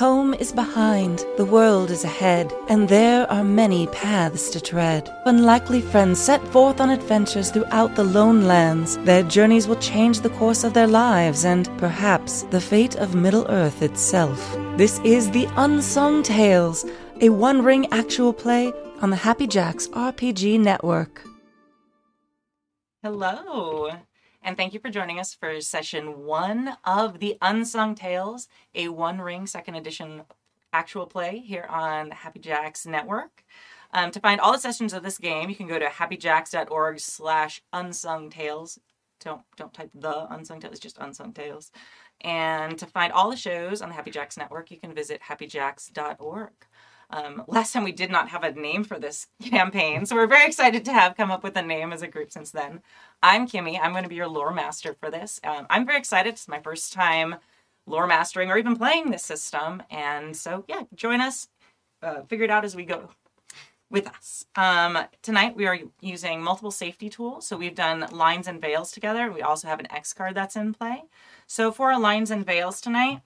Home is behind, the world is ahead, and there are many paths to tread. Unlikely friends set forth on adventures throughout the lone lands. Their journeys will change the course of their lives and, perhaps, the fate of Middle Earth itself. This is the Unsung Tales, a one ring actual play on the Happy Jacks RPG Network. Hello, and thank you for joining us for session one of the Unsung Tales, a one ring second edition actual play here on the Happy Jacks Network. Um, to find all the sessions of this game, you can go to happyjacks.org slash unsung tales. Don't don't type the unsung tales, just unsung tales. And to find all the shows on the Happy Jacks Network, you can visit happyjacks.org. Um, last time we did not have a name for this campaign, so we're very excited to have come up with a name as a group since then. I'm Kimmy. I'm going to be your lore master for this. Um, I'm very excited. It's my first time lore mastering or even playing this system, and so yeah, join us. Uh, figure it out as we go with us. Um, tonight we are using multiple safety tools. So we've done lines and veils together. We also have an X card that's in play. So for our lines and veils tonight,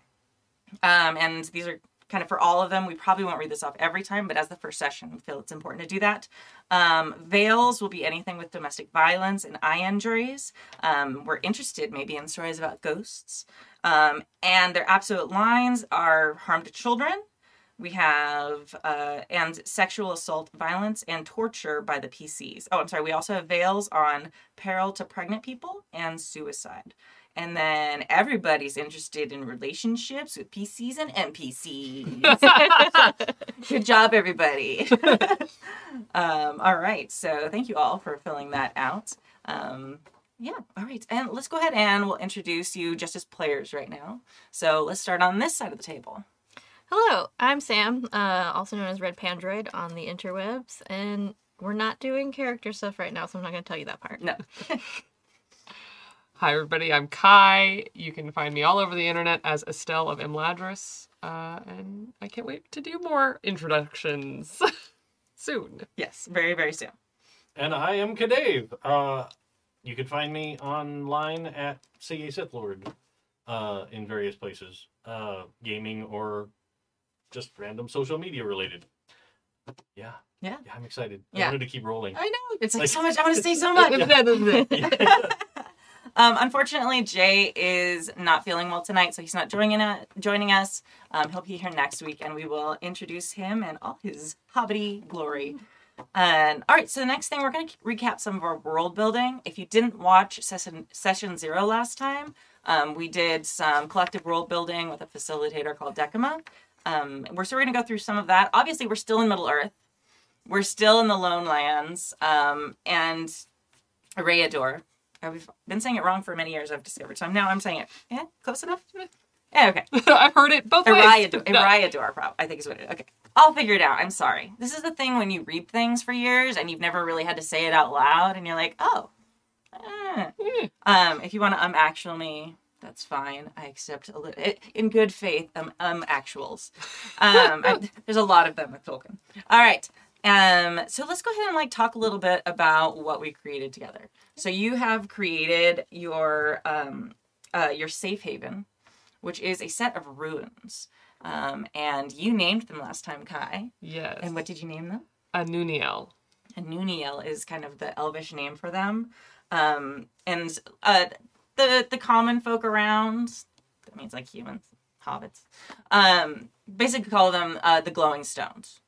um, and these are kind of for all of them. We probably won't read this off every time, but as the first session, we feel it's important to do that. Um, veils will be anything with domestic violence and eye injuries. Um, we're interested maybe in stories about ghosts. Um, and their absolute lines are harm to children. We have uh, and sexual assault, violence, and torture by the PCs. Oh, I'm sorry. We also have veils on peril to pregnant people and suicide. And then everybody's interested in relationships with PCs and NPCs. Good job, everybody. um, all right. So thank you all for filling that out. Um, yeah. All right. And let's go ahead and we'll introduce you just as players right now. So let's start on this side of the table. Hello, I'm Sam, uh, also known as Red Pandroid on the interwebs, and we're not doing character stuff right now, so I'm not going to tell you that part. No. Hi, everybody. I'm Kai. You can find me all over the internet as Estelle of Imladris. Uh, and I can't wait to do more introductions soon. yes. Very, very soon. And I am Kadave. Uh, you can find me online at CA Sith Lord uh, in various places, uh, gaming or just random social media related. Yeah. Yeah. Yeah, I'm excited. Yeah. I wanted to keep rolling. I know. It's like, Like- so much. I want to say so much. Um, unfortunately, Jay is not feeling well tonight, so he's not joining joining us. Um, he'll be here next week, and we will introduce him and all his hobbity glory. And all right, so the next thing we're going to recap some of our world building. If you didn't watch session session zero last time, um, we did some collective world building with a facilitator called Decima. Um, we're so we're going to go through some of that. Obviously, we're still in Middle Earth. We're still in the Lone Lands, um, and Rayador. I've been saying it wrong for many years. I've discovered. So now I'm saying it. Yeah, close enough. Yeah, okay. I've heard it both ways. Ariador, No. Ariador, prob- I think is what it is. Okay. I'll figure it out. I'm sorry. This is the thing when you read things for years and you've never really had to say it out loud and you're like, oh. eh. Hmm. Um, if you want to um actual me, that's fine. I accept a little in good faith um um actuals. Um, I- there's a lot of them with Tolkien. All right. Um, so let's go ahead and like talk a little bit about what we created together. So you have created your um uh, your safe haven, which is a set of ruins. Um, and you named them last time, Kai. Yes. And what did you name them? Anuniel. And Nuniel is kind of the elvish name for them. Um, and uh, the the common folk around, that means like humans, hobbits, um, basically call them uh, the glowing stones.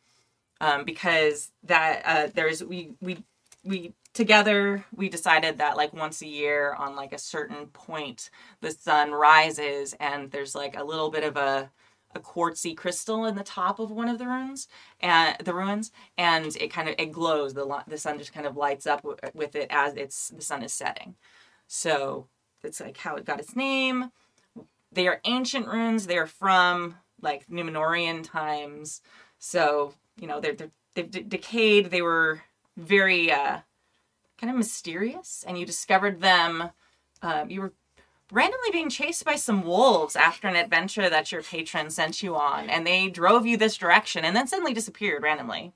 Um, because that uh, there's we we we together we decided that like once a year on like a certain point the sun rises and there's like a little bit of a a quartzy crystal in the top of one of the ruins and the ruins and it kind of it glows. The the sun just kind of lights up with it as it's the sun is setting. So it's like how it got its name. They are ancient runes. They're from like Numenorean times. So you know they're, they're they've de- decayed they were very uh kind of mysterious and you discovered them um, you were randomly being chased by some wolves after an adventure that your patron sent you on and they drove you this direction and then suddenly disappeared randomly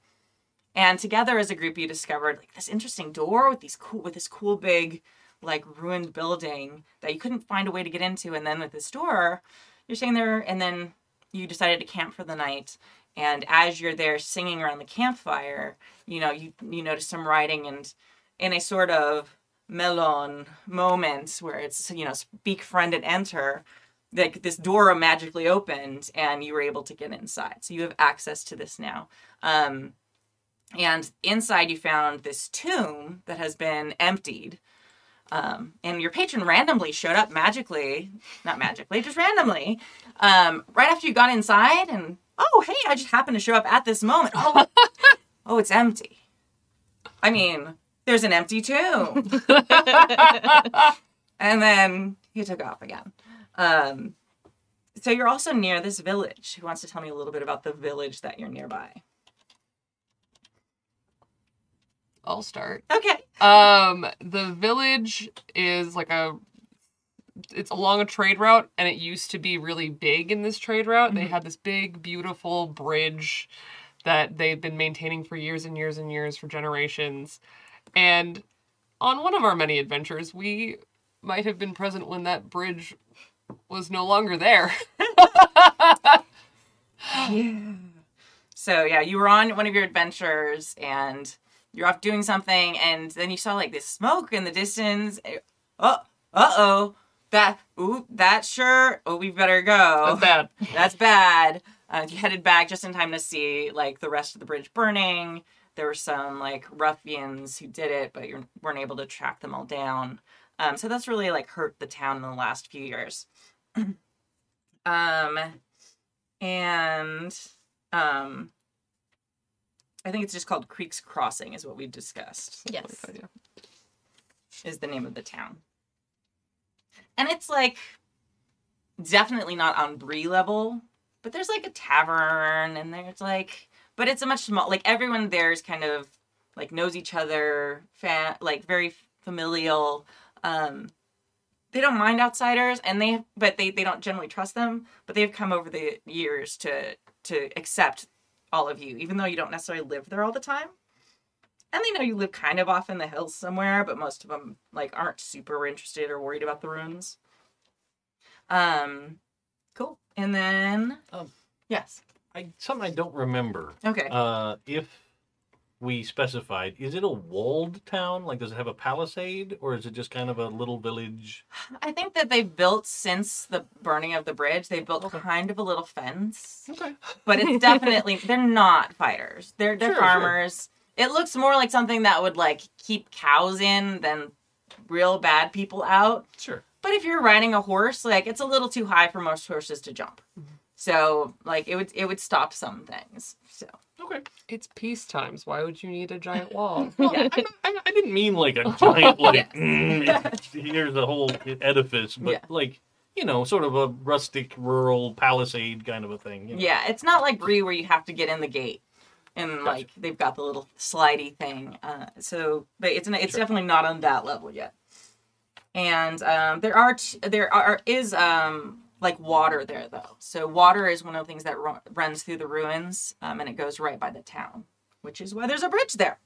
and together as a group you discovered like this interesting door with these cool with this cool big like ruined building that you couldn't find a way to get into and then with this door you're staying there and then you decided to camp for the night. And as you're there singing around the campfire, you know, you you notice some writing and in a sort of mellon moment where it's you know speak friend and enter like this door magically opened and you were able to get inside. So you have access to this now. Um, and inside you found this tomb that has been emptied. Um, and your patron randomly showed up magically not magically just randomly um, right after you got inside and oh hey i just happened to show up at this moment. Oh, oh it's empty. I mean there's an empty tomb. And then he took off again. Um, so you're also near this village. Who wants to tell me a little bit about the village that you're nearby? I'll start. okay. Um, the village is like a it's along a trade route and it used to be really big in this trade route. They had this big beautiful bridge that they've been maintaining for years and years and years for generations. And on one of our many adventures, we might have been present when that bridge was no longer there. yeah. So yeah, you were on one of your adventures and you're off doing something, and then you saw like this smoke in the distance. Oh, uh oh, that ooh, that sure. Oh, we better go. That's bad. That's bad. Uh, you headed back just in time to see like the rest of the bridge burning. There were some like ruffians who did it, but you weren't able to track them all down. Um, so that's really like hurt the town in the last few years. um, and um, I think it's just called Creeks Crossing, is what we discussed. Yes. Is the name of the town, and it's like definitely not on Bree level, but there's like a tavern, and there's like, but it's a much small. Like everyone there is kind of like knows each other, fa- like very familial. Um, they don't mind outsiders, and they but they they don't generally trust them. But they've come over the years to to accept all of you, even though you don't necessarily live there all the time. And they know you live kind of off in the hills somewhere, but most of them like aren't super interested or worried about the ruins. Um, cool. And then, Um, yes, I something I don't remember. okay. Uh, if we specified, is it a walled town? Like, does it have a palisade, or is it just kind of a little village? I think that they've built since the burning of the bridge. They built Okay. kind of a little fence, Okay. but it's definitely they're not fighters. They're they're Sure, sure. Farmers. It looks more like something that would like keep cows in than real bad people out. Sure. But if you're riding a horse, like it's a little too high for most horses to jump. So like it would it would stop some things. So Okay. It's peace times. Why would you need a giant wall? Well, Yeah. I, I, I didn't mean like a giant, like, Yes. mm, here's a whole edifice, but Yeah. like, you know, sort of a rustic, rural palisade kind of a thing. you know? yeah, it's not like Bree where you have to get in the gate. And Gotcha. like they've got the little slidey thing, uh, so but it's it's Sure. definitely not on that level yet. And um, there are t- there are is um, like water there though. So water is one of the things that ru- runs through the ruins, um, and it goes right by the town, which is why there's a bridge there.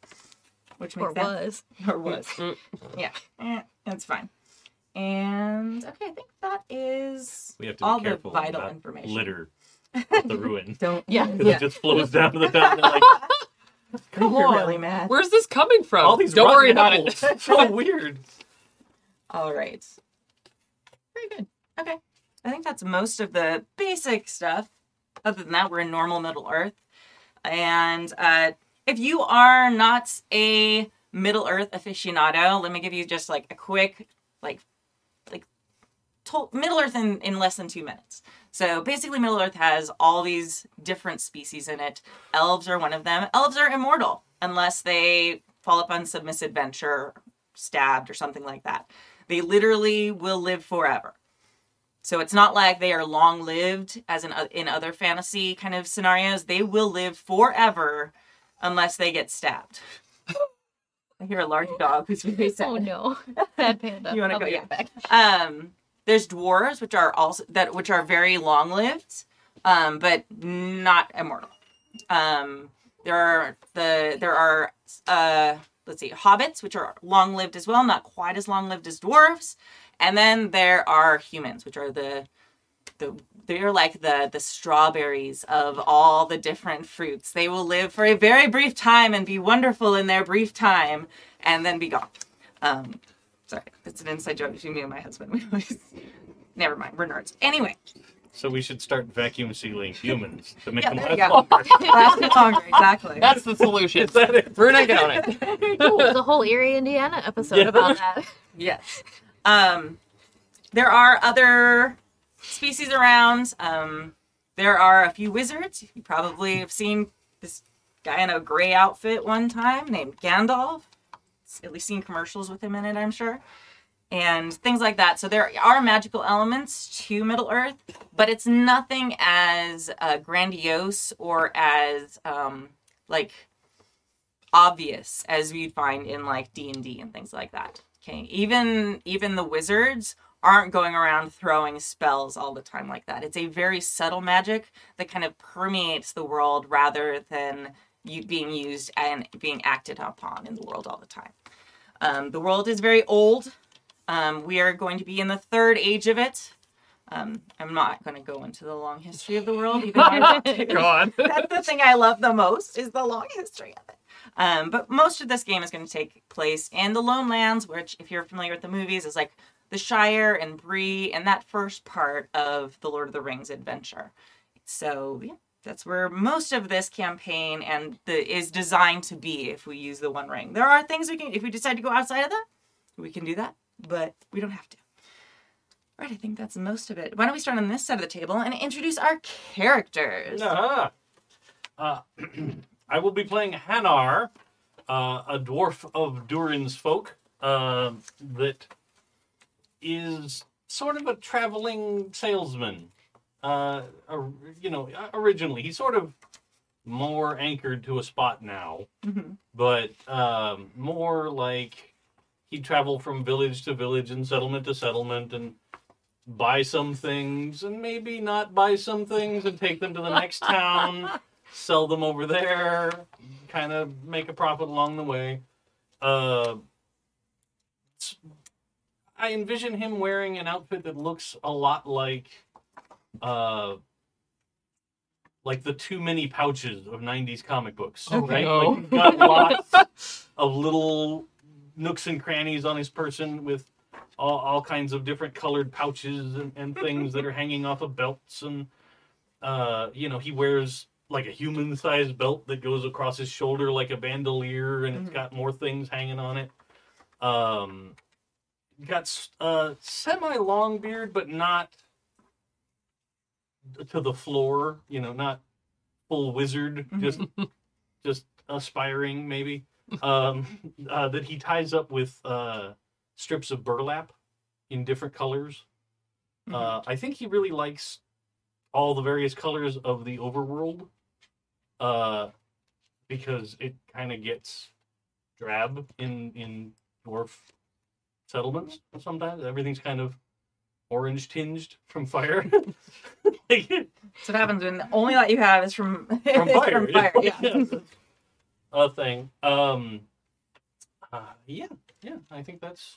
Which makes Or sense. was. or was. yeah, eh, that's fine. And okay, I think that is We have to be all the careful vital information. litter at the ruin. Don't Yeah. Because yeah. it just flows down to the town. and like, Come You're on. really really mad. Where's this coming from? all these Don't worry about apples. it. It's so weird. All right. Very good. Okay. I think that's most of the basic stuff. Other than that, we're in normal Middle Earth. And uh, if you are not a Middle Earth aficionado, let me give you just like a quick, like, like, to- Middle Earth in, in less than two minutes. So basically, Middle Earth has all these different species in it. Elves are one of them. Elves are immortal unless they fall upon some misadventure, stabbed, or something like that. They literally will live forever. So it's not like they are long lived as in in other fantasy kind of scenarios. They will live forever unless they get stabbed. I hear a large dog who's very sad. Oh no. Bad panda. You wanna go? Yeah. back. Um, there's dwarves, which are also that which are very long lived, um, but not immortal. Um, there are the there are uh, let's see, hobbits, which are long lived as well, not quite as long lived as dwarves, and then there are humans, which are the the they're like the the strawberries of all the different fruits. They will live for a very brief time and be wonderful in their brief time, and then be gone. Um, sorry, it's an inside joke between me and my husband. We always, never mind, we're nerds. Anyway, So we should start vacuum sealing humans to make yeah, them there you last go. longer. Last longer, exactly. That's the solution. Is that it? Bruna, get on it. There's a whole Erie, Indiana episode Yeah. about that. Yes. Um, there are other species around. Um, there are a few wizards. You probably have seen this guy in a gray outfit one time named Gandalf. At least seen commercials with him in it, I'm sure. And things like that. So there are magical elements to Middle Earth, but it's nothing as uh, grandiose or as um, like obvious as we'd find in like D&D and things like that. Okay, even even the wizards aren't going around throwing spells all the time like that. It's a very subtle magic that kind of permeates the world rather than being used and being acted upon in the world all the time. Um, the world is very old. Um, we are going to be in the third age of it. Um, I'm not going to go into the long history of the world, even though I want to. God. That's the thing I love the most is the long history of it. Um, but most of this game is going to take place in the Lone Lands, which, if you're familiar with the movies, is like the Shire and Bree and that first part of the Lord of the Rings adventure. So yeah, that's where most of this campaign and the is designed to be. If we use the One Ring, there are things we can. If we decide to go outside of that, we can do that, but we don't have to. Right, I think that's most of it. Why don't we start on this side of the table and introduce our characters? Uh-huh. Uh, I will be playing Hanar, uh, a dwarf of Durin's folk uh, that is sort of a traveling salesman. Uh, you know, originally he's sort of more anchored to a spot now, Mhm. but um, more like he'd travel from village to village and settlement to settlement and buy some things and maybe not buy some things and take them to the next town, sell them over there, kind of make a profit along the way. Uh, I envision him wearing an outfit that looks a lot like, uh, like the too many pouches of '90s comic books, Oh, right? Like he's got lots of little nooks and crannies on his person with all, all kinds of different colored pouches and, and things that are hanging off of belts and uh you know he wears like a human sized belt that goes across his shoulder like a bandolier and it's Mhm. got more things hanging on it um got s- uh semi long beard but not to the floor you know not full wizard just just aspiring maybe um uh, that he ties up with uh strips of burlap in different colors. Uh, I think he really likes all the various colors of the overworld uh, because it kind of gets drab in in dwarf settlements sometimes. Everything's kind of orange tinged from fire. Like, So what happens when the only light you have is from from fire. from fire. Yeah. that's a thing. Um, uh, yeah, yeah. I think that's.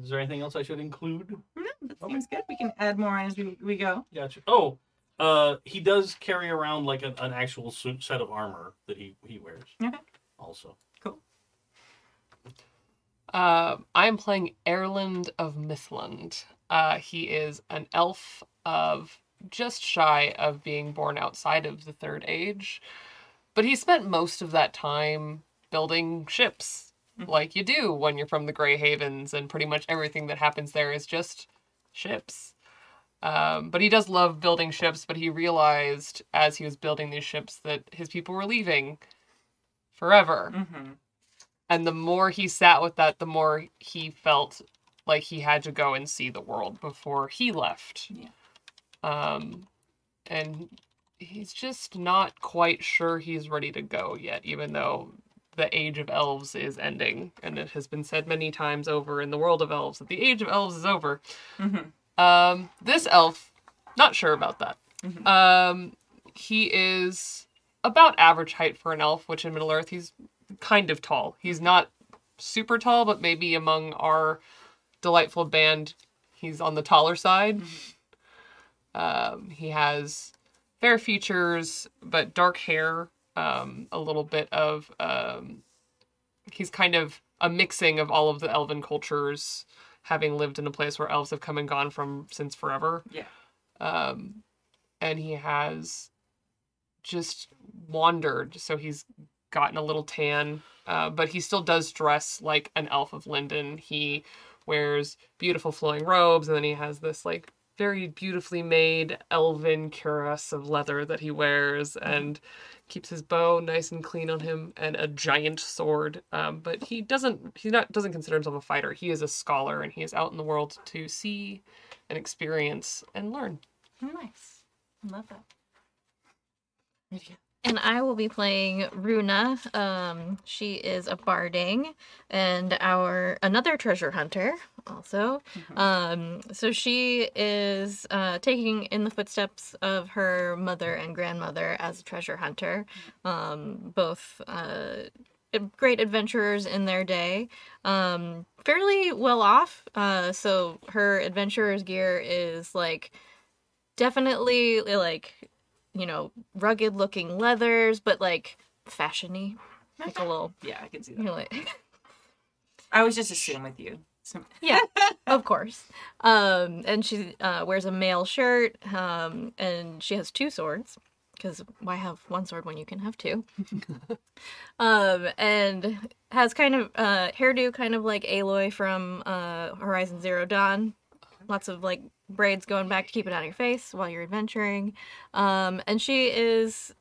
Is there anything else I should include? No, that seems good. We can add more as we, we go. Gotcha. Oh, uh, he does carry around like an, an actual suit, set of armor that he he wears. Okay. Also. Uh, I'm playing Erland of Mithlond. Uh, he is an elf of just shy of being born outside of the Third Age, but he spent most of that time building ships, like you do when you're from the Grey Havens, and pretty much everything that happens there is just ships. Um, but he does love building ships, but he realized as he was building these ships that his people were leaving forever. Mm-hmm. And the more he sat with that, the more he felt like he had to go and see the world before he left. Yeah. Um, and he's just not quite sure he's ready to go yet, even though the age of elves is ending. And it has been said many times over in the world of elves that the age of elves is over. Mm-hmm. Um, this elf, not sure about that. Mhm. Um, he is about average height for an elf, which in Middle Earth he's kind of tall. He's not super tall, but maybe among our delightful band, he's on the taller side. Um, he has fair features, but dark hair. Um, a little bit of um, he's kind of a mixing of all of the elven cultures, having lived in a place where elves have come and gone from since forever. Yeah. Um, and he has just wandered, so he's gotten a little tan, uh, but he still does dress like an elf of Lindon. He wears beautiful flowing robes, and then he has this like very beautifully made elven cuirass of leather that he wears, and keeps his bow nice and clean on him, and a giant sword. Um, but he doesn't he not doesn't consider himself a fighter. He is a scholar, and he is out in the world to see and experience and learn. Nice. I love that. And I will be playing Runa. Um, she is a barding and our another treasure hunter also. Um, so she is uh, taking in the footsteps of her mother and grandmother as a treasure hunter. Um, both uh, great adventurers in their day. Um, fairly well off. Uh, so her adventurer's gear is like definitely like you know rugged looking leathers, but like fashiony, like a little. Yeah, I can see You that. know, like, I always just assume with you. So- yeah, of course. Um, and she uh, wears a mail shirt, um, and she has two swords. Because why have one sword when you can have two? um, and has kind of uh, hairdo, kind of like Aloy from uh, Horizon Zero Dawn. Lots of like braids going back to keep it out of your face while you're adventuring. Um, and she is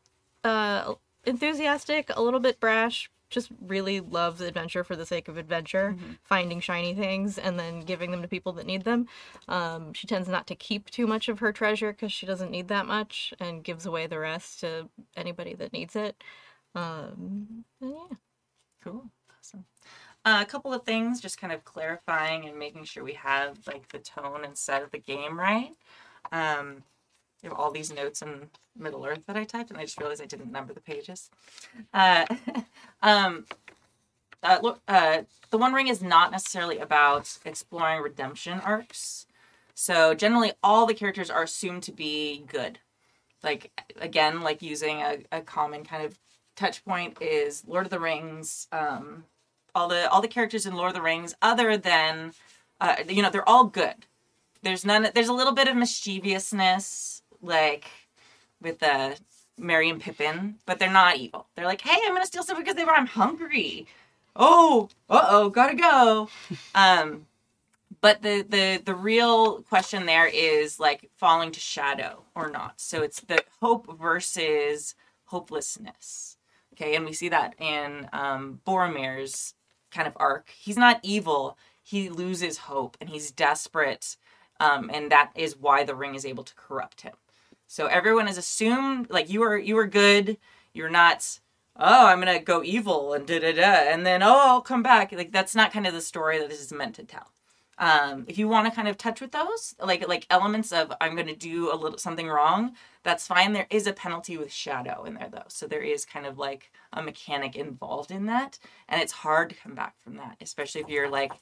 uh, enthusiastic, a little bit brash, just really loves adventure for the sake of adventure, finding shiny things and then giving them to people that need them. Um, she tends not to keep too much of her treasure because she doesn't need that much and gives away the rest to anybody that needs it. Um, and yeah. Cool. Awesome. Uh, a couple of things, just kind of clarifying and making sure we have like the tone and set of the game right. Um, you have all these notes in Middle Earth that I typed, and I just realized I didn't number the pages. Uh, um, uh, look, uh, the One Ring is not necessarily about exploring redemption arcs. So generally, all the characters are assumed to be good. Like again, like using a, a common kind of touch point is Lord of the Rings. Um, all the all the characters in Lord of the Rings, other than uh, you know, they're all good. There's none. There's a little bit of mischievousness, like with uh, Merry and Pippin, but they're not evil. They're like, hey, I'm gonna steal something because they were I'm hungry. Oh, uh oh, gotta go. Um, but the the the real question there is like falling to shadow or not. So it's the hope versus hopelessness. Okay, and we see that in um, Boromir's kind of arc. He's not evil. He loses hope and he's desperate, um, and that is why the ring is able to corrupt him. So everyone is assumed like you are you are good. You're not. Oh, I'm gonna go evil and da da da, and then oh, I'll come back. Like that's not kind of the story that this is meant to tell. Um, if you want to kind of touch with those, like like elements of I'm gonna do a little something wrong, that's fine. There is a penalty with shadow in there though, so there is kind of like a mechanic involved in that, and it's hard to come back from that, especially if you're like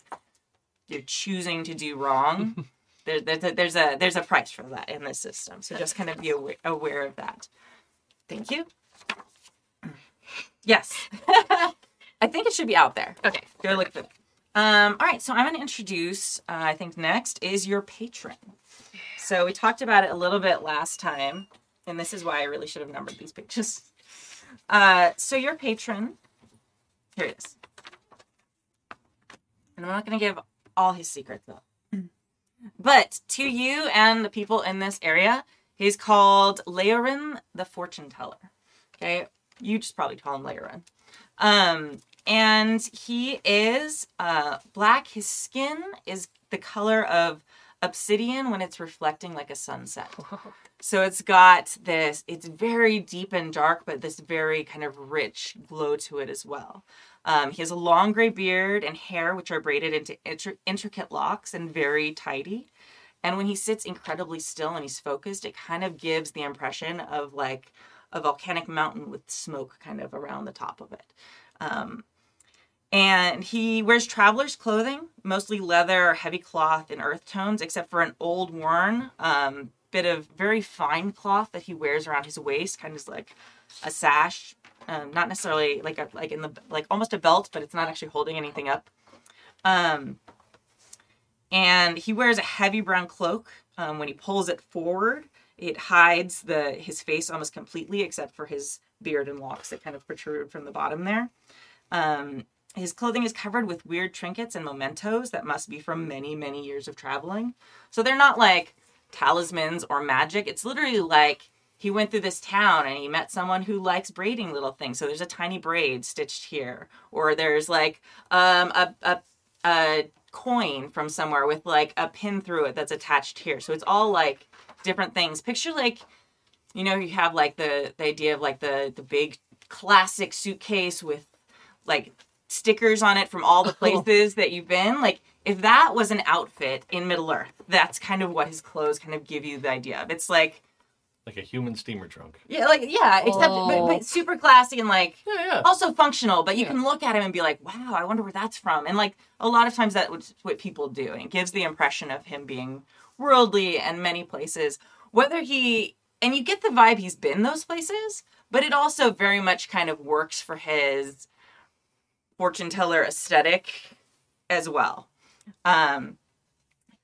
you're choosing to do wrong. there, there's a, there's a there's a price for that in this system, so just kind of be aware, aware of that. Thank you. Yes, I think it should be out there. Okay. Go look for it. Um, all right, so I'm going to introduce. Uh, I think next is your patron. So we talked about it a little bit last time, and this is why I really should have numbered these pages. Uh, so your patron, here it is. And I'm not going to give all his secrets though. But to you and the people in this area, he's called Leorin the Fortune Teller. Okay, you just probably call him Leorin. Um, and he is uh, black. His skin is the color of obsidian when it's reflecting like a sunset. So it's got this, it's very deep and dark, but this very kind of rich glow to it as well. Um, he has a long gray beard and hair, which are braided into intri- intricate locks and very tidy. And when he sits incredibly still and he's focused, it kind of gives the impression of like a volcanic mountain with smoke kind of around the top of it. Um, and he wears traveler's clothing, mostly leather, heavy cloth, and earth tones, except for an old worn um, bit of very fine cloth that he wears around his waist, kind of like a sash. Um, not necessarily like a like in the like almost a belt, but it's not actually holding anything up. Um, and he wears a heavy brown cloak. Um, when he pulls it forward, it hides the his face almost completely, except for his beard and locks that kind of protrude from the bottom there. Um, his clothing is covered with weird trinkets and mementos that must be from many, many years of traveling. So they're not like talismans or magic. It's literally like he went through this town and he met someone who likes braiding little things. So there's a tiny braid stitched here, or there's like um, a, a a coin from somewhere with like a pin through it that's attached here. So it's all like different things. Picture like you know you have like the the idea of like the the big classic suitcase with like stickers on it from all the oh. places that you've been. Like if that was an outfit in Middle Earth, that's kind of what his clothes kind of give you the idea of. It's like Like a human steamer trunk. yeah, like yeah, except but, Oh. but super classy and like Yeah, yeah. also functional, but you Yeah. can look at him and be like, wow, I wonder where that's from. And like a lot of times that's what people do. And it gives the impression of him being worldly and many places. Whether he, and you get the vibe he's been those places, but it also very much kind of works for his fortune teller aesthetic as well. Um,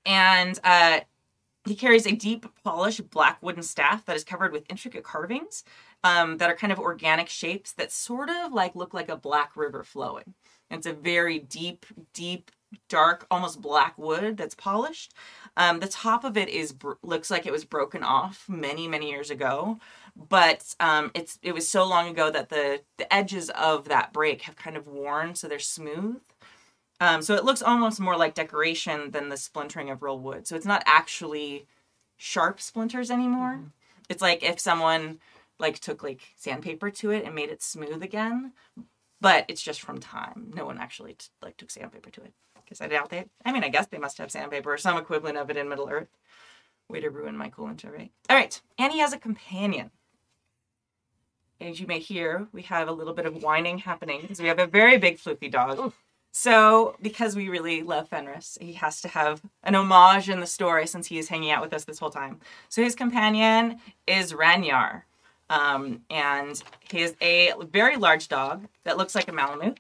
and uh, he carries a deep polished black wooden staff that is covered with intricate carvings um, that are kind of organic shapes that sort of like look like a black river flowing. It's a very deep, deep, dark, almost black wood that's polished. Um, the top of it is looks like it was broken off many, many years ago, but um, it's it was so long ago that the the edges of that break have kind of worn, so they're smooth. Um, so it looks almost more like decoration than the splintering of real wood. So it's not actually sharp splinters anymore. It's like if someone like took like sandpaper to it and made it smooth again, but it's just from time. No one actually t- like took sandpaper to it because I doubt they. I mean, I guess they must have sandpaper or some equivalent of it in Middle Earth. Way to ruin my cool intro, right? All right, Annie has a companion. As you may hear, we have a little bit of whining happening because we have a very big floofy dog. So, because we really love Fenris, he has to have an homage in the story since he is hanging out with us this whole time. So, his companion is Ranyar. Um, and he is a very large dog that looks like a Malamute,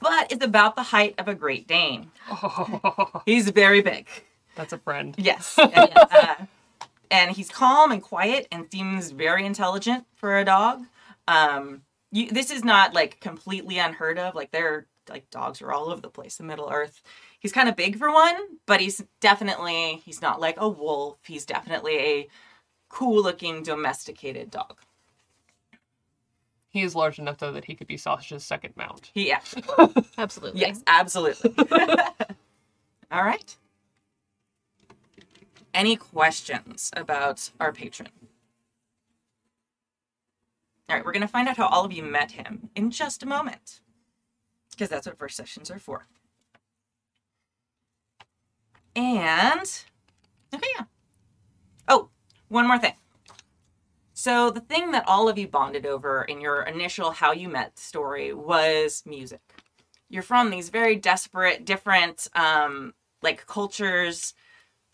but is about the height of a Great Dane. He's very big. That's a friend. Yes. And, uh, and he's calm and quiet and seems very intelligent for a dog. Um, you, this is not like completely unheard of. Like they're like dogs are all over the place in Middle Earth. He's kind of big for one, but he's definitely he's not like a wolf. He's definitely a cool looking domesticated dog. He is large enough though that he could be Sausage's second mount. He yeah. Absolutely. Yes, absolutely. All right. Any questions about our patron? All right, we're going to find out how all of you met him in just a moment. Because that's what first sessions are for. And, okay, yeah. Oh, one more thing. So, the thing that all of you bonded over in your initial how you met story was music you're from these very desperate different um like cultures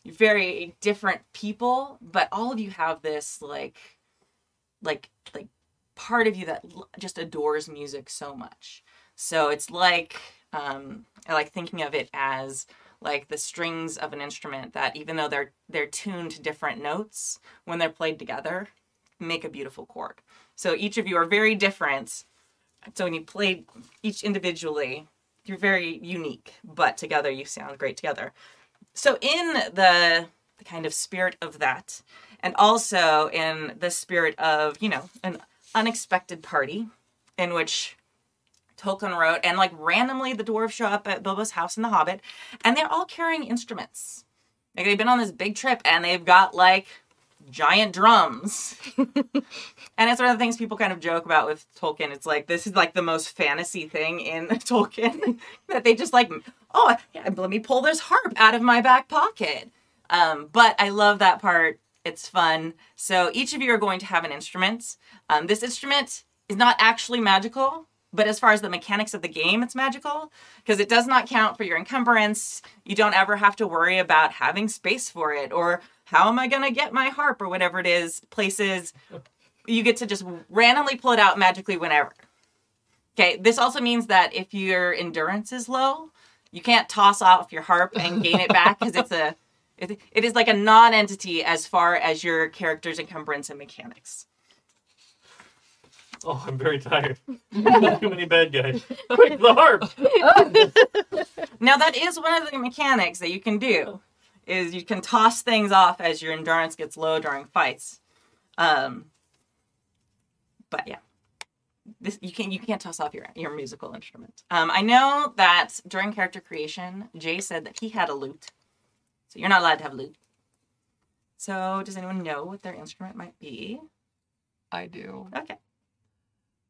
very different people but all of you have this like like like part of you that just adores music so much. So it's like um i like thinking of it as like the strings of an instrument that even though they're they're tuned to different notes when they're played together make a beautiful chord. So each of you are very different. So when you play each individually, you're very unique, but together you sound great together. So in the, the kind of spirit of that, and also in the spirit of, you know, an unexpected party in which Tolkien wrote, and like randomly the dwarves show up at Bilbo's house in The Hobbit, and they're all carrying instruments. Like they've been on this big trip and they've got like giant drums. and it's one of the things people kind of joke about with Tolkien. It's like this is like the most fantasy thing in Tolkien that they just like, oh, yeah, let me pull this harp out of my back pocket. Um, but I love that part. It's fun. So each of you are going to have an instrument. Um, this instrument is not actually magical, but as far as the mechanics of the game, it's magical because it does not count for your encumbrance. You don't ever have to worry about having space for it or how am I gonna get my harp or whatever it is places. You get to just randomly pull it out magically whenever. Okay, this also means that if your endurance is low, you can't toss off your harp and gain it back because it's a it, it is like a non-entity as far as your character's encumbrance and mechanics. Oh, I'm very tired. Too many bad guys. Quick, the harp. Now that is one of the mechanics that you can do is you can toss things off as your endurance gets low during fights. Um but yeah. This you can you can't toss off your your musical instrument. Um I know that during character creation, Jay said that he had a lute. So you're not allowed to have a lute. So does anyone know what their instrument might be? I do. Okay.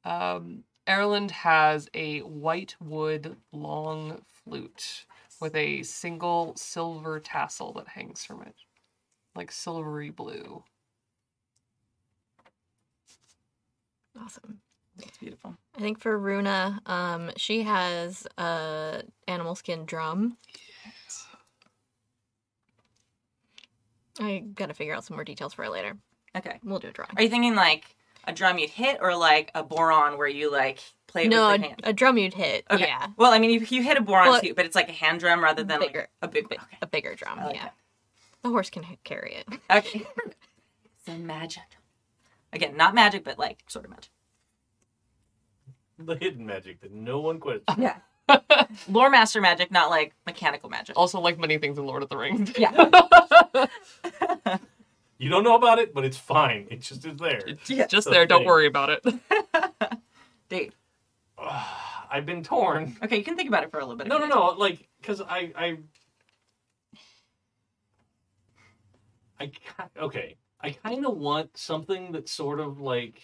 Um, Erland has a white wood long flute with a single silver tassel that hangs from it, like silvery blue. Awesome. That's beautiful. I think for Runa, um, she has a animal skin drum. I gotta figure out some more details for it later. Okay. We'll do a drawing. Are you thinking like a drum you'd hit or like a bodhrán where you like play no, with the a, hand? a drum you'd hit. Okay. Yeah, Well, I mean, you, you hit a bodhrán Well, too, but it's like a hand drum rather than bigger. like a big Big- one. a bigger drum. Like yeah, that. the horse can carry it. Okay. okay. so magic. Again, not magic, but like sort of magic. The hidden magic that no one questions. Yeah. Lore master magic, not like mechanical magic. Also, like many things in Lord of the Rings. Yeah. You don't know about it, but it's fine. It just is there. It's Yeah. just the there. Don't thing. worry about it. Dave. I've been torn. Okay, you can think about it for a little bit. No, no, no. Like, because I, I, I, ki- okay. I kind of want something that's sort of like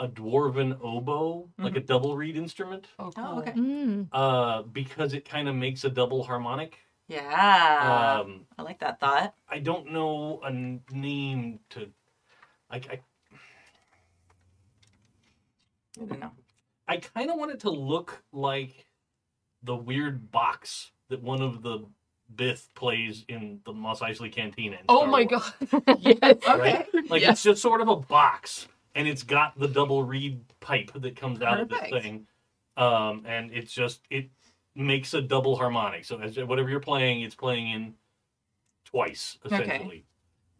a dwarven oboe, like a double reed instrument, Oh, Oh, okay. Mm. uh, because it kind of makes a double harmonic. Yeah. Um, I like that thought. I don't know a n- name to. I, I, I don't know. I kind of want it to look like the weird box that one of the Bith plays in the Mos Eisley Cantina. in Oh Star my Wars, god. yes. Right? Like Yes. it's just sort of a box, and it's got the double reed pipe that comes out of Perfect. this thing, um, and it's just it makes a double harmonic. So as whatever you're playing, it's playing in twice Okay. essentially,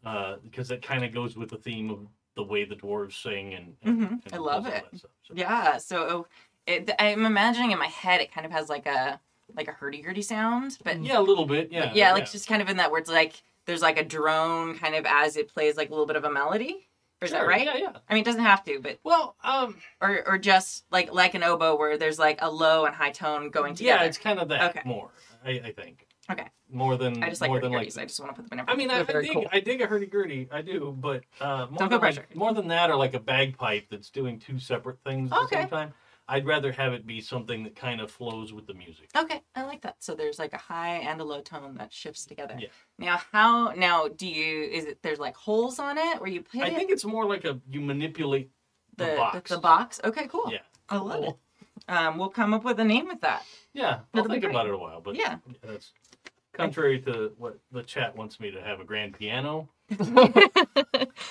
uh, because that kind of goes with the theme of the way the dwarves sing and. and, Mhm. and I love it. stuff. So- Yeah. So it, I'm imagining in my head it kind of has like a like a hurdy gurdy sound, but Yeah, a little bit. Yeah. Yeah, like just kind of in that where it's like there's like a drone kind of as it plays like a little bit of a melody. Or is that Sure, right? Yeah, yeah. I mean, it doesn't have to, but Well, um, or or just like like an oboe where there's like a low and high tone going together. yeah, it's kind of that Okay. more. I, I think. Okay. More than I just like more than like. I just want to put them in. I mean, I, I dig cool. I dig a hurdy gurdy. I do, but uh, more Don't than feel like, more than that, or like a bagpipe that's doing two separate things at the same time. I'd rather have it be something that kind of flows with the music. Okay, I like that. So there's like a high and a low tone that shifts together. Yeah. Now, how now do you? Is it there's like holes on it where you put I it? think it's more like a you manipulate the, the box. The, box. Okay, cool. Yeah. I love it. Um, we'll come up with a name with that. Yeah, I'll That'll think about it a while, but Yeah. that's contrary to what the chat wants me to have a grand piano.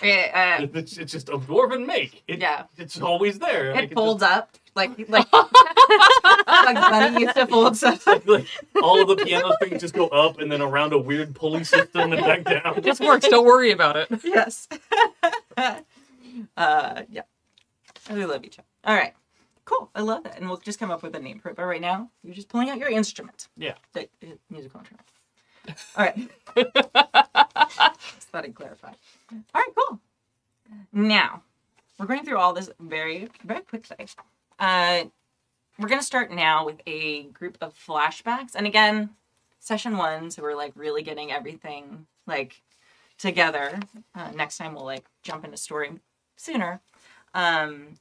Okay, uh, It's, it's just a dwarven make. It, Yeah. it's always there. It folds just- up like like like Bunny used to fold stuff. like, like all of the piano strings just go up and then around a weird pulley system and back down. It just works. Don't worry about it. yes. uh, yeah. We love each other. All right. Cool. I love that. And we'll just come up with a name for it. But right now, you're just pulling out your instrument. Yeah. The, the musical instrument. All right. just thought I'd clarify. All right, cool. Now, we're going through all this very, very quickly. Uh, we're going to start now with a group of flashbacks. And again, session one, so we're like really getting everything like together. Uh, next time we'll like jump into story sooner. Um,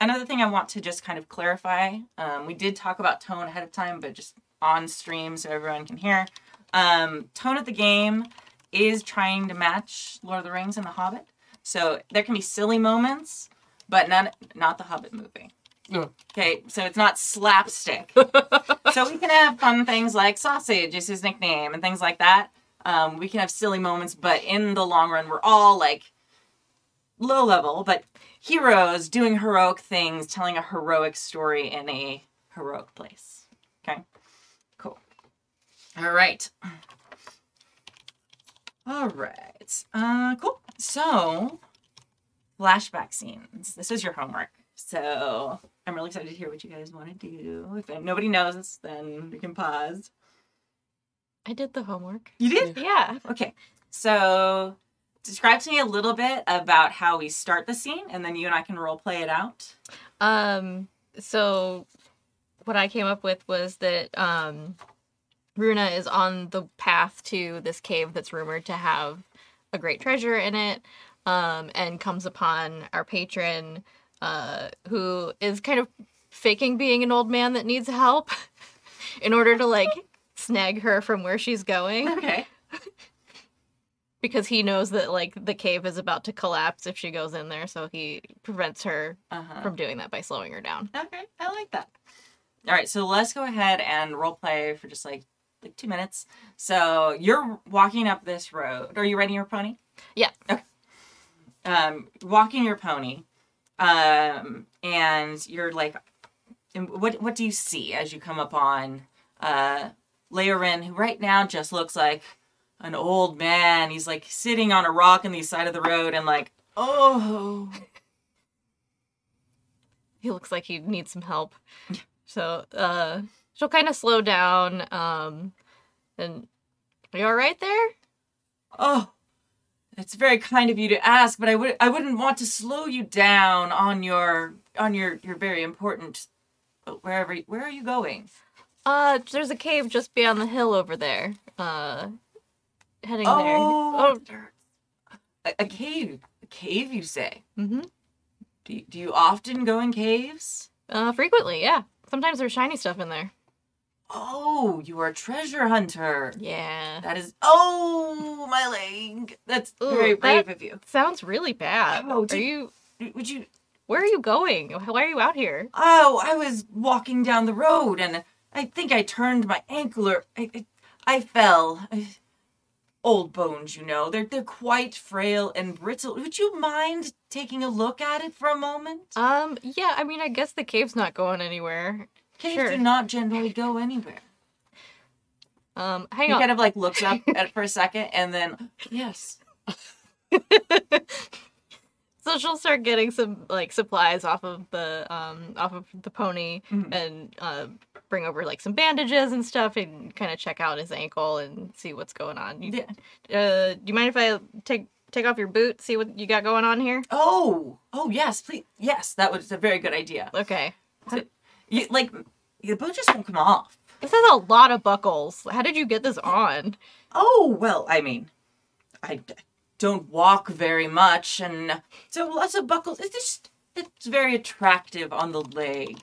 another thing I want to just kind of clarify um, we did talk about tone ahead of time, but just on stream so everyone can hear. Um, tone of the game is trying to match Lord of the Rings and The Hobbit. So there can be silly moments, but not not the Hobbit movie. No. Okay, so it's not slapstick. so we can have fun things like sausage is his nickname and things like that. Um, we can have silly moments, but in the long run, we're all like low level, but heroes doing heroic things, telling a heroic story in a heroic place. Okay, cool. All right. All right. Uh, cool. So, flashback scenes. This is your homework. So, I'm really excited to hear what you guys want to do. If nobody knows, then we can pause. I did the homework. You did? Yeah. Okay. So, describe to me a little bit about how we start the scene, and then you and I can role play it out. Um. So, what I came up with was that um, Runa is on the path to this cave that's rumored to have a great treasure in it, um, and comes upon our patron, uh, who is kind of faking being an old man that needs help, in order to like snag her from where she's going. Okay. because he knows that like the cave is about to collapse if she goes in there so he prevents her Uh huh. from doing that by slowing her down Okay, I like that. All right, so let's go ahead and role play for just like like two minutes. So you're walking up this road. Are you riding your pony? Yeah. Okay. Um, walking your pony, um, and you're like, what what do you see as you come upon uh, Leorin, who right now just looks like an old man. He's like sitting on a rock on the side of the road, and like, oh, he looks like he needs some help. So uh she'll kind of slow down um and are you all right there? Oh, it's very kind of you to ask, but I would I wouldn't want to slow you down on your on your your very important uh, wherever where are you going? uh there's a cave just beyond the hill over there uh heading Oh, there a, a cave. A cave, you say? oh mm-hmm Do you, do you often go in caves? uh frequently yeah sometimes there's shiny stuff in there Oh, you are a treasure hunter. yeah That is oh my leg. That's Ooh, very brave that- of you. sounds really bad Oh, are do- you Would you? where are you going why are you out here Oh, I was walking down the road and I think I turned my ankle or I, I, I fell. I- old bones, you know. They're they're quite frail and brittle. Would you mind taking a look at it for a moment? Um, yeah, I mean, I guess the cave's not going anywhere. Caves sure. do not generally go anywhere. Um, hang He on. kind of like looks up at it for a second and then yes. so she'll start getting some like supplies off of the um off of the pony Mhm. and uh, bring over like some bandages and stuff and kind of check out his ankle and see what's going on. You, Yeah. uh, do you mind if I take take off your boot, see what you got going on here? Oh, oh yes, please. Yes, that was a very good idea. Okay. You, like the boot just won't come off. This has a lot of buckles. How did you get this on? Oh, well, I mean, I don't walk very much, and so lots of buckles. It's just, it's very attractive on the leg.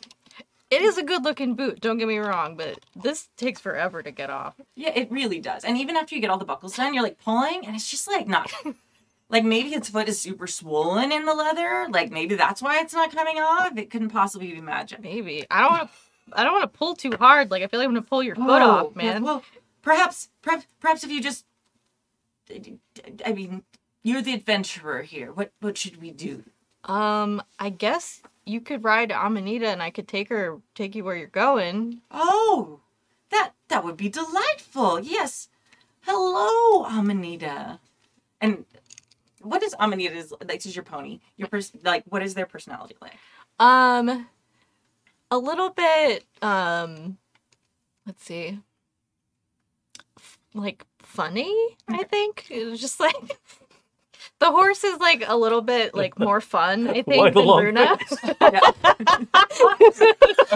It is a good looking boot, don't get me wrong, but this takes forever to get off. Yeah, it really does. And even after you get all the buckles done, you're like pulling, and it's just like not. like maybe its foot is super swollen in the leather. Like maybe that's why it's not coming off. It couldn't possibly be magic. Maybe. I don't want to I don't want to pull too hard. Like I feel like I'm going to pull your foot Oh, off, man. well, perhaps, perhaps, perhaps if you just. I mean, you're the adventurer here. What, what should we do? Um, I guess you could ride Amanita and I could take her take you where you're going. Oh, that that would be delightful. Yes. Hello, Amanita. And what is Amanita's like? This is your pony. Your pers- like, what is their personality like? Um a little bit um let's see. F- Like funny, I think. It was just like the horse is like a little bit like more fun, I Why think, the than long Runa.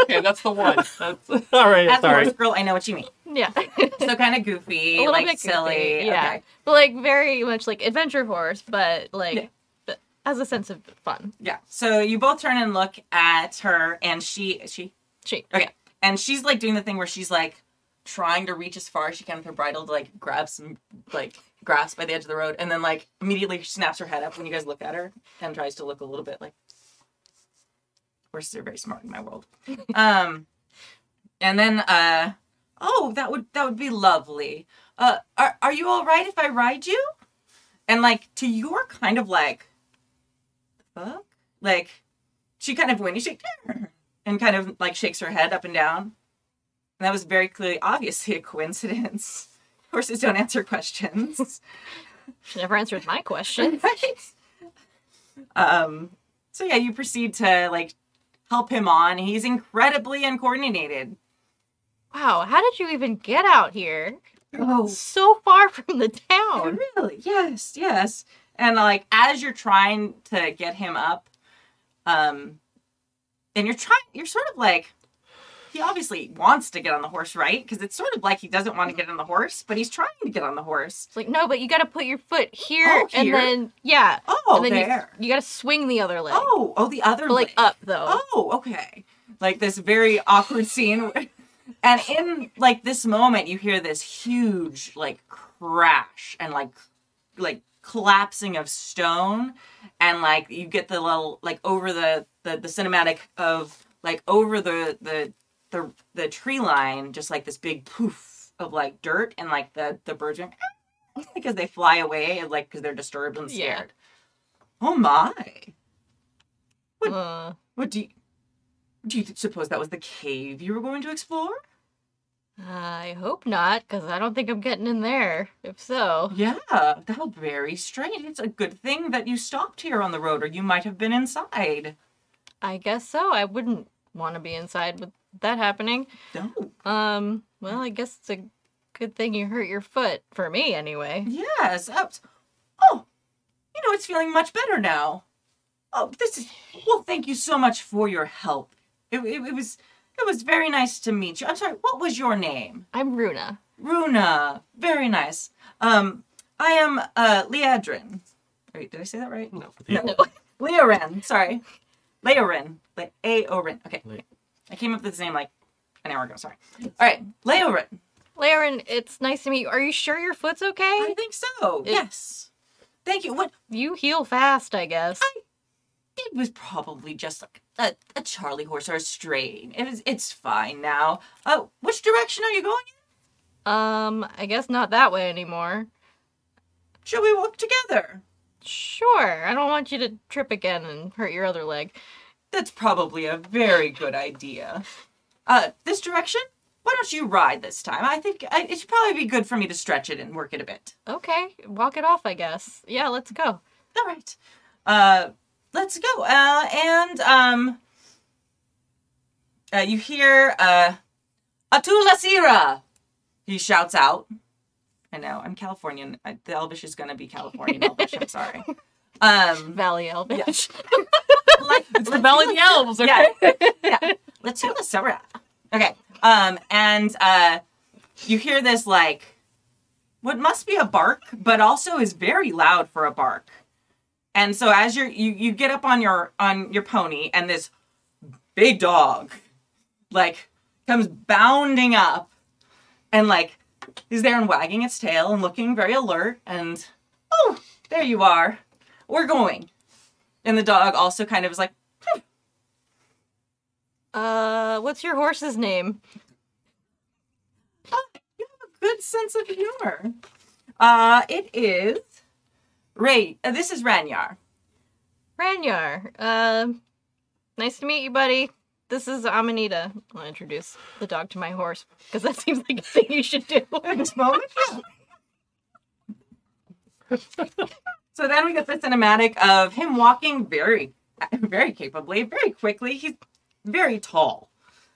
Okay, that's the one. That's All right, As a sorry. horse girl, I know what you mean. yeah. So kind of goofy, a little like bit silly. yeah. Okay. But like very much like adventure horse, but like Yeah. but has a sense of fun. Yeah. So you both turn and look at her, and she she She okay, and she's like doing the thing where she's like trying to reach as far as she can with her bridle to like grab some like grass by the edge of the road, and then like immediately snaps her head up when you guys look at her and tries to look a little bit like horses are very smart in my world. um, and then uh, Oh, that would that would be lovely. Uh, are are you all right if I ride you? And like to your kind of like, fuck, like she kind of when you shake and kind of like shakes her head up and down. And that was very clearly, obviously, a coincidence. Horses don't answer questions. She never answered my question. right? Um. So yeah, you proceed to like help him on. He's incredibly uncoordinated. Wow, how did you even get out here? Oh, So far from the town. really? Yes, yes. And like as you're trying to get him up, um, and you're trying, you're sort of like, he obviously wants to get on the horse, right? Because it's sort of like he doesn't want to mm. get on the horse, but he's trying to get on the horse. It's like, no, but you gotta put your foot here, Oh, and then yeah. Oh, and then there. You, you gotta swing the other leg. Oh, oh, the other But, like leg. up though. Oh, okay. Like this very awkward scene. And in like this moment, you hear this huge like crash and like like collapsing of stone, and like you get the little like over the the, the cinematic of like over the the the the tree line, just like this big poof of like dirt, and like the the birds going because they fly away and like because they're disturbed and Yeah. scared. Oh my! Uh, What do you do? You suppose that was the cave you were going to explore? I hope not, because I don't think I'm getting in there. If so, Yeah, that was very strange. It's a good thing that you stopped here on the road, or you might have been inside. I guess so. I wouldn't want to be inside with that happening. No. Um, well, I guess it's a good thing you hurt your foot for me anyway. Yes. Oh, oh, you know, it's feeling much better now. Oh, this is. Well, thank you so much for your help. It, it, it was. It was very nice to meet you. I'm sorry. What was your name? I'm Runa. Runa. Very nice. Um, I am uh Leadrin. Wait, did I say that right? No. No. Leorin. Sorry. Leorin. Le- Aorin. Okay. Le- I came up with this name like an hour ago. Sorry. All right. Leorin. Laren, it's nice to meet you. Are you sure your foot's okay? I think so. It- yes. Thank you. What? You heal fast, I guess. It was probably just like a, a Charlie horse or a strain. It was. It's fine now. Oh, which direction are you going? in? Um, I guess not that way anymore. Shall we walk together? Sure. I don't want you to trip again and hurt your other leg. That's probably a very good idea. Uh, this direction? Why don't you ride this time? I think I, it should probably be good for me to stretch it and work it a bit. Okay, walk it off, I guess. Yeah, let's go. All right. Uh, let's go. Uh, and um, uh, you hear uh, Atula Sira. He shouts out. I know I'm Californian. I, the Elvish is gonna be Californian Elvish. I'm sorry. Um, Valley Elvish. like, It's the Valley of the Elves, okay? yeah. yeah. Let's hear the Sarah. Okay. Um, and uh, you hear this like what must be a bark, but also is very loud for a bark. And so as you're you you get up on your on your pony, and this big dog like comes bounding up, and like is there and wagging its tail and looking very alert. And oh, there you are. We're going. And the dog also kind of is like, Uh, what's your horse's name? oh, you have a good sense of humor. Uh, it is Ray. Uh, this is Ranyar. Ranyar. Um, nice to meet you, buddy. This is Amanita. I'll introduce the dog to my horse because that seems like a thing you should do. At this moment, so then we get the cinematic of him walking very, very capably, very quickly. He's very tall,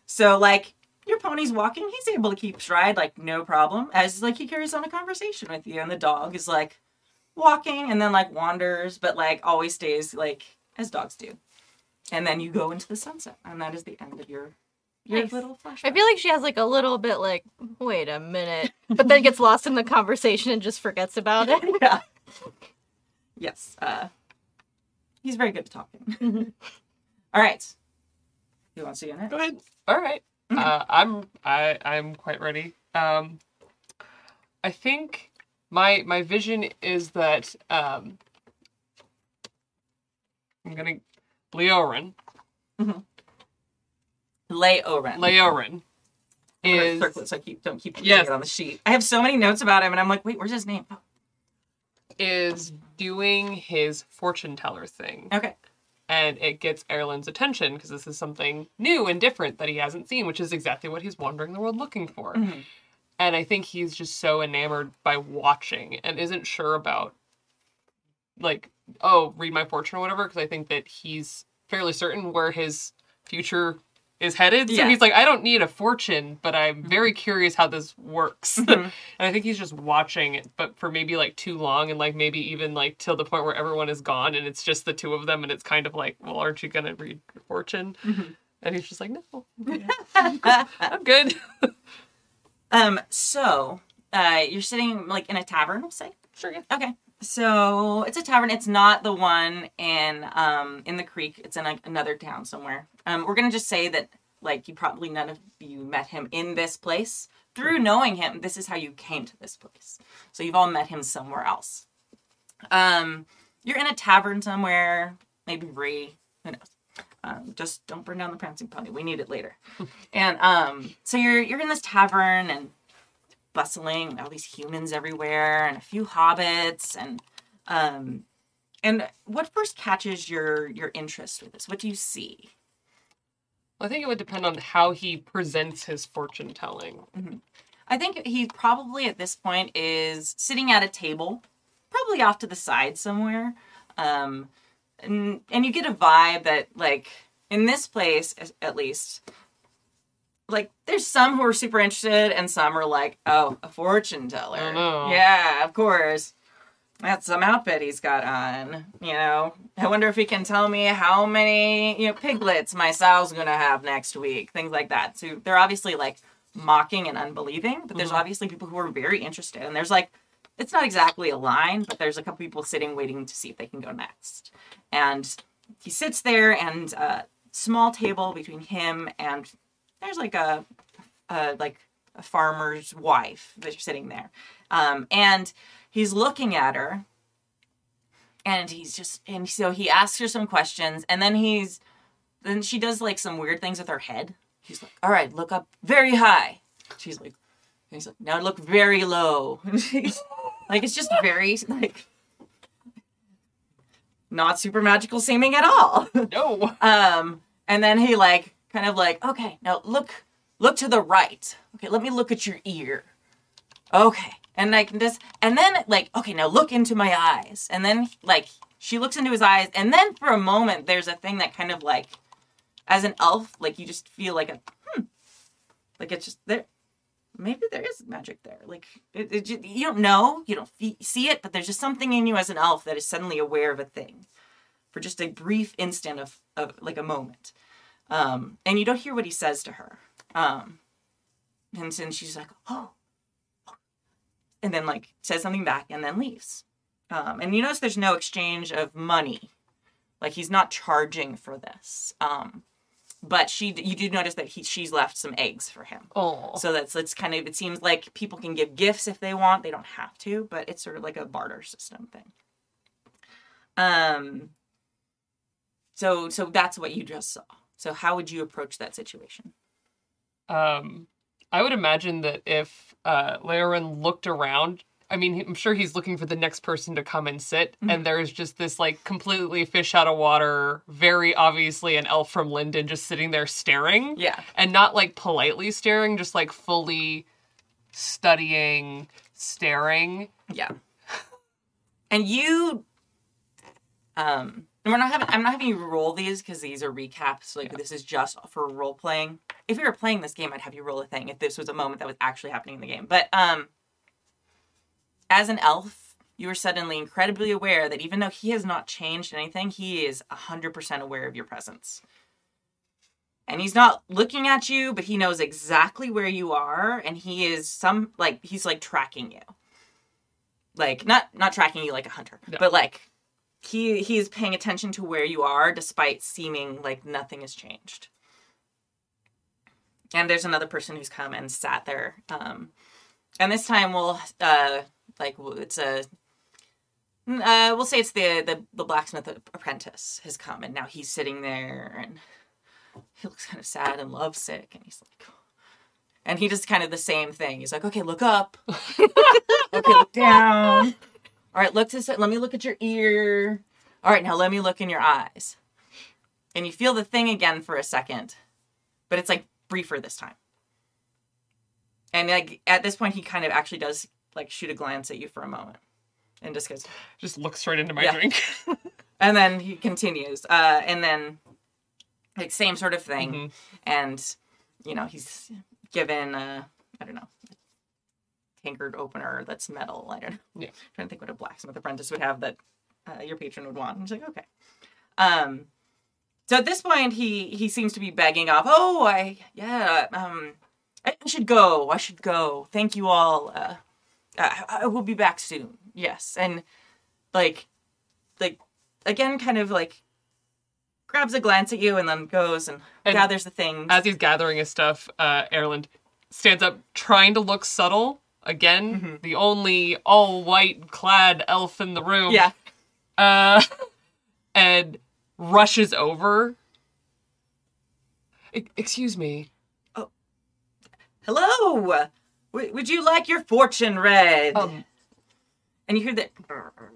so like your pony's walking, he's able to keep stride like no problem. As like he carries on a conversation with you, and the dog is like walking and then like wanders, but like always stays like as dogs do. And then you go into the sunset, and that is the end of your your Nice. little flashback. I feel like she has like a little bit like, wait a minute, but then gets lost in the conversation and just forgets about it. yeah. Yes. Uh, he's very good at talking. All right. Who wants to get in Go ahead. All right. Uh, I'm I I'm quite ready. Um, I think my my vision is that um, I'm gonna Leorin Oren. Leorin I'm is circle it so I keep don't keep yes. it on the sheet. I have so many notes about him, and I'm like, wait, where's his name? Oh, is doing his fortune teller thing. okay. and it gets Erlen's attention because this is something new and different that he hasn't seen, which is exactly what he's wandering the world looking for. Mhm. And I think he's just so enamored by watching and isn't sure about, like, oh, read my fortune or whatever, because I think that he's fairly certain where his future is headed. So Yeah. he's like, I don't need a fortune, but I'm very curious how this works. Mhm. and I think he's just watching it, but for maybe like too long and like maybe even like till the point where everyone is gone and it's just the two of them and it's kind of like, well, aren't you gonna read your fortune? Mhm. And he's just like, no, I'm good. Um. So, uh, you're sitting like in a tavern, we'll say. sure, yeah. Okay. So it's a tavern. It's not the one in um in the creek. It's in another town somewhere. Um, we're gonna just say that like you probably none of you met him in this place. Through knowing him, this is how you came to this place. So you've all met him somewhere else. Um, you're in a tavern somewhere, maybe Bree. Who knows? Um, just don't burn down the prancing pony. We need it later. and um, so you're you're in this tavern and bustling, and all these humans everywhere, and a few hobbits, and um, and what first catches your your interest with this? What do you see? I think it would depend on how he presents his fortune telling. I think he probably at this point is sitting at a table, probably off to the side somewhere. Um, and, and you get a vibe that, like, in this place, at least, like, there's some who are super interested and some are like, oh, a fortune teller. Yeah, of course. That's some outfit he's got on. You know, I wonder if he can tell me how many, you know, piglets my sow's gonna have next week. Things like that. So they're obviously like mocking and unbelieving, but there's Mhm. obviously people who are very interested. And there's like, it's not exactly a line, but there's a couple people sitting waiting to see if they can go next. And he sits there, and a small table between him and there's like a, a like a farmer's wife that's sitting there, um, and he's looking at her, and he's just and so he asks her some questions, and then he's then she does like some weird things with her head. He's like, "All right, look up very high." She's like, he's like, "Now look very low." And she's like, it's just very like not super magical seeming at all. No. Um, and then he like kind of like, okay, now look, look to the right. Okay, let me look at your ear. Okay, and I can just, and then like, okay, now look into my eyes. And then like she looks into his eyes, and then for a moment, there's a thing that kind of like, as an elf, like you just feel like a, hmm, like it's just there. Maybe there is magic there. Like it, it you don't know, you don't see it, but there's just something in you as an elf that is suddenly aware of a thing for just a brief instant of, of like a moment. Um, and you don't hear what he says to her. Um, and then she's like, oh. And then like says something back and then leaves. Um, and you notice there's no exchange of money. Like he's not charging for this. Um, but she, you do notice that he, she's left some eggs for him. Oh. So that's it's kind of it seems like people can give gifts if they want. They don't have to, but it's sort of like a barter system thing. Um so so that's what you just saw. So how would you approach that situation? Um, I would imagine that if uh, Laren looked around, I mean, I'm sure he's looking for the next person to come and sit, Mhm. and there's just this like completely fish out of water, very obviously an elf from Lindon just sitting there staring, Yeah. and not like politely staring, just like fully studying, staring. Yeah. And you um and we're not having I'm not having you roll these because these are recaps. Like this is just for role playing. If we were playing this game, I'd have you roll a thing if this was a moment that was actually happening in the game. But um as an elf, you are suddenly incredibly aware that even though he has not changed anything, he is 100% aware of your presence. And he's not looking at you, but he knows exactly where you are and he is some like he's like tracking you like not not tracking you like a hunter No. but like he he is paying attention to where you are despite seeming like nothing has changed and there's another person who's come and sat there um and this time we'll uh like it's a uh, we'll say it's the, the the blacksmith apprentice has come and now he's sitting there and he looks kind of sad and lovesick and he's like And he does kind of the same thing. He's like, okay, look up. okay, look down. All right, look to. Let me look at your ear. All right, now let me look in your eyes. And you feel the thing again for a second, but it's like briefer this time. And like at this point, he kind of actually does like shoot a glance at you for a moment, and just goes, Just looks straight into my Yeah. drink. and then he continues, uh, and then like same sort of thing, Mhm. and you know he's given uh, I don't know tankard opener that's metal. I don't know. Yeah. trying to think what a blacksmith apprentice would have that uh, your patron would want. And he's like, okay. Um, so at this point, he he seems to be begging off. Oh, I yeah. Um, I I should go. I should go. Thank you all. Uh, I, I will be back soon. Yes, and like, like again, kind of like grabs a glance at you and then goes and, And gathers the things. As he's gathering his stuff, uh, Erland stands up, trying to look subtle. Again, Mm-hmm. the only all white clad elf in the room. yeah. Uh, and rushes over. E- excuse me. Oh. Hello. W- would you like your fortune read? Um, and you hear that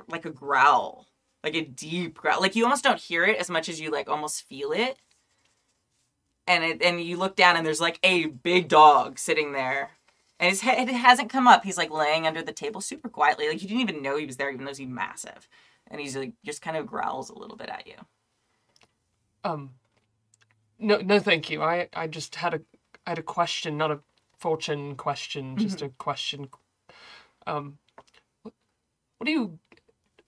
like a growl, like a deep growl. Like you almost don't hear it as much as you like almost feel it. And it and you look down and there's like a big dog sitting there. And his head it hasn't come up. He's like laying under the table super quietly. Like you didn't even know he was there, even though he's massive. And he's like just kind of growls a little bit at you. um, no, no, thank you. I, I just had a, I had a question, not a fortune question, just a question. Um, what, what do you,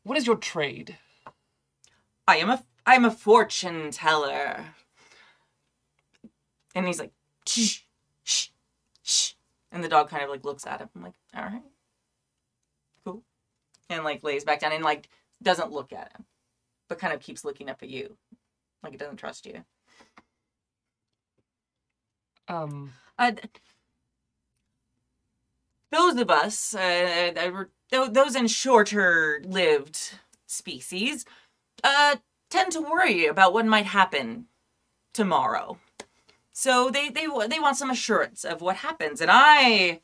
what is your trade? I am a I am a fortune teller. And he's like, shh. And the dog kind of like looks at him. I'm like, all right, cool. And like lays back down and like doesn't look at him, but kind of keeps looking up at you, like it doesn't trust you. Um, Uh, those of us, uh, that were- those in shorter lived species, uh, tend to worry about what might happen tomorrow. So they, they, they want some assurance of what happens, and I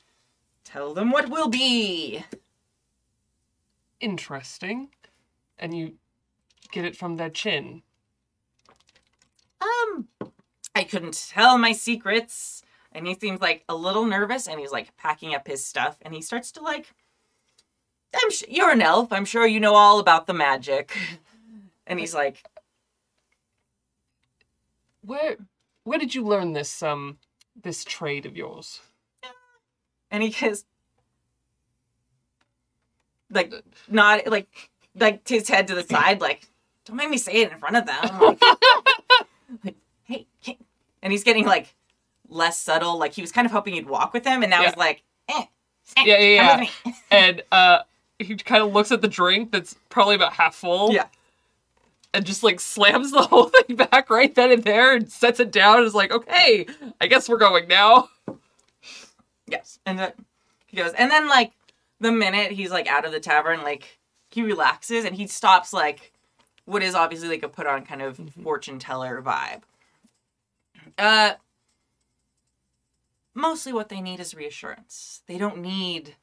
tell them what will be. interesting. And you get it from their chin. Um, I couldn't tell my secrets. And he seems like a little nervous and he's like packing up his stuff and he starts to like, I'm sh- you're an elf. I'm sure you know all about the magic. And he's like, Where, where did you learn this, um, this trade of yours? and he goes, like, not like, like his head to the side, like, don't make me say it in front of them. Like, like, hey, hey. and he's getting like less subtle. Like he was kind of hoping you'd walk with him, and now Yeah. he's like, eh, eh, Yeah, yeah, yeah. and uh he kind of looks at the drink that's probably about half full Yeah. And just like slams the whole thing back right then and there and sets it down and is like okay i guess we're going now Yes. And then he goes, and then like the minute he's like out of the tavern, like he relaxes and he stops like what is obviously like a put on kind of fortune teller vibe. Uh mostly what they need is reassurance. They don't need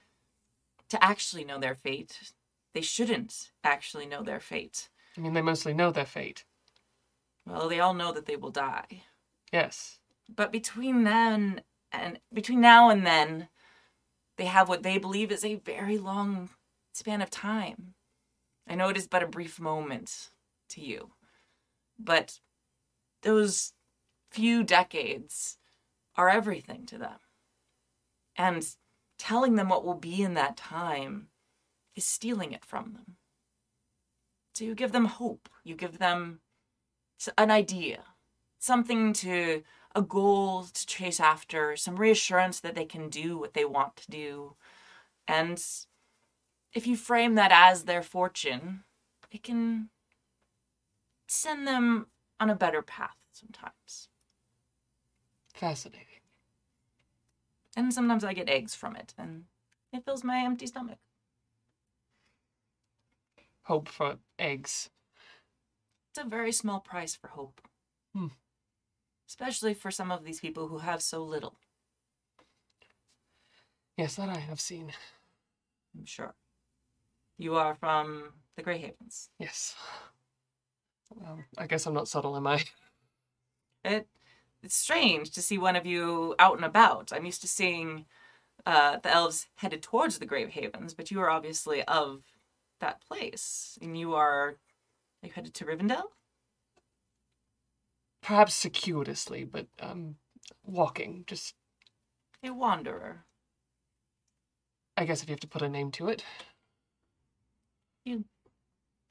to actually know their fate. They shouldn't actually know their fate. I mean they mostly know their fate Well, they all know that they will die. yes But between then and between now and then, they have what they believe is a very long span of time. I know it is but a brief moment to you, but those few decades are everything to them. And telling them what will be in that time is stealing it from them. So you give them hope, you give them an idea, something to a goal to chase after, some reassurance that they can do what they want to do. And if you frame that as their fortune, it can send them on a better path sometimes. fascinating And sometimes I get eggs from it, and it fills my empty stomach. Hope for eggs It's a very small price for hope. Hmm. Especially for some of these people who have so little. Yes, that I have seen. I'm sure. You are from the Grey Havens. Yes. Um, I guess I'm not subtle, am I? It it's strange to see one of you out and about. I'm used to seeing uh, the elves headed towards the Grey Havens, but you are obviously of that place, and you are. Are you headed to Rivendell? Perhaps circuitously, but um, walking. Just, A wanderer. I guess if you have to put a name to it.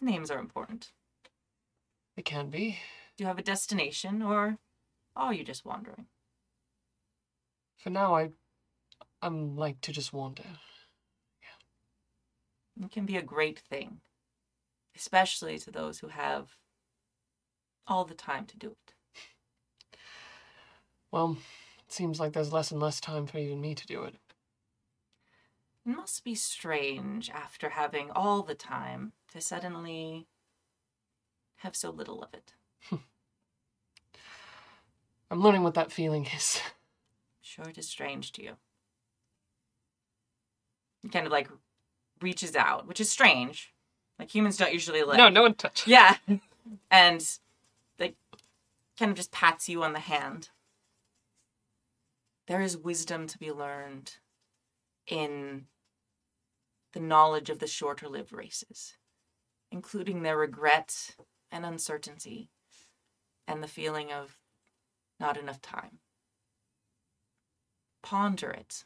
Names are important. It can be. Do you have a destination, or are you just wandering? For now, I, I'm like to just wander. It can be a great thing, especially to those who have all the time to do it. Well, it seems like there's less and less time for even me to do it. It must be strange after having all the time to suddenly have so little of it. I'm learning what that feeling is. Sure, it is strange to you. He kind of like reaches out, which is strange. Like humans don't usually like. No, no one touches. Yeah. And like kind of just pats you on the hand. There is wisdom to be learned in the knowledge of the shorter lived races, including their regret and uncertainty and the feeling of not enough time. Ponder it,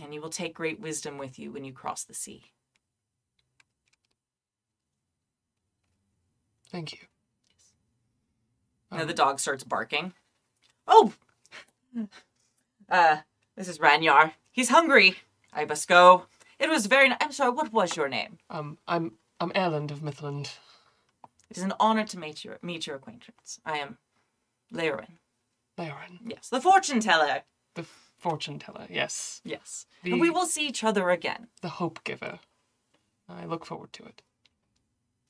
and you will take great wisdom with you when you cross the sea. Thank you. Now the dog starts barking. Oh! Uh, this is Ranyar. He's hungry. I must go. It was very. Ni- I'm sorry. What was your name? Um, I'm I'm Erland of Mithlond. It is an honor to meet your meet your acquaintance. I am Laren. Laren, Yes, the fortune teller. the fortune teller. Yes, Yes, The- and we will see each other again. the hope giver. I look forward to it.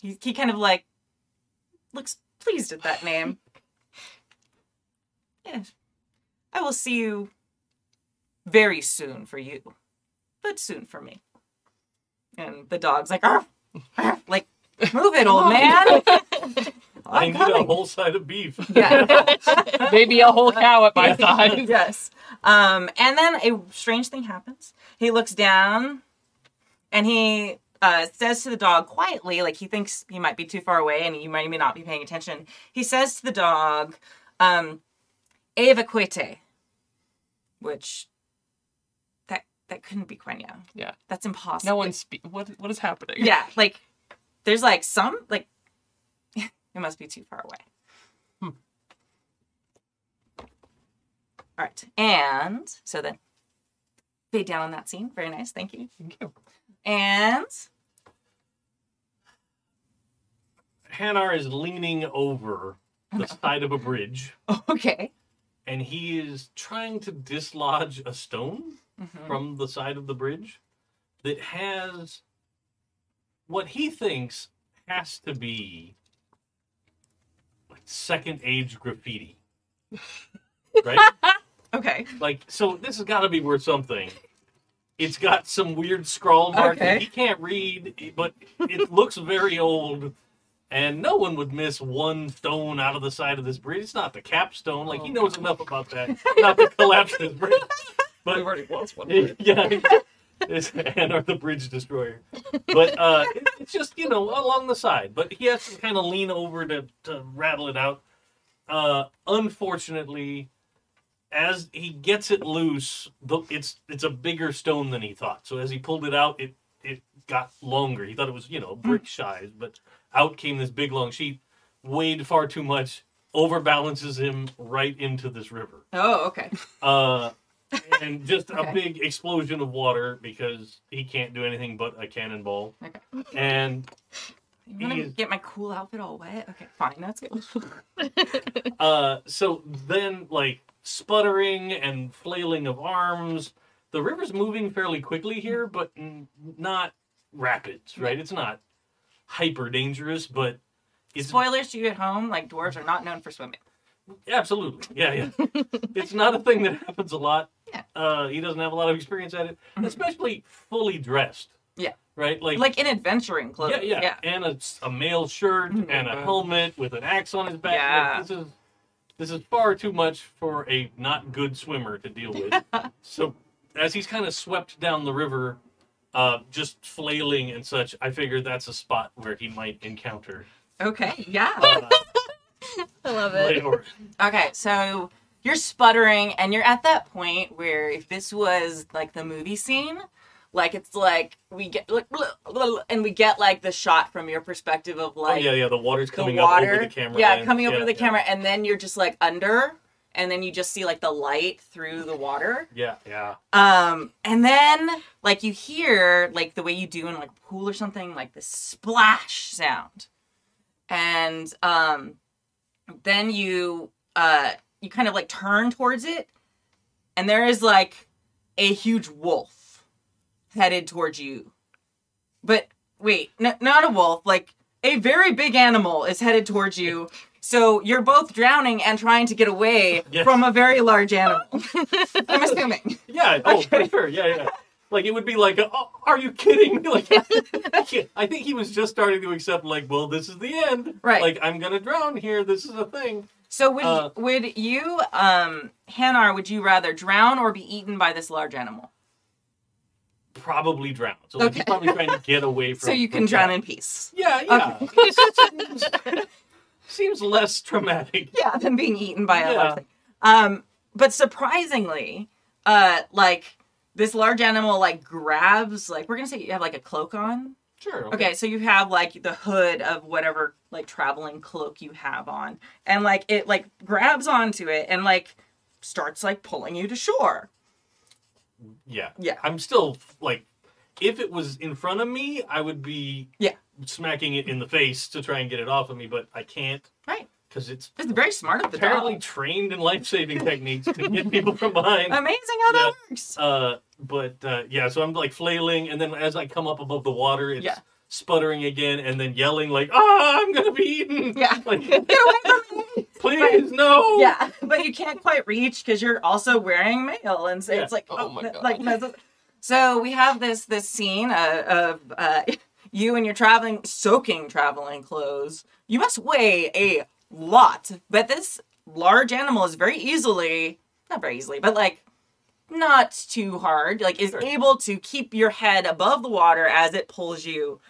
He he kind of like looks pleased at that name. yes, I will see you very soon for you, but soon for me. And the dog's like, arf, arf, like, move it, old man. I I'm need a whole side of beef. Yeah. Maybe a whole cow at my side. yes. Um, and then a strange thing happens. He looks down and he uh, says to the dog quietly, like he thinks he might be too far away and you might may not be paying attention. He says to the dog, um, evacuate, which that that couldn't be Quenya. Yeah. That's impossible. No one speak. What what is happening? Yeah, like there's like some like it must be too far away. Hmm. All right, and so then fade down on that scene. Very nice, thank you. Thank you. And Hanar is leaning over the side of a bridge, okay, and he is trying to dislodge a stone Mhm. from the side of the bridge that has what he thinks has to be second age graffiti. Right? okay, like, so this has got to be worth something. It's got some weird scrawl marking. Okay. He can't read, but it looks very old. And no one would miss one stone out of the side of this bridge. It's not the capstone. Like, he Oh. knows enough about that not to collapse this bridge. But We've already lost one. yeah, it's Anar the bridge destroyer. But uh, it, it's just you know along the side. But he has to kind of lean over to to rattle it out. Uh, unfortunately, as he gets it loose, it's it's a bigger stone than he thought. So as he pulled it out, it it got longer. He thought it was you know brick size, but out came this big long sheet, weighed far too much, overbalances him right into this river oh okay, uh, and just a big explosion of water because he can't do anything but a cannonball. Okay. And I'm gonna get my cool outfit all wet? Okay, fine, that's good. uh, so then, like sputtering and flailing of arms, the river's moving fairly quickly here, but n- not rapids, right? It's not hyper dangerous, but it's Spoilers to you at home: like dwarves are not known for swimming. Absolutely, yeah, yeah. it's not a thing that happens a lot. Yeah. Uh, he doesn't have a lot of experience at it, Mhm. especially fully dressed. Yeah. Right. Like. Like in adventuring clothes. yeah, yeah, and a, a mail shirt Mhm. and a helmet with an axe on his back. Like, Yeah. this is this is far too much for a not good swimmer to deal with. so as he's kind of swept down the river, uh, just flailing and such, I figured that's a spot where he might encounter. Okay. Yeah. Uh, I love it. Leonor. Okay, so you're sputtering, and you're at that point where if this was like the movie scene, like it's like we get like, and we get like the shot from your perspective of Oh like yeah, yeah. The water's the coming water, up over the camera. yeah, line. coming over Yeah, the yeah. camera, and then you're just like under, and then you just see like the light through the water. Yeah, yeah. Um, and then like you hear like the way you do in like a pool or something, like the splash sound. And um then you uh you kind of like turn towards it, and there is like a huge wolf headed towards you. But wait, n- not a wolf, like a very big animal is headed towards you. So you're both drowning and trying to get away Yes. from a very large animal. I'm assuming. Yeah. Oh, Okay. for sure. Yeah, yeah. Like it would be like, oh, are you kidding me? Like, I think he was just starting to accept, like, well, this is the end. Right. Like, I'm gonna drown here. This is a thing. So would Uh, would you, um, Hanar, would you rather drown or be eaten by this large animal? Probably drown. So like, he's probably trying to get away from. So you can drown that. in peace. Yeah, yeah. seems, seems less traumatic. Yeah, than being eaten by a Yeah. large thing. Um, but surprisingly, uh, like this large animal like grabs like we're gonna say you have like a cloak on. Sure. Okay, so you have like the hood of whatever like traveling cloak you have on, and like it like grabs onto it and like starts like pulling you to shore. Yeah. Yeah. I'm still like, if it was in front of me, I would be Yeah. smacking it in the face to try and get it off of me, but I can't Right. Because it's It's very smart of the apparently dog. trained in life saving techniques to get people from behind. Amazing how that works. Uh, but uh, yeah, so I'm like flailing, and then as I come up above the water, it's Yeah. sputtering again, and then yelling like, "Ah, I'm gonna be eaten!" Yeah. like, Get away from me! please no. Yeah, but you can't quite reach because you're also wearing mail, and so Yeah. it's like, Oh my God. like so we have this this scene uh, of uh, you and your traveling, soaking traveling clothes. You must weigh a lot, but this large animal is very easily, not very easily, but like not too hard. Like is Sure. able to keep your head above the water as it pulls you,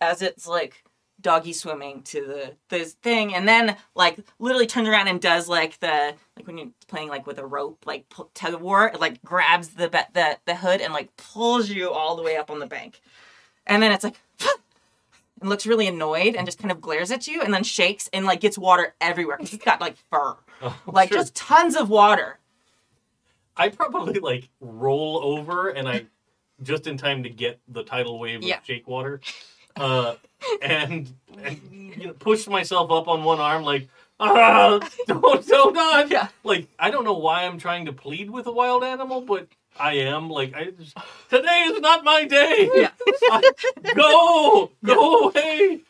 as it's like doggy swimming to the this thing and then like literally turns around and does like the like when you're playing like with a rope like tug of war it like grabs the the the hood and like pulls you all the way up on the bank and then it's like and looks really annoyed and just kind of glares at you and then shakes and like gets water everywhere because it's got like fur Oh, like sure. just tons of water I probably like roll over, and I just in time to get the tidal wave Yeah. of shake water, uh, and, and you know, push myself up on one arm like. Ah, don't, don't, not. Yeah. Like, I don't know why I'm trying to plead with a wild animal, but I am. Like, I just, today is not my day. Yeah. I- go, go away.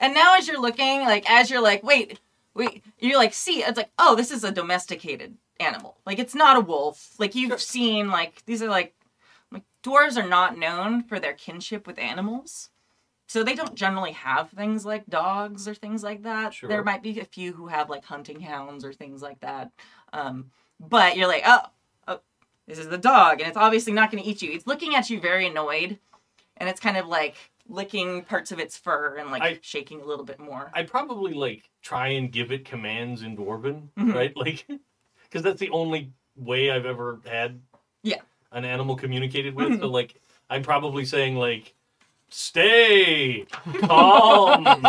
And now as you're looking, like as you're like, wait, wait, you're like see, it's like, oh, this is a domesticated animal. Like it's not a wolf. Like you've Sure. seen like these are like like dwarves are not known for their kinship with animals. So they don't generally have things like dogs or things like that. Sure. There might be a few who have like hunting hounds or things like that. Um, but you're like, oh, oh, this is the dog, and it's obviously not going to eat you. It's looking at you very annoyed, and it's kind of like licking parts of its fur and like I- shaking a little bit more. I'd probably like try and give it commands in Dwarven, Mhm. right? Like, because that's the only way I've ever had Yeah. an animal communicated with. so like, I'm probably saying like, stay calm.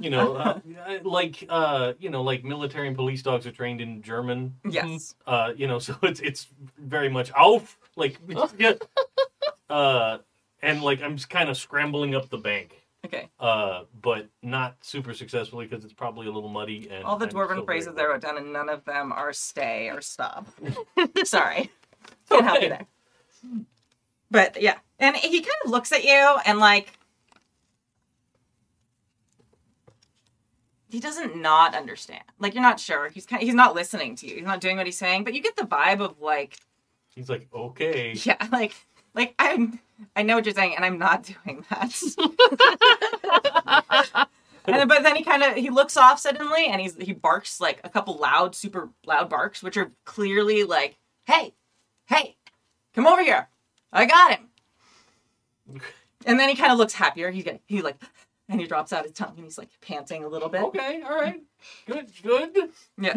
you know, uh, like uh, you know, like military and police dogs are trained in German. yes. Uh, you know, so it's it's very much auf, like, yeah. uh, and like I'm just kind of scrambling up the bank Okay. uh, but not super successfully because it's probably a little muddy. And All the I'm dwarven still phrases very there wrote down, and none of them are stay or stop. Sorry. Can't help you Okay. there. But yeah. And he kind of looks at you and like he doesn't not understand. Like you're not sure. He's kind of, he's not listening to you. He's not doing what he's saying, but you get the vibe of like He's like, okay. yeah, like like I'm I know what you're saying and I'm not doing that. and then, but then he kind of he looks off suddenly and he's he barks like a couple loud super loud barks which are clearly like, "Hey. Hey. Come over here. I got him." And then he kind of looks happier. he's getting, he like and he drops out his tongue and he's like panting a little bit. Okay, all right. Good, good, Yeah.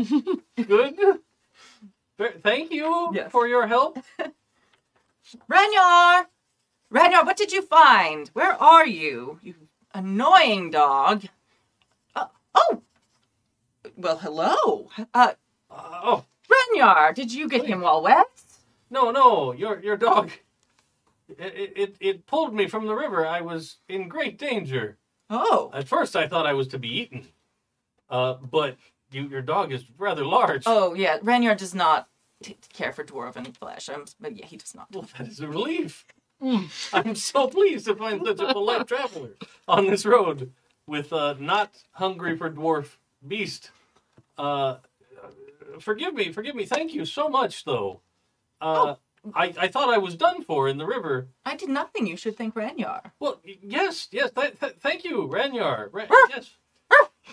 good. Thank you Yes. for your help. Ranyar! Ranyar, what did you find? Where are you? You annoying dog. Uh, oh! Well, hello. Uh, Uh, oh, Ranyar, did you get him while wet? no, no, your your dog. It, it it pulled me from the river. I was in great danger. Oh. At first, I thought I was to be eaten. Uh, but you, your dog is rather large. Oh, yeah. Ranyar does not t- care for dwarven flesh. Um, but yeah, he does not. Well, that is a relief. I'm so pleased to find such a polite traveler on this road with uh, not hungry for dwarf beast. Uh, forgive me, forgive me. Thank you so much, though. Uh, I, I thought I was done for in the river. I did nothing. You should thank Ranyar. Well, yes, yes. Th- th- thank you, Ranyar. Ra- yes,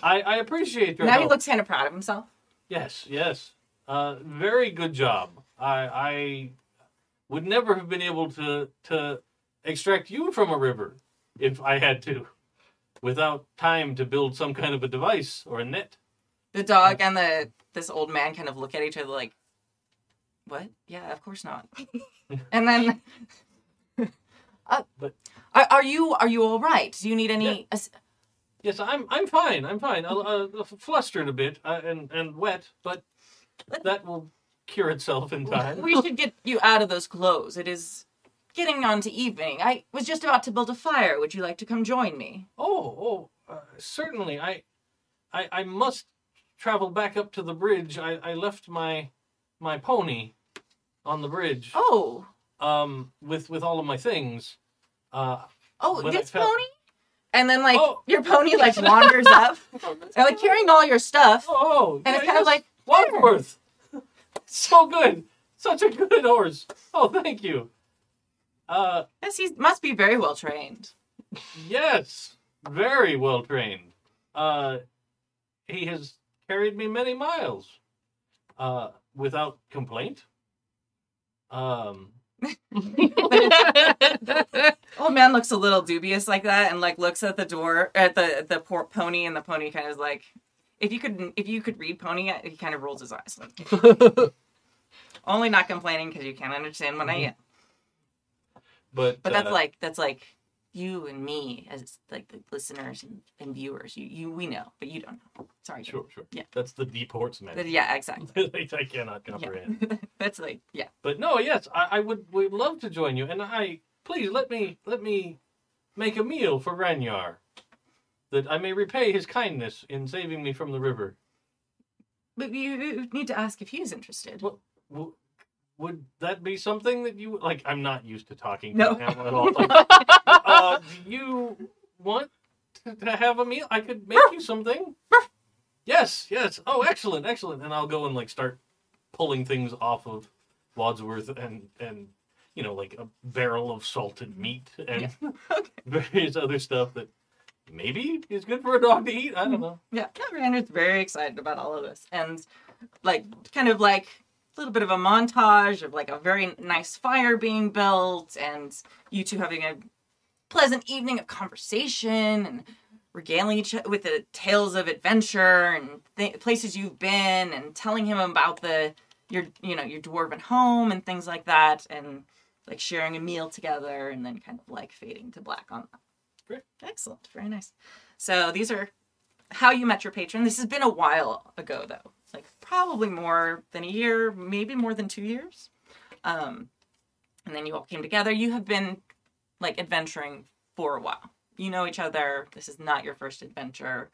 I, I appreciate your Now he help. looks kind of proud of himself. Yes, yes. Uh, very good job. I I would never have been able to to extract you from a river if I had to, without time to build some kind of a device or a net. The dog and the this old man kind of look at each other like, "What? Yeah, of course not." and then, uh, But- are, are you are you all right? Do you need any? ass- Yes, I'm I'm fine. I'm fine. Uh, uh, flustered a bit uh, and and wet, but that will cure itself in time. we should get you out of those clothes. It is getting on to evening. I was just about to build a fire. Would you like to come join me? Oh, oh, uh, certainly. I, I, I must travel back up to the bridge. I, I left my, my pony, on the bridge. Oh, Um, with with all of my things. Uh, oh, this pony. And then like Oh. your pony like wanders up and like carrying all your stuff. oh, And yeah, it's kind of like, Wadsworth. so good, such a good horse. Oh, thank you. Uh, Yes, he must be very well trained. yes, very well trained. Uh, he has carried me many miles, uh, without complaint. Um, Old man looks a little dubious like that, and like looks at the door at the the poor pony, and the pony kind of is like, if you could if you could read pony, he kind of rolls his eyes. Only not complaining because you can't understand what I am. but But that's uh, like that's like you and me as like the listeners and, and viewers. You you we know, but you don't know. Sorry. Dave. sure, sure. Yeah. that's the deep horseman. Yeah, exactly. I cannot comprehend. Yeah. that's like yeah. But no, yes, I, I would would love to join you, and I please let me let me make a meal for Ranyar, that I may repay his kindness in saving me from the river. But you, need to ask if he's interested. Well, w- would that be something that you like? I'm not used to talking No. to him at all. Like, uh, do you want to, have a meal? I could make you something. Yes, yes. Oh, excellent, excellent. And I'll go and like start pulling things off of Wadsworth and and you know like a barrel of salted meat and various other stuff that maybe is good for a dog to eat. I don't know. Yeah, Ranyar's very excited about all of this, and like kind of like little bit of a montage of like a very nice fire being built, and you two having a pleasant evening of conversation and regaling each other with the tales of adventure and th- places you've been, and telling him about the your you know your dwarven home and things like that, and like sharing a meal together, and then kind of like fading to black on that. Great. Excellent, very nice. So these are how you met your patron. This has been a while ago, though. Like probably more than a year, maybe more than two years. Um, and then you all came together. You have been like adventuring for a while. You know each other. This is not your first adventure.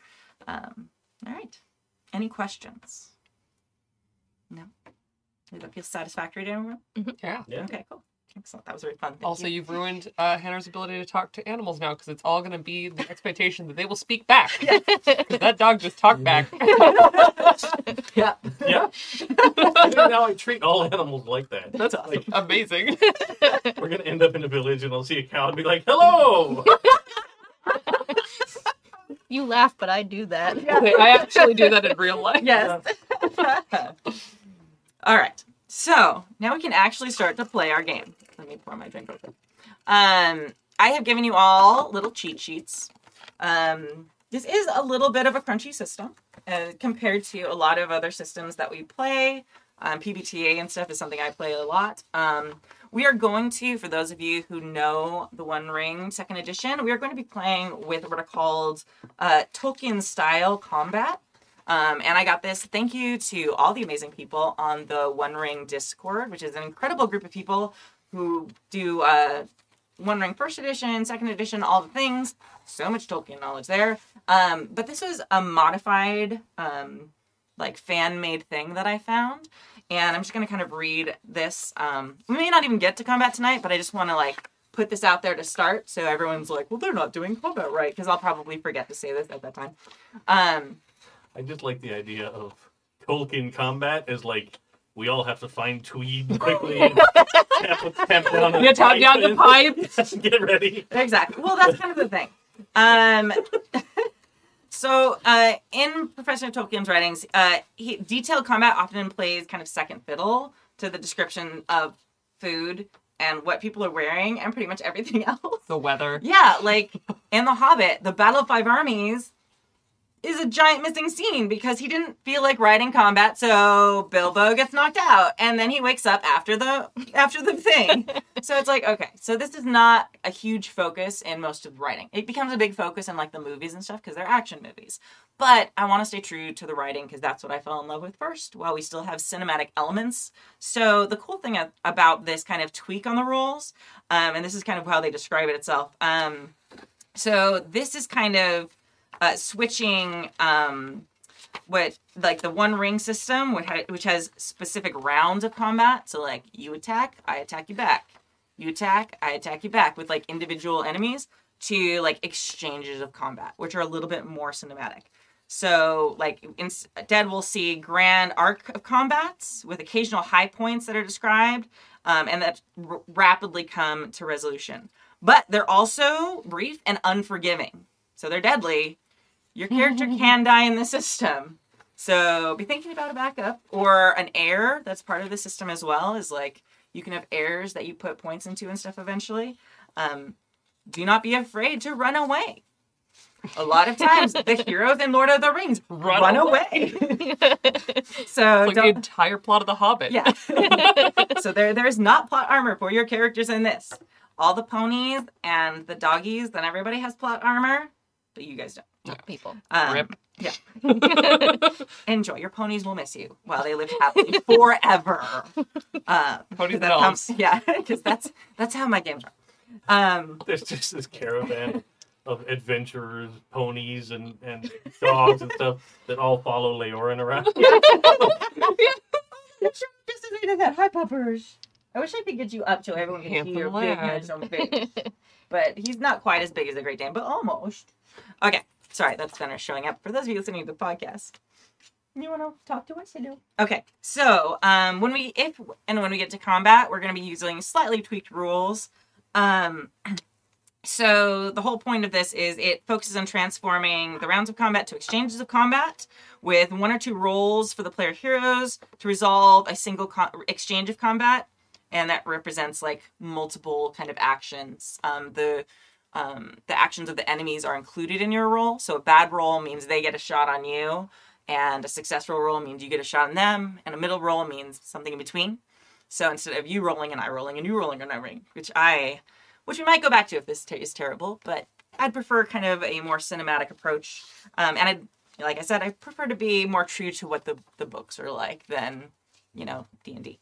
Um, all right. Any questions? No. Does that feel satisfactory to everyone? Yeah. Yeah. Okay, cool. Excellent. That was very fun. Thank Also, you. you've ruined uh, Hanar's ability to talk to animals now because it's all going to be the expectation that they will speak back. 'Cause that dog just talked back. yeah. Yeah. I now I treat all animals like that. That's awesome. Like, Amazing. we're gonna end up in a village and I'll see a cow and be like, "Hello." You laugh, but I do that. Okay, I actually do that in real life. Yes. All right. So now we can actually start to play our game. Let me pour my drink real. Um, I have given you all little cheat sheets. Um, this is a little bit of a crunchy system uh, compared to a lot of other systems that we play. Um, PBTA and stuff is something I play a lot. Um, we are going to, for those of you who know the One Ring Second Edition, we are going to be playing with what are called uh, Tolkien style combat. Um, and I got this. Thank you to all the amazing people on the One Ring Discord, which is an incredible group of people who do uh, One Ring First Edition, Second Edition, all the things. So much Tolkien knowledge there. Um, but this was a modified, um, like fan made thing that I found. And I'm just going to kind of read this. Um, we may not even get to combat tonight, but I just want to like put this out there to start so everyone's like, well, they're not doing combat right. Because I'll probably forget to say this at that time. I just like the idea of Tolkien combat as like we all have to find Tweed quickly and tap, tap down. You tap down the pipe. Get ready. exactly. Well, that's kind of the thing. Um, so, uh, in Professor Tolkien's writings, uh, he, detailed combat often plays kind of second fiddle to the description of food and what people are wearing and pretty much everything else. The weather. Yeah, like in The Hobbit, the Battle of Five Armies is a giant missing scene because he didn't feel like riding combat, so Bilbo gets knocked out, and then he wakes up after the after the thing. so it's like, okay, so this is not a huge focus in most of the writing. It becomes a big focus in like the movies and stuff because they're action movies. But I want to stay true to the writing because that's what I fell in love with first, while we still have cinematic elements. So the cool thing about this kind of tweak on the rules, um, and this is kind of how they describe it itself. Um, so this is kind of uh, switching um, what like the one ring system, which, ha- which has specific rounds of combat. So like you attack, I attack you back. You attack, I attack you back with like individual enemies to like exchanges of combat, which are a little bit more cinematic. So, like, instead, we'll see grand arc of combats with occasional high points that are described, um, and that r- rapidly come to resolution. But they're also brief and unforgiving. So they're deadly. Your character can die in the system. So be thinking about a backup or an heir that's part of the system as well. Is like you can have heirs that you put points into and stuff eventually. Um, do not be afraid to run away. A lot of times, the heroes in Lord of the Rings run, Run away. so Like the don't, entire plot of The Hobbit. yeah. so there there is not plot armor for your characters in this. All the ponies and the doggies, then everybody has plot armor, but you guys don't. People. Um, Rip. Yeah. Enjoy. Your ponies will miss you while they live happily forever. Uh, Ponies and that's how- elves. yeah, because that's that's how my games are. Um, There's just this caravan of adventurers, ponies, and, and dogs and stuff that all follow Leorin around. just as I did that. Hi, puppers. I wish I could get you up so everyone can see Handsome your big lad. handsome face. but he's not quite as big as the Great Dane, but almost. Okay, sorry, that's Fenner showing up. For those of you listening to the podcast, you want to talk to us? Do. Okay, so um, when we if and when we get to combat, we're going to be using slightly tweaked rules. Um, so the whole point of this is it focuses on transforming the rounds of combat to exchanges of combat with one or two rolls for the player heroes to resolve a single co- exchange of combat and that represents like multiple kind of actions um, the um, the actions of the enemies are included in your roll so a bad roll means they get a shot on you and a successful roll means you get a shot on them and a middle roll means something in between. So instead of you rolling and i rolling and you rolling and i rolling which i which we might go back to if this is terrible but i'd prefer kind of a more cinematic approach. Um, and i like i said i prefer to be more true to what the, the books are like than you know d&d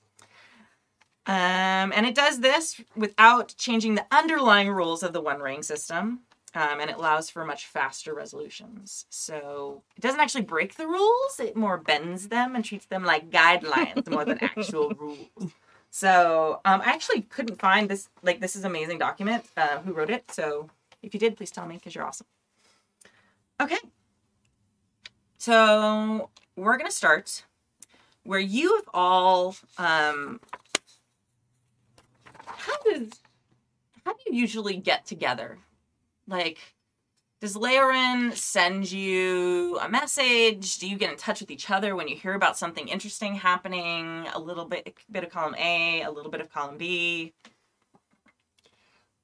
um, and it does this without changing the underlying rules of the one ring system um, and it allows for much faster resolutions so it doesn't actually break the rules it more bends them and treats them like guidelines more than actual rules So um, I actually couldn't find this. Like this is amazing document. Uh, who wrote it? So if you did, please tell me because you're awesome. Okay. So we're gonna start where you have all. Um, how does how do you usually get together? Like, does Leorin send you a message? Do you get in touch with each other when you hear about something interesting happening? A little bit, a bit of column A, a little bit of column B.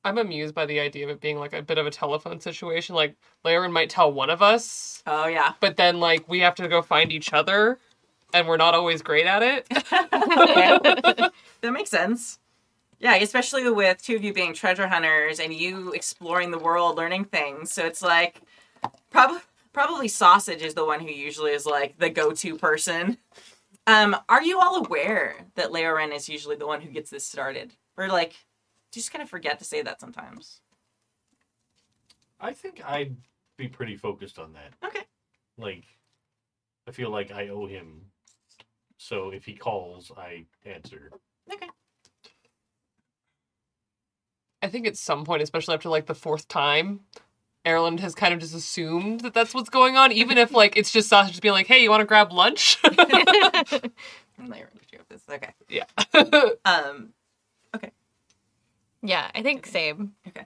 I'm amused by the idea of it being like a bit of a telephone situation. Like Laren might tell one of us, Oh yeah, but then like we have to go find each other, and we're not always great at it. that makes sense. Yeah, especially with two of you being treasure hunters and you exploring the world, learning things. So it's like, probably probably sausage is the one who usually is like the go-to person. Um, are you all aware that Leoren is usually the one who gets this started, or like, do you just kind of forget to say that sometimes? I think I'd be pretty focused on that. Okay. Like, I feel like I owe him. So if he calls, I answer. Okay. I think at some point, especially after like the fourth time, Erland has kind of just assumed that that's what's going on, even if like it's just sausage being like, "Hey, you want to grab lunch?" Leoren, did you have this? is Okay. yeah. Um, Okay. Yeah, I think same. Okay.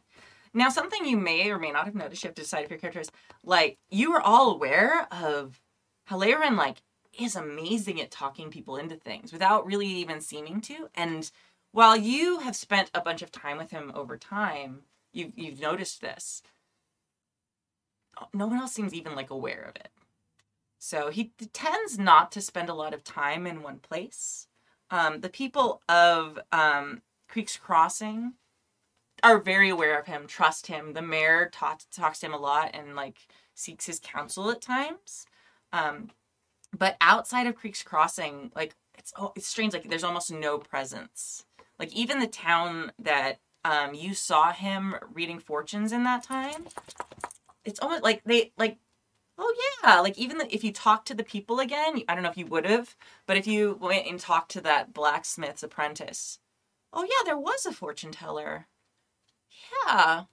Now, something you may or may not have noticed, you have to decide if your character is like you are all aware of how Laren like is amazing at talking people into things without really even seeming to. And while you have spent a bunch of time with him over time, you've you've noticed this. No one else seems even like aware of it. So he tends not to spend a lot of time in one place. Um, the people of um, Creek's Crossing are very aware of him, trust him. The mayor talks talks to him a lot and like seeks his counsel at times. Um, but outside of Creek's Crossing, like it's oh, it's strange. Like there's almost no presence. Like even the town that um you saw him reading fortunes in that time, it's almost like they like. Oh yeah, like even the, if you talk to the people again, I don't know if you would have, but if you went and talked to that blacksmith's apprentice, oh yeah, there was a fortune teller. Yeah.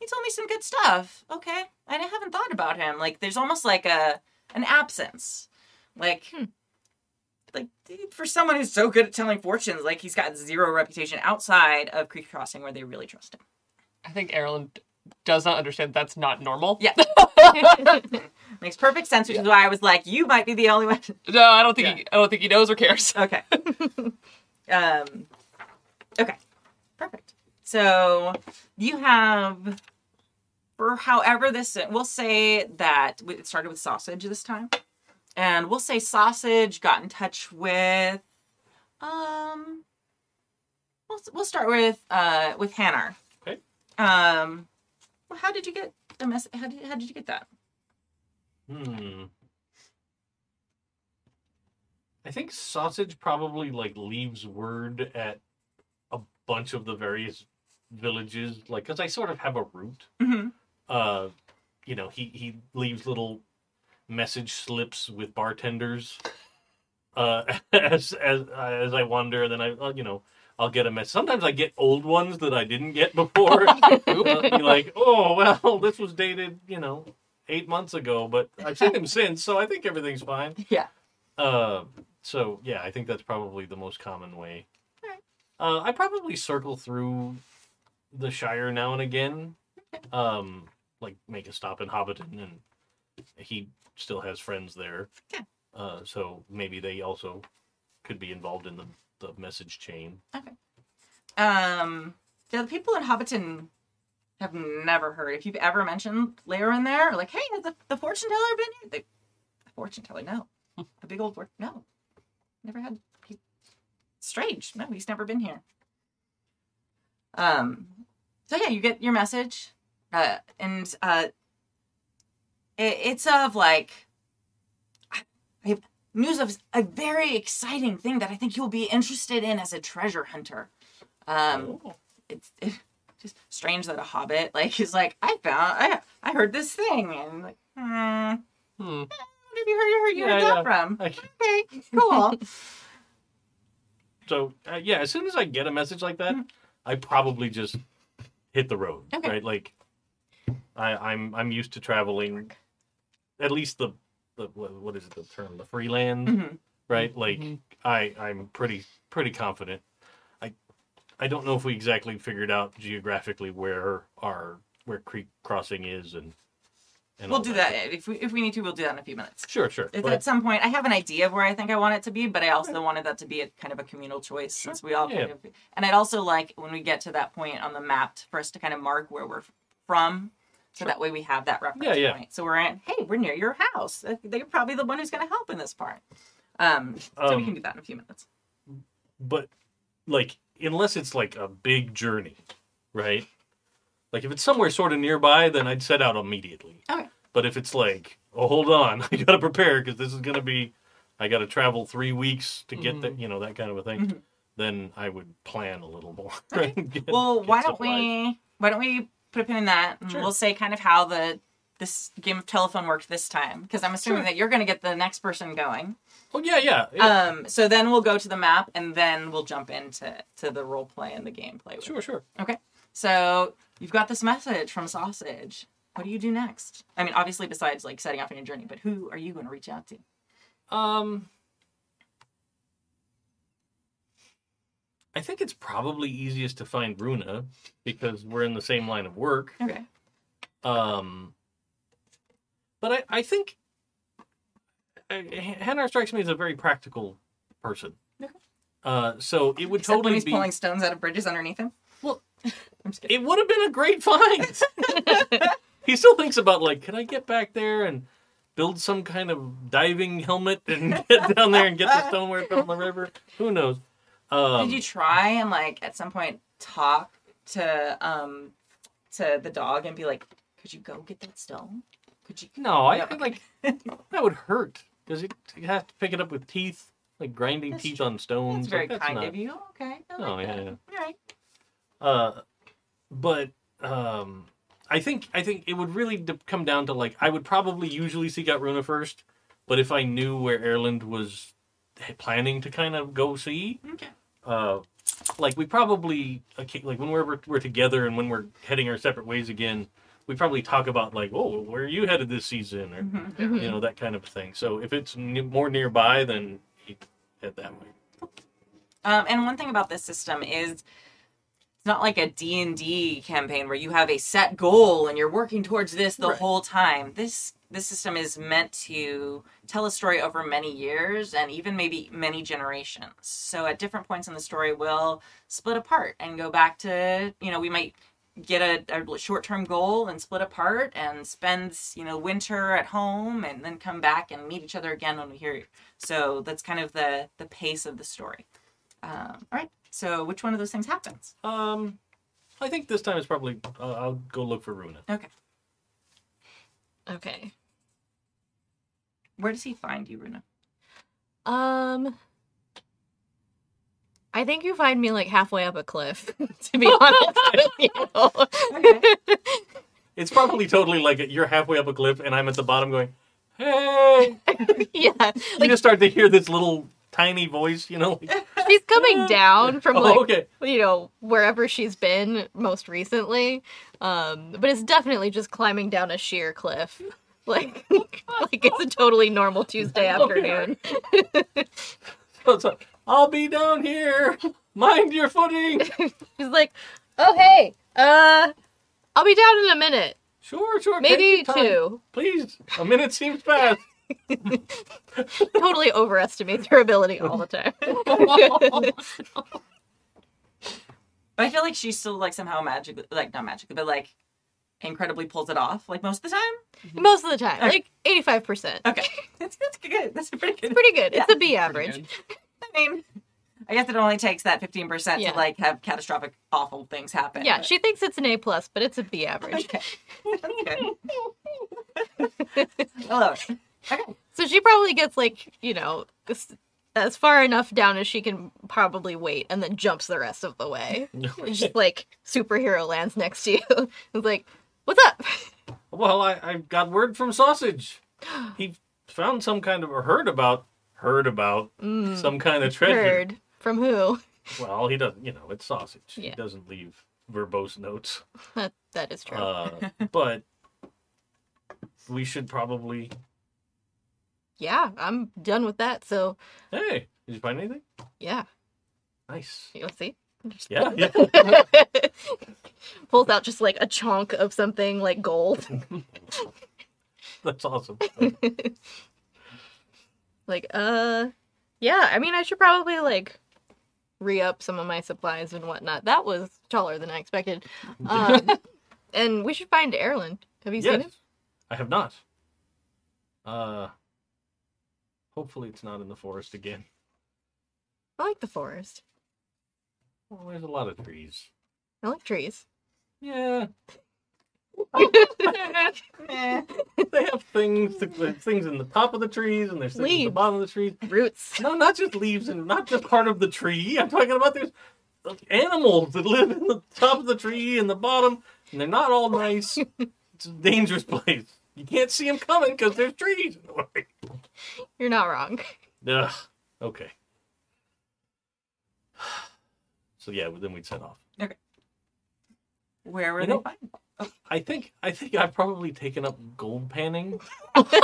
He told me some good stuff. Okay. I haven't thought about him. Like there's almost like a an absence. Like Hmm. Like for someone who's so good at telling fortunes, like he's got zero reputation outside of Creek Crossing where they really trust him. I think Erland does not understand that's not normal. Yeah. Makes perfect sense, which is why I was like, you might be the only one. No, I don't think he, I don't think he knows or cares. Okay. um, okay. Perfect. So you have, for however this, we'll say that it started with sausage this time, and we'll say sausage got in touch with, um, we'll we'll start with uh with Hanar. Okay. Um, well, how did you get the mess? How did how did you get that? Hmm. I think sausage probably like leaves word at a bunch of the various villages, like because I sort of have a route. Mm-hmm. Uh, you know, he he leaves little message slips with bartenders. Uh, as as as I wander, then I uh, you know I'll get a message. Sometimes I get old ones that I didn't get before. Uh, be like, oh well, this was dated, you know, eight months ago, but I've seen him since, so I think everything's fine. Yeah. Uh, so yeah, I think that's probably the most common way. Uh, I probably circle through the Shire now and again. Um, like make a stop in Hobbiton, and he still has friends there. Yeah. Uh, so maybe they also could be involved in the the message chain. Um, yeah, the people in Hobbiton have never heard. If you've ever mentioned Lair in there, like, hey, has the, the fortune teller been here? They, the fortune teller, no. A big old fortune, no. Never had. He, strange. No, he's never been here. Um, so yeah, you get your message, uh, and uh, it, it's of like, I I news of a very exciting thing that I think you'll be interested in as a treasure hunter. Um, Oh. it's, it's just strange that a hobbit like is like I found I I heard this thing and like hmm, Hmm. have you heard? You heard, you Yeah, heard that yeah. from? I- Okay, cool. so uh, yeah, as soon as I get a message like that, I probably just hit the road. Okay. Right, like I, I'm I'm used to traveling, at least the the what, is it the term the Bree-land Mhm. right? Like Mhm. I I'm pretty pretty confident. I I don't know if we exactly figured out geographically where our where Creek Crossing is and and We'll do that if we if we need to. We'll do that in a few minutes. Sure, sure. If But- at some point I have an idea of where I think I want it to be, but I also wanted that to be a kind of a communal choice since we all Yeah. kind of and I'd also like when we get to that point on the map for us to kind of mark where we're from. So Sure. that way we have that reference Yeah, yeah. point. So we're in, hey, we're near your house. They're probably the one who's going to help in this part. Um, so we Um, can do that in a few minutes. but like unless it's like a big journey, right? Like if it's somewhere sort of nearby, then I'd set out immediately. Okay. But if it's like, oh, hold on, I got to prepare because this is going to be, I got to travel three weeks to get that, you know, that kind of a thing. Mhm. Then I would plan a little more. right? Get- Well, get why don't we why don't we put a pin in that and Sure. we'll say kind of how the this game of telephone worked this time because I'm assuming Sure. that you're going to get the next person going. Oh yeah, yeah. yeah. Um, so then we'll go to the map and then we'll jump into to the role play and the gameplay. sure, sure. Okay. So you've got this message from Sausage. What do you do next? I mean, obviously, besides like setting off on your journey, but who are you going to reach out to? Um, I think it's probably easiest to find Runa because we're in the same line of work. Okay. Um, but I, I think uh, Hanar strikes me as a very practical person. Okay. Uh, so it would Except when totally he's be. pulling stones out of bridges underneath him. Well, I'm just kidding. It would have been a great find. he still thinks about like, can I get back there and build some kind of diving helmet and get down there and get the stoneware from the river? Who knows? Um, Did you try and like at some point talk to um to the dog and be like, could you go get that stone? Could you? No, I feel like that would hurt because it you have to pick it up with teeth, like grinding That's teeth on stones. That's very like, kind not- of you. Okay. I Oh, like yeah. All right. Uh, but um, I think I think it would really come down to like I would probably usually seek out Runa first, but if I knew where Erland was planning to kind of go see, Okay. Uh, like we probably like when we're we're together and when we're heading our separate ways again, we probably talk about like, oh, where are you headed this season, or Mhm. you know that kind of thing. So if it's n- more nearby, then you head that way. Um, and one thing about this system is it's not like a D&D campaign where you have a set goal and you're working towards this the Right. whole time. This this system is meant to tell a story over many years and even maybe many generations. So at different points in the story we'll split apart and go back to, you know, we might get a, a short-term goal and split apart and spend, you know, winter at home and then come back and meet each other again when we hear you. So that's kind of the the pace of the story. Um, all right. So which one of those things happens? Um, I think this time it's probably uh, I'll go look for Runa. Okay. Okay. Where does he find you, Runa? Um I think you find me like halfway up a cliff, to be honest with you. It's probably totally like you're halfway up a cliff and I'm at the bottom going, "Hey!" yeah. you Like just start to hear this little tiny voice, you know? Like, she's coming down from oh, like okay. you know, wherever she's been most recently. Um, but it's definitely just climbing down a sheer cliff. Like like it's a totally normal Tuesday afternoon. So it's like, I'll be down here. Mind your footing. She's like, "Oh hey, uh I'll be down in a minute. Sure, sure. Maybe two. Please. A minute seems fast. Totally overestimate her ability all the time. I feel like she's still like somehow magically, like not magically, but like incredibly pulls it off, like most of the time. Mm-hmm. Most of the time. Okay. Like eighty five percent. Okay, that's that's good. That's pretty good. Pretty good. It's a B average. I mean, I guess it only takes that fifteen percent to like have catastrophic, awful things happen. Yeah, but- she thinks it's an A plus, but it's a B average. Okay, that's good. I love it. Okay. So she probably gets like, you know, as, as far enough down as she can probably wait and then jumps the rest of the way. And just like superhero lands next to you. It's like, what's up? well, I, I got word from Sausage. He found some kind of, or heard about, heard about some kind of treasure. Heard. From who? Well, he doesn't. You know, it's sausage. He Yeah. doesn't leave verbose notes. That, that is true. Uh, but we should probably. yeah, I'm done with that. So, Hey, did you find anything? yeah. Nice. You'll see. Yeah, yeah. Pulls out just like a chunk of something like gold. That's awesome. like, uh, yeah, I mean, I should probably like re up some of my supplies and whatnot. That was taller than I expected. Um, and we should find Erland. Have you seen yes, him? I have not. Uh, hopefully it's not in the forest again. I like the forest. Well, there's a lot of trees. I like trees. Yeah, they have things. Things in the top of the trees, and there's things in the bottom of the trees. Roots. No, not just leaves and not just part of the tree. I'm talking about there's animals that live in the top of the tree and the bottom, and they're not all nice. it's a dangerous place. You can't see them coming because there's trees in the way. You're not wrong. Ugh. Okay. So yeah, then we'd set off. Where were You they know- find? I think I think I've probably taken up gold panning Okay.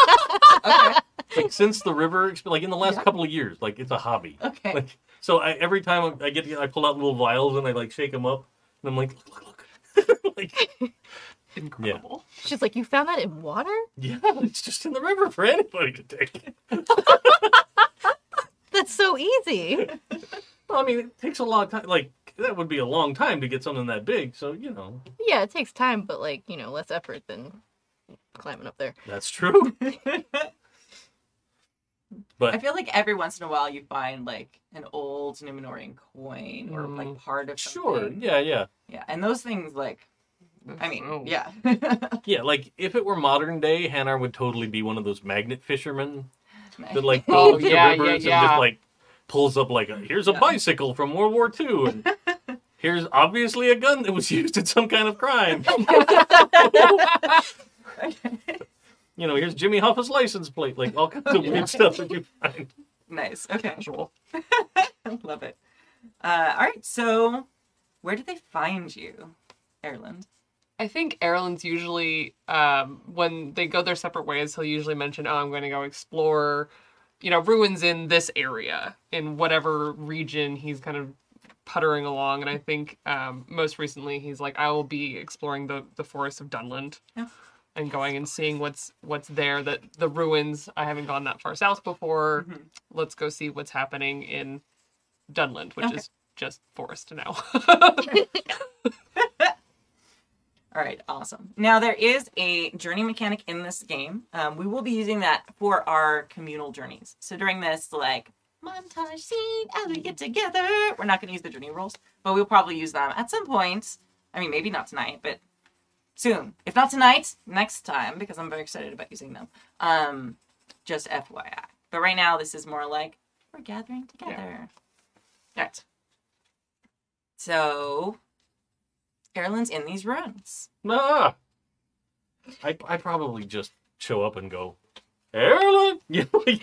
like since the river, like in the last couple of years. Like it's a hobby. Okay. Like so, I, every time I get, I pull out little vials and I like shake them up, and I'm like, look, look, look. like, Incredible. She's like, You found that in water? yeah, it's just in the river for anybody to take. That's so easy. Well, I mean, it takes a long time. Like that would be a long time to get something that big. So you know, yeah, it takes time, but like, you know, less effort than climbing up there. that's true. but I feel like every once in a while you find like an old Numenorean coin or like Mm. part of something. sure, yeah, yeah, Yeah, and those things like I mean, Oh. yeah. yeah. Like if it were modern day, Hanar would totally be one of those magnet fishermen that like Oh, goes to rivers yeah, and just like pulls up like a, here's a Yeah. bicycle from World War II and here's obviously a gun that was used in some kind of crime. you know, here's Jimmy Hoffa's license plate, like all kinds of weird stuff that you find. nice. Okay. Casual. Love it. Uh, all right. So, where did they find you, Erland? I think Erlen's usually um, when they go their separate ways, he'll usually mention, "Oh, I'm going to go explore, you know, ruins in this area in whatever region he's kind of puttering along." And I think um, most recently he's like, "I will be exploring the the forest of Dunland." Yeah. And going and seeing what's what's there. That the ruins. I haven't gone that far south before. Mhm. Let's go see what's happening in Dunland, which Okay. is just forest now. All right, awesome. Now there is a journey mechanic in this game. Um, we will be using that for our communal journeys. So during this like montage scene as we get together, we're not going to use the journey rules, but we'll probably use them at some point. I mean, maybe not tonight, but soon. If not tonight, next time because I'm very excited about using them. Um, just FYI. But right now, this is more like we're gathering together. All right. So, Erlen's in these ruins. Nah. I I probably just show up and go, Erlen.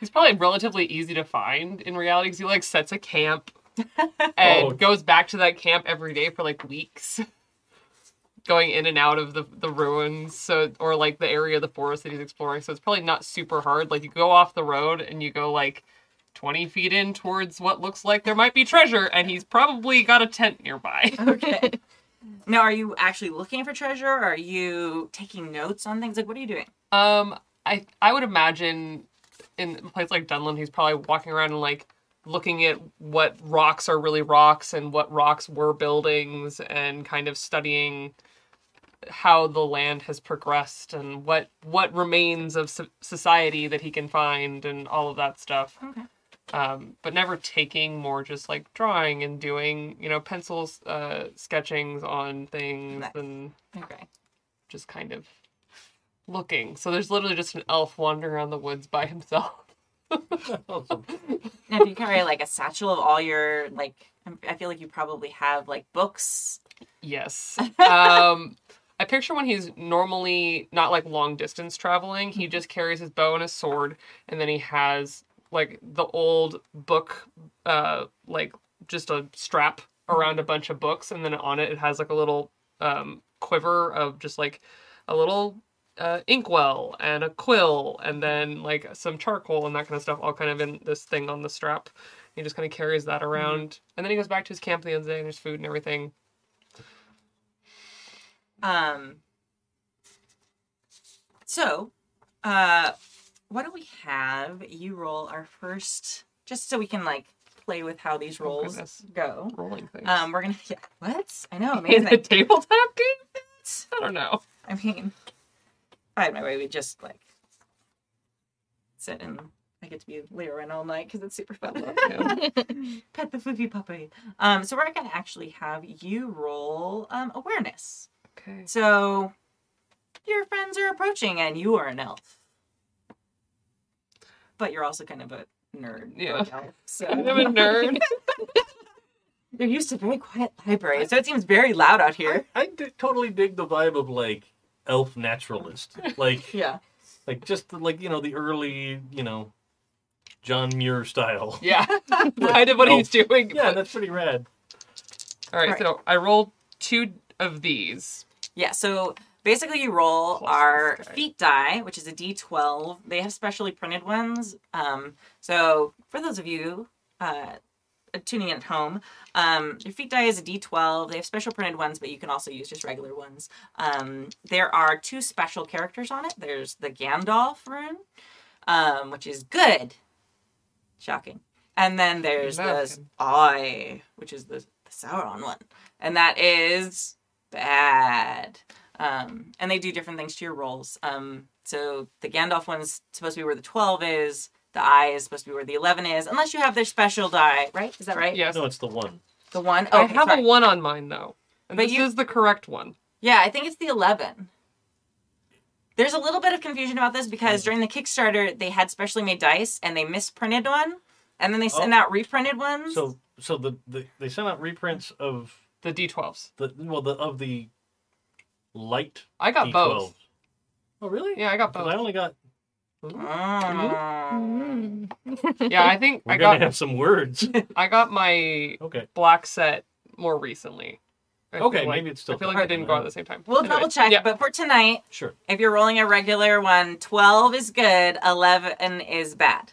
Yeah, like, He's probably relatively easy to find in reality because he like sets a camp and Oh. goes back to that camp every day for like weeks, going in and out of the the ruins. So or like the area of the forest that he's exploring. So it's probably not super hard. Like you go off the road and you go like. 20 feet in towards what looks like there might be treasure, and he's probably got a tent nearby. Okay. now, are you actually looking for treasure? Or are you taking notes on things? Like, what are you doing? Um, I I would imagine in a place like Dunland, he's probably walking around and like looking at what rocks are really rocks and what rocks were buildings, and kind of studying how the land has progressed and what what remains of so- society that he can find and all of that stuff. Okay. Um, but never taking more just like drawing and doing you know pencils uh sketchings on things Nice. and Okay. just kind of looking. So there's literally just an elf wandering around the woods by himself. awesome. Now, do you carry like a satchel of all your like? I feel like you probably have like books. Yes. Um I picture when he's normally not like long distance traveling, he just carries his bow and his sword and then he has like the old book, uh, like just a strap around a bunch of books, and then on it it has like a little um quiver of just like a little uh, inkwell and a quill, and then like some charcoal and that kind of stuff, all kind of in this thing on the strap. He just kind of carries that around, and then he goes back to his camp the end of the day, and there's food and everything. Um. So, uh, what do we have? You roll our first, just so we can like play with how these Oh, rolls goodness. go. Rolling things. Um, we're gonna yeah. What? I know, in a tabletop game? I don't know. I mean, if I had my way, we'd just like sit and I get to be Leorin all night because it's super fun. Pet the foofy puppy. Um, so we're gonna actually have you roll um awareness. Okay. So your friends are approaching and you are an elf. But you're also kind of a nerd. Yeah. elf, so I'm a nerd. They're used to very quiet libraries, so it seems very loud out here. I totally dig the vibe of like elf naturalist, like Yeah. like just the, like you know the early you know John Muir style. Yeah, kind of what he's doing. Yeah, but- that's pretty rad. All right, Alright. so I rolled two of these. Yeah, so basically you roll Plus our Feat die, which is a d12. They have specially printed ones. Um, so for those of you uh, tuning in at home, um, your Feat die is a d12. They have special printed ones, but you can also use just regular ones. Um, there are two special characters on it. There's the Gandalf rune, um, which is good. Shocking. And then there's the. Eye, which is the, the Sauron one. And that is bad. Um, and they do different things to your rolls. Um, so the Gandalf one's supposed to be where the 12 is. The eye is supposed to be where the 11 is, unless you have their special die, right? Is that right? Yes, No, it's the one. The one. I have sorry. a one on mine though, and But this you- is the correct one. Yeah, I think it's the 11. There's a little bit of confusion about this because hmm. during the Kickstarter, they had specially made dice and they misprinted one, and then they sent Oh. out reprinted ones. So so the, the they sent out reprints of The D12s. the well the of the light. I got D12s. both. Oh really? Yeah, I got both. I only got. Mm. Yeah, I think We're I gonna got have some words. I got my okay. black set more recently. I feel Okay, like- maybe it's still I feel like correct they didn't go out at the same time. We'll Anyway, double check, Yeah, but for tonight, Sure. if you're rolling a regular one, 12 is good, 11 is bad.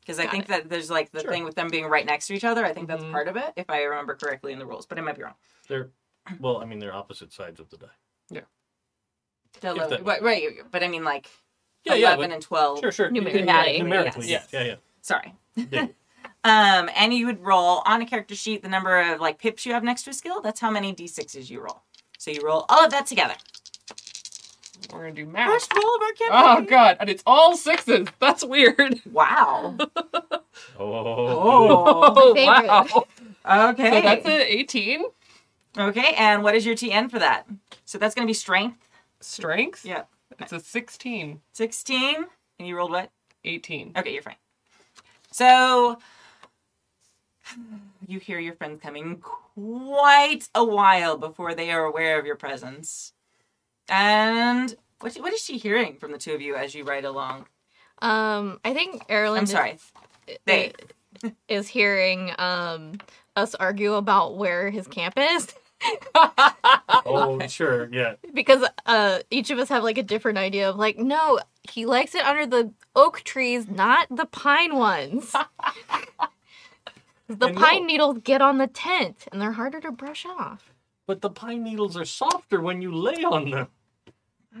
Because I Got think it. that there's like the Sure. thing with them being right next to each other. I think that's Mhm. part of it, if I remember correctly in the rules, but I might be wrong. They're well, I mean they're opposite sides of the die. The If 11 that- right, right, but I mean like Yeah, yeah, 11 but- and 12. Sure, sure. Numerically, Yeah, numerically, yes. yeah, yeah, Sorry. yeah. Um, and you would roll on a character sheet the number of like pips you have next to a skill. That's how many d6s you roll. So you roll all of that together. we're gonna do math. First roll of our campaign. Oh god, and it's all sixes. That's weird. Wow. Oh, Oh. Oh wow. Okay. So that's an 18 Okay, and what is your TN for that? So that's going to be strength. strength. Yeah. It's a 16, 16. And you rolled what? 18. Okay, you're fine. So you hear your friends coming quite a while before they are aware of your presence. And what, what is she hearing from the two of you as you ride along? Um, I think Erlen I'm sorry. They. is hearing um us argue about where his camp is oh, sure, yeah. because uh each of us have like a different idea of like no he likes it under the oak trees not the pine ones the know. pine needles get on the tent and they're harder to brush off But the pine needles are softer when you lay on them.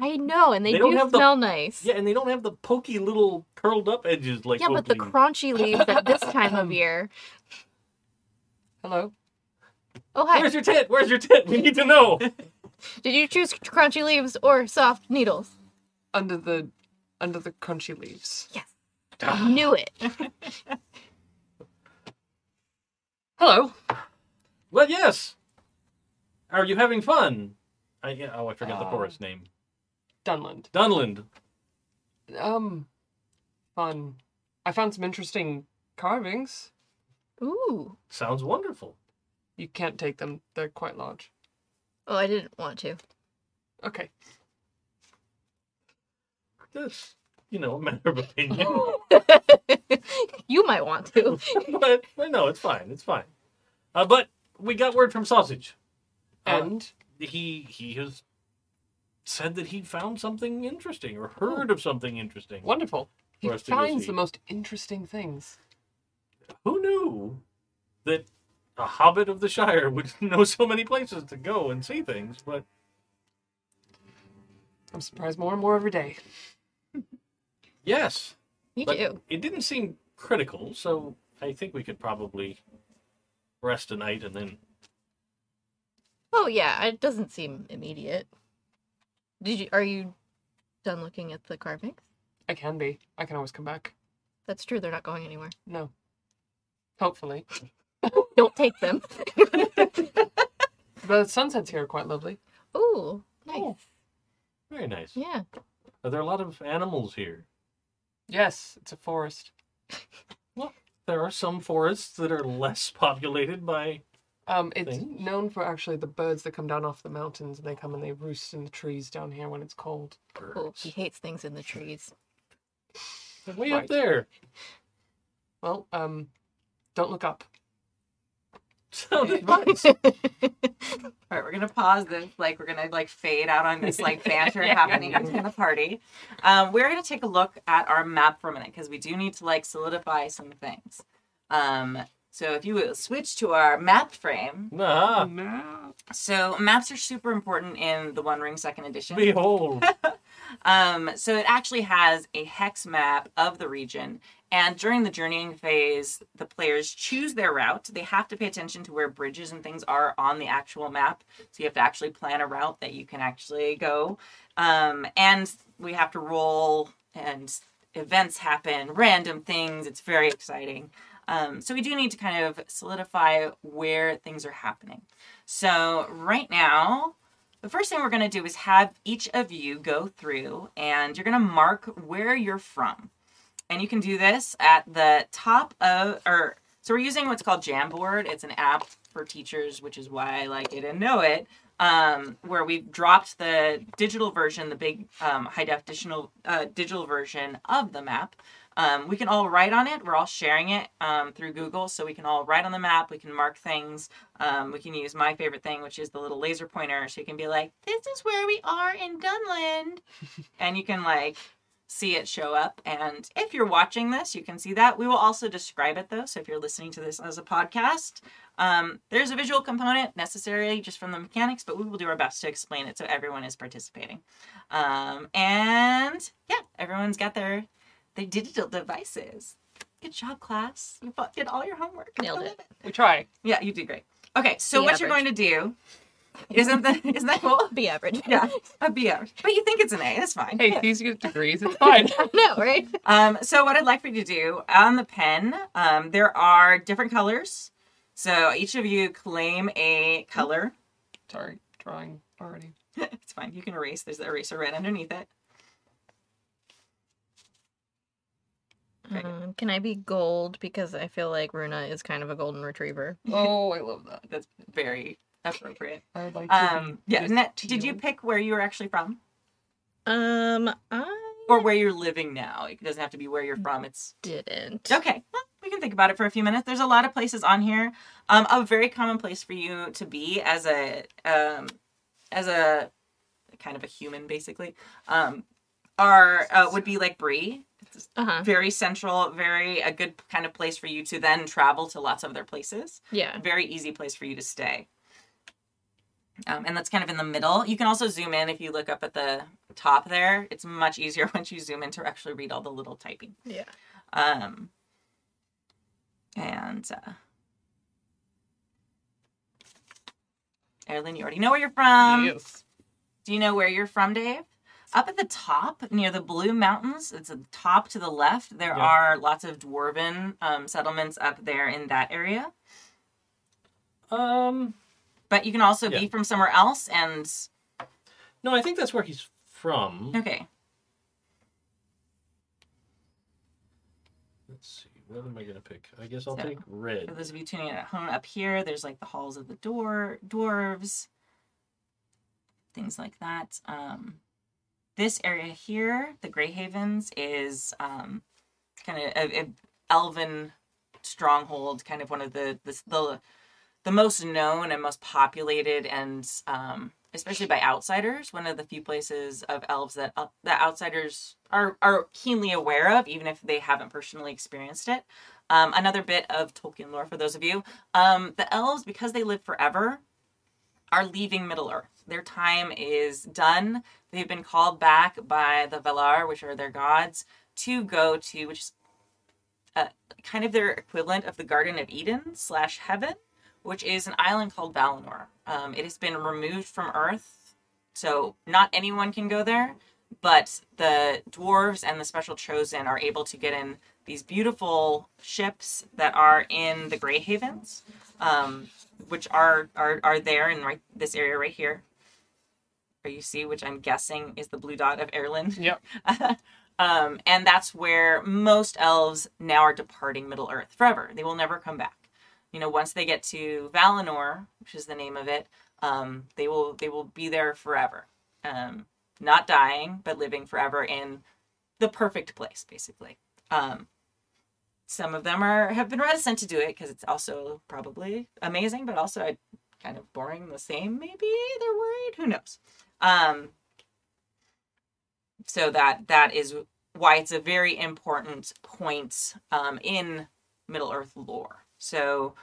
i know and they, They don't do have the- smell nice Yeah, and they don't have the pokey little curled up edges like yeah but the crunchy leaves at this time of year Hello. Oh hi Where's your tit? Where's your tit? We need to know. did you choose crunchy leaves or soft needles Under the under the crunchy leaves. Yes. I knew it Hello. well, yes. Are you having fun? I, oh, I forgot the Uh, forest name. Dunland. Dunland. Um fun. I found some interesting carvings. ooh Sounds wonderful. You can't take them. They're quite large. oh i didn't want to Okay. Yes. you know, a matter of opinion. you might want to. but, but no, it's fine. It's fine. Uh, but we got word from Sausage. Uh, And he he has said that he found something interesting or heard of something interesting. wonderful. He For us to go finds see. the most interesting things. Who knew that a hobbit of the Shire would know so many places to go and see things? But I'm surprised more and more every day. yes, Me but too. it didn't seem critical, so I think we could probably rest a night and then. Oh yeah, it doesn't seem immediate. Did you? Are you done looking at the carvings? I can be. I can always come back. That's true. They're not going anywhere. No. Hopefully. Don't take them. The sunsets here are quite lovely. Ooh, nice. Oh. Very nice. Yeah. Are there a lot of animals here? Yes, it's a forest. Well, there are some forests that are less populated by. Um, it's Things? known for actually the birds that come down off the mountains and they come and they roost in the trees down here when it's cold. Oh, he hates things in the trees. They're way Right. up there. Well, um, don't look up. Sound advice. All right, we're gonna pause this. Like we're gonna like fade out on this like banter happening in the party. Um, we're gonna take a look at our map for a minute because we do need to like solidify some things. Um, so if you will switch to our map frame. Ah, No. So maps are super important in the One Ring Second Edition. behold. Um, so it actually has a hex map of the region. And during the journeying phase, the players choose their route. They have to pay attention to where bridges and things are on the actual map. So you have to actually plan a route that you can actually go. Um, and we have to roll, and events happen, random things. It's very exciting. Um, so we do need to kind of solidify where things are happening. So right now, the first thing we're going to do is have each of you go through and you're going to mark where you're from. And you can do this at the top of, or, so we're using what's called Jamboard. It's an app for teachers, which is why I like it and know it, um, where we've dropped the digital version, the big um, high definition uh, digital version of the map. Um, we can all write on it. We're all sharing it um, through Google, so we can all write on the map. We can mark things. Um, we can use my favorite thing, which is the little laser pointer, so you can be like, "This is where we are in Dunland," and you can like see it show up. And if you're watching this, you can see that. We will also describe it though. So if you're listening to this as a podcast, um, there's a visual component necessarily just from the mechanics, but we will do our best to explain it so everyone is participating. Um, and yeah, everyone's got their their digital devices. Good job, class. You did all your homework. Nailed I it. We try. Yeah, you did great. Okay, so The what you're going to do isn't that isn't that cool? Be average. Yeah, a B average. But you think it's an A, that's fine. Hey, these get degrees. It's fine. no, right? Um, so what I'd like for you to do on the pen, um, there are different colors. So each of you claim a color. Sorry, drawing already. it's fine. You can erase. There's the eraser right underneath it. Okay. Um, can I be gold because I feel like Runa is kind of a golden retriever? Oh, I love that. That's very appropriate. I would like to. Um, yeah. just Net, did you pick where you were actually from, Um, I or where you're living now? It doesn't have to be where you're from. It's didn't. Okay, well, we can think about it for a few minutes. There's a lot of places on here. Um, a very common place for you to be as a um, as a kind of a human, basically, um, are uh, would be like Bree. It's Uh huh. very central, very a good kind of place for you to then travel to lots of other places. Yeah. Very easy place for you to stay. Um, and that's kind of in the middle. You can also zoom in if you look up at the top there. It's much easier once you zoom in to actually read all the little typing. Yeah. Um, and uh, Erin, you already know where you're from. yes. Do you know where you're from, Dave? Up at the top, near the Blue Mountains, it's at the top to the left. There Yeah. are lots of dwarven um, settlements up there in that area. Um, But you can also Yeah. be from somewhere else. And no, I think that's where he's from. okay, Let's see. What am I gonna pick? I guess I'll So, take for red. those of you tuning in at home, up here, there's like the halls of the door dwarves, things like that. Um, this area here, the Grey Havens, is um, kind of a, a elven stronghold, kind of one of the the the, the most known and most populated, and um, especially by outsiders, one of the few places of elves that uh, that outsiders are are keenly aware of, even if they haven't personally experienced it. Um, another bit of Tolkien lore for those of you: um, the elves, because they live forever, are leaving Middle Earth. Their time is done. They've been called back by the Valar, which are their gods, to go to, which is uh, kind of their equivalent of the Garden of Eden slash Heaven, which is an island called Valinor. Um, it has been removed from Earth, so not anyone can go there, but the dwarves and the special chosen are able to get in these beautiful ships that are in the Grey Havens, um, which are, are are there in right this area right here. See, which I'm guessing is the blue dot of Erland. Yep. um, and that's where most elves now are departing Middle Earth forever. They will never come back. You know, once they get to Valinor, which is the name of it, um, they will they will be there forever, um, not dying but living forever in the perfect place, basically. Um, some of them are have been reticent to do it because it's also probably amazing, but also kind of boring. The same, maybe they're worried. Who knows? Um, so that that is why it's a very important point um, in Middle Earth lore. So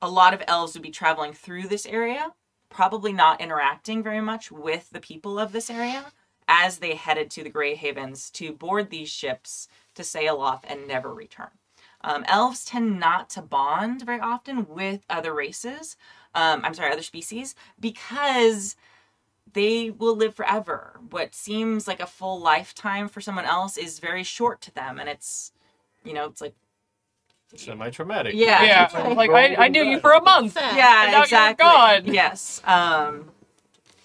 a lot of elves would be traveling through this area, probably not interacting very much with the people of this area as they headed to the Grey Havens to board these ships to sail off and never return. Um, elves tend not to bond very often with other races. Um, I'm sorry, other species, because they will live forever. What seems like a full lifetime for someone else is very short to them, and it's, you know, it's like Semi-traumatic. Yeah. Yeah. Like I, I knew you for a month. Yeah, And now exactly. gone. Yes. Um,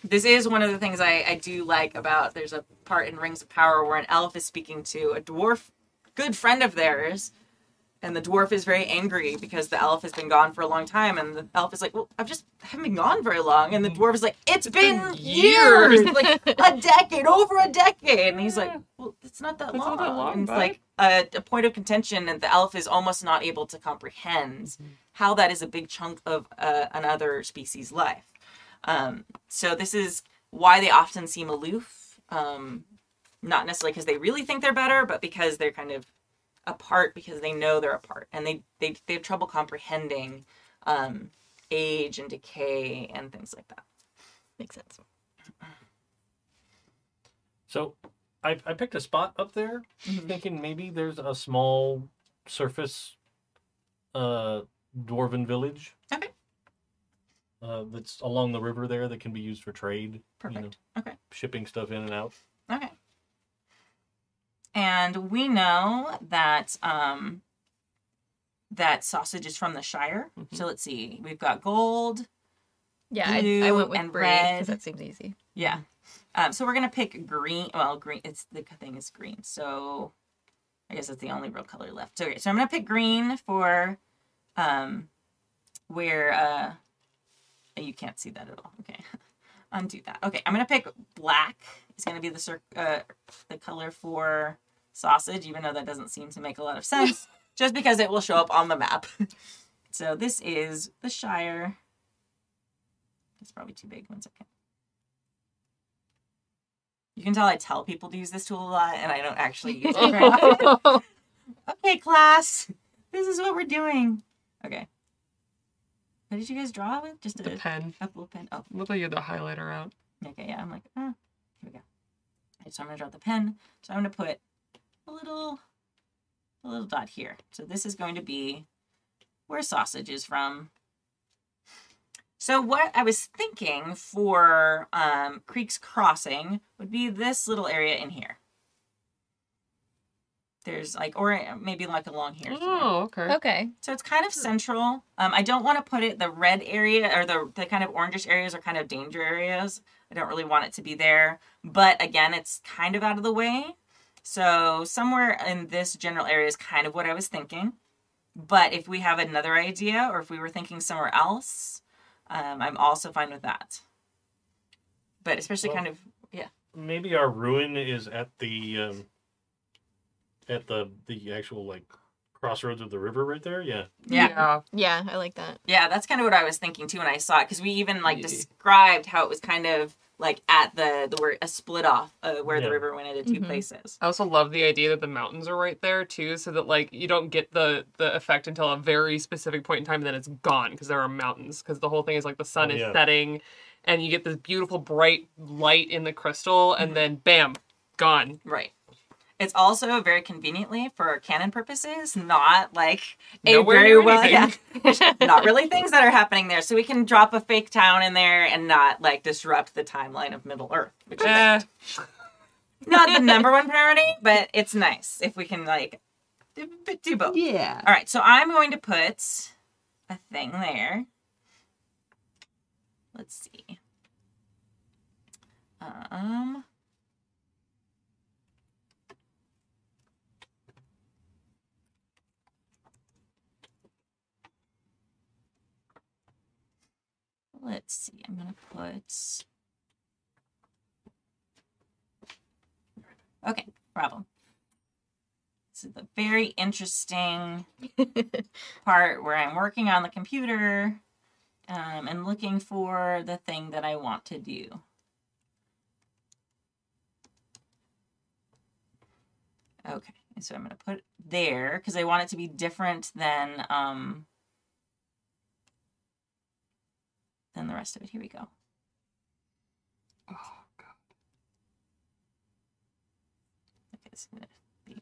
this is one of the things I, I do like about. There's a part in Rings of Power where an elf is speaking to a dwarf, good friend of theirs, and the dwarf is very angry because the elf has been gone for a long time, and the elf is like, "Well, I've just haven't been gone very long," and the dwarf is like, "It's been, years." like a decade, over a decade," and he's like, "Well, it's not that It's long." not that long, And it's like a, a point of contention, and the elf is almost not able to comprehend Mm-hmm. how that is a big chunk of uh, another species' life. Um, so this is why they often seem aloof. Um, not necessarily because they really think they're better, but because they're kind of apart because they know they're apart, and they they, they have trouble comprehending um, age and decay and things like that. Makes sense. So I, I picked a spot up there, Mhm. thinking maybe there's a small surface uh, dwarven village. Okay. Uh, that's along the river there that can be used for trade. you Perfect. know, Okay. shipping stuff in and out. Okay. And we know that um, that sausage is from the Shire. Mhm. So let's see. We've got gold. Yeah, I, I Blue went with and Bree red. because that seems easy. Yeah. Um, so we're gonna pick green. Well, green. It's the thing is green. So I guess that's the only real color left. So, okay, so I'm gonna pick green for um, where uh, you can't see that at all. Okay, undo that. Okay, I'm gonna pick black. It's gonna be the cir- uh, the color for sausage, even though that doesn't seem to make a lot of sense, just because it will show up on the map. so this is the Shire. It's probably too big. One second. You can tell I tell people to use this tool a lot, and I don't actually use it. Very often. okay, class, this is what we're doing. Okay. What did you guys draw with? Just a, The pen. a blue pen. Oh, Look like you had the highlighter out. okay. Yeah, I'm like, ah, here we go. Okay, so I'm gonna draw the pen. So I'm gonna put a little, a little dot here. So this is going to be where sausage is from. So what I was thinking for um, Creek's Crossing would be this little area in here. There's like, or maybe like along here. somewhere. Oh, okay. Okay. So it's kind of central. Um, I don't want to put it the red area or the the kind of orangish areas are kind of danger areas. I don't really want it to be there. But again, it's kind of out of the way. So somewhere in this general area is kind of what I was thinking. But if we have another idea or if we were thinking somewhere else, um, I'm also fine with that. But especially Well- kind of yeah. maybe our ruin is at the um, at the the actual like crossroads of the river right there. Yeah. Yeah. Yeah, I like that. Yeah, that's kind of what I was thinking too when I saw it because we even like Yeah. described how it was kind of like at the the where a split off uh, where Yeah. the river went into 2 Mhm. places. I also love the idea that the mountains are right there too, so that like you don't get the the effect until a very specific point in time, and then it's gone because there are mountains. Because the whole thing is like the sun Oh, is yeah. setting, and you get this beautiful bright light in the crystal, and then bam, gone. Right. It's also very conveniently for canon purposes, not like a Nowhere very well, yeah, not really things that are happening there. So we can drop a fake town in there and not like disrupt the timeline of Middle Earth, which is Eh, not the number one priority, but it's nice if we can like do, do both. yeah. All right, so I'm going to put a thing there. Let's see. Um. Let's see. I'm gonna put. Okay, problem. This is the very interesting part where I'm working on the computer um, and looking for the thing that I want to do. Okay, so I'm going to put there because I want it to be different than um, than the rest of it. Here we go. Oh, God. Okay, it's gonna be-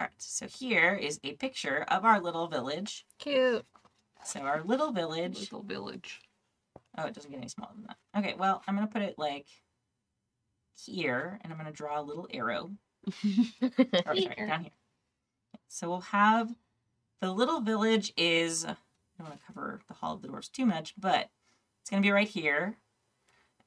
All right, so here is a picture of our little village. Cute. So our little village. Little village. Oh, it doesn't get any smaller than that. Okay, well, I'm gonna put it like here, and I'm gonna draw a little arrow. Or, sorry, down here. So we'll have the little village is. I don't want to cover the Hall of the dwarves too much, but it's gonna be right here.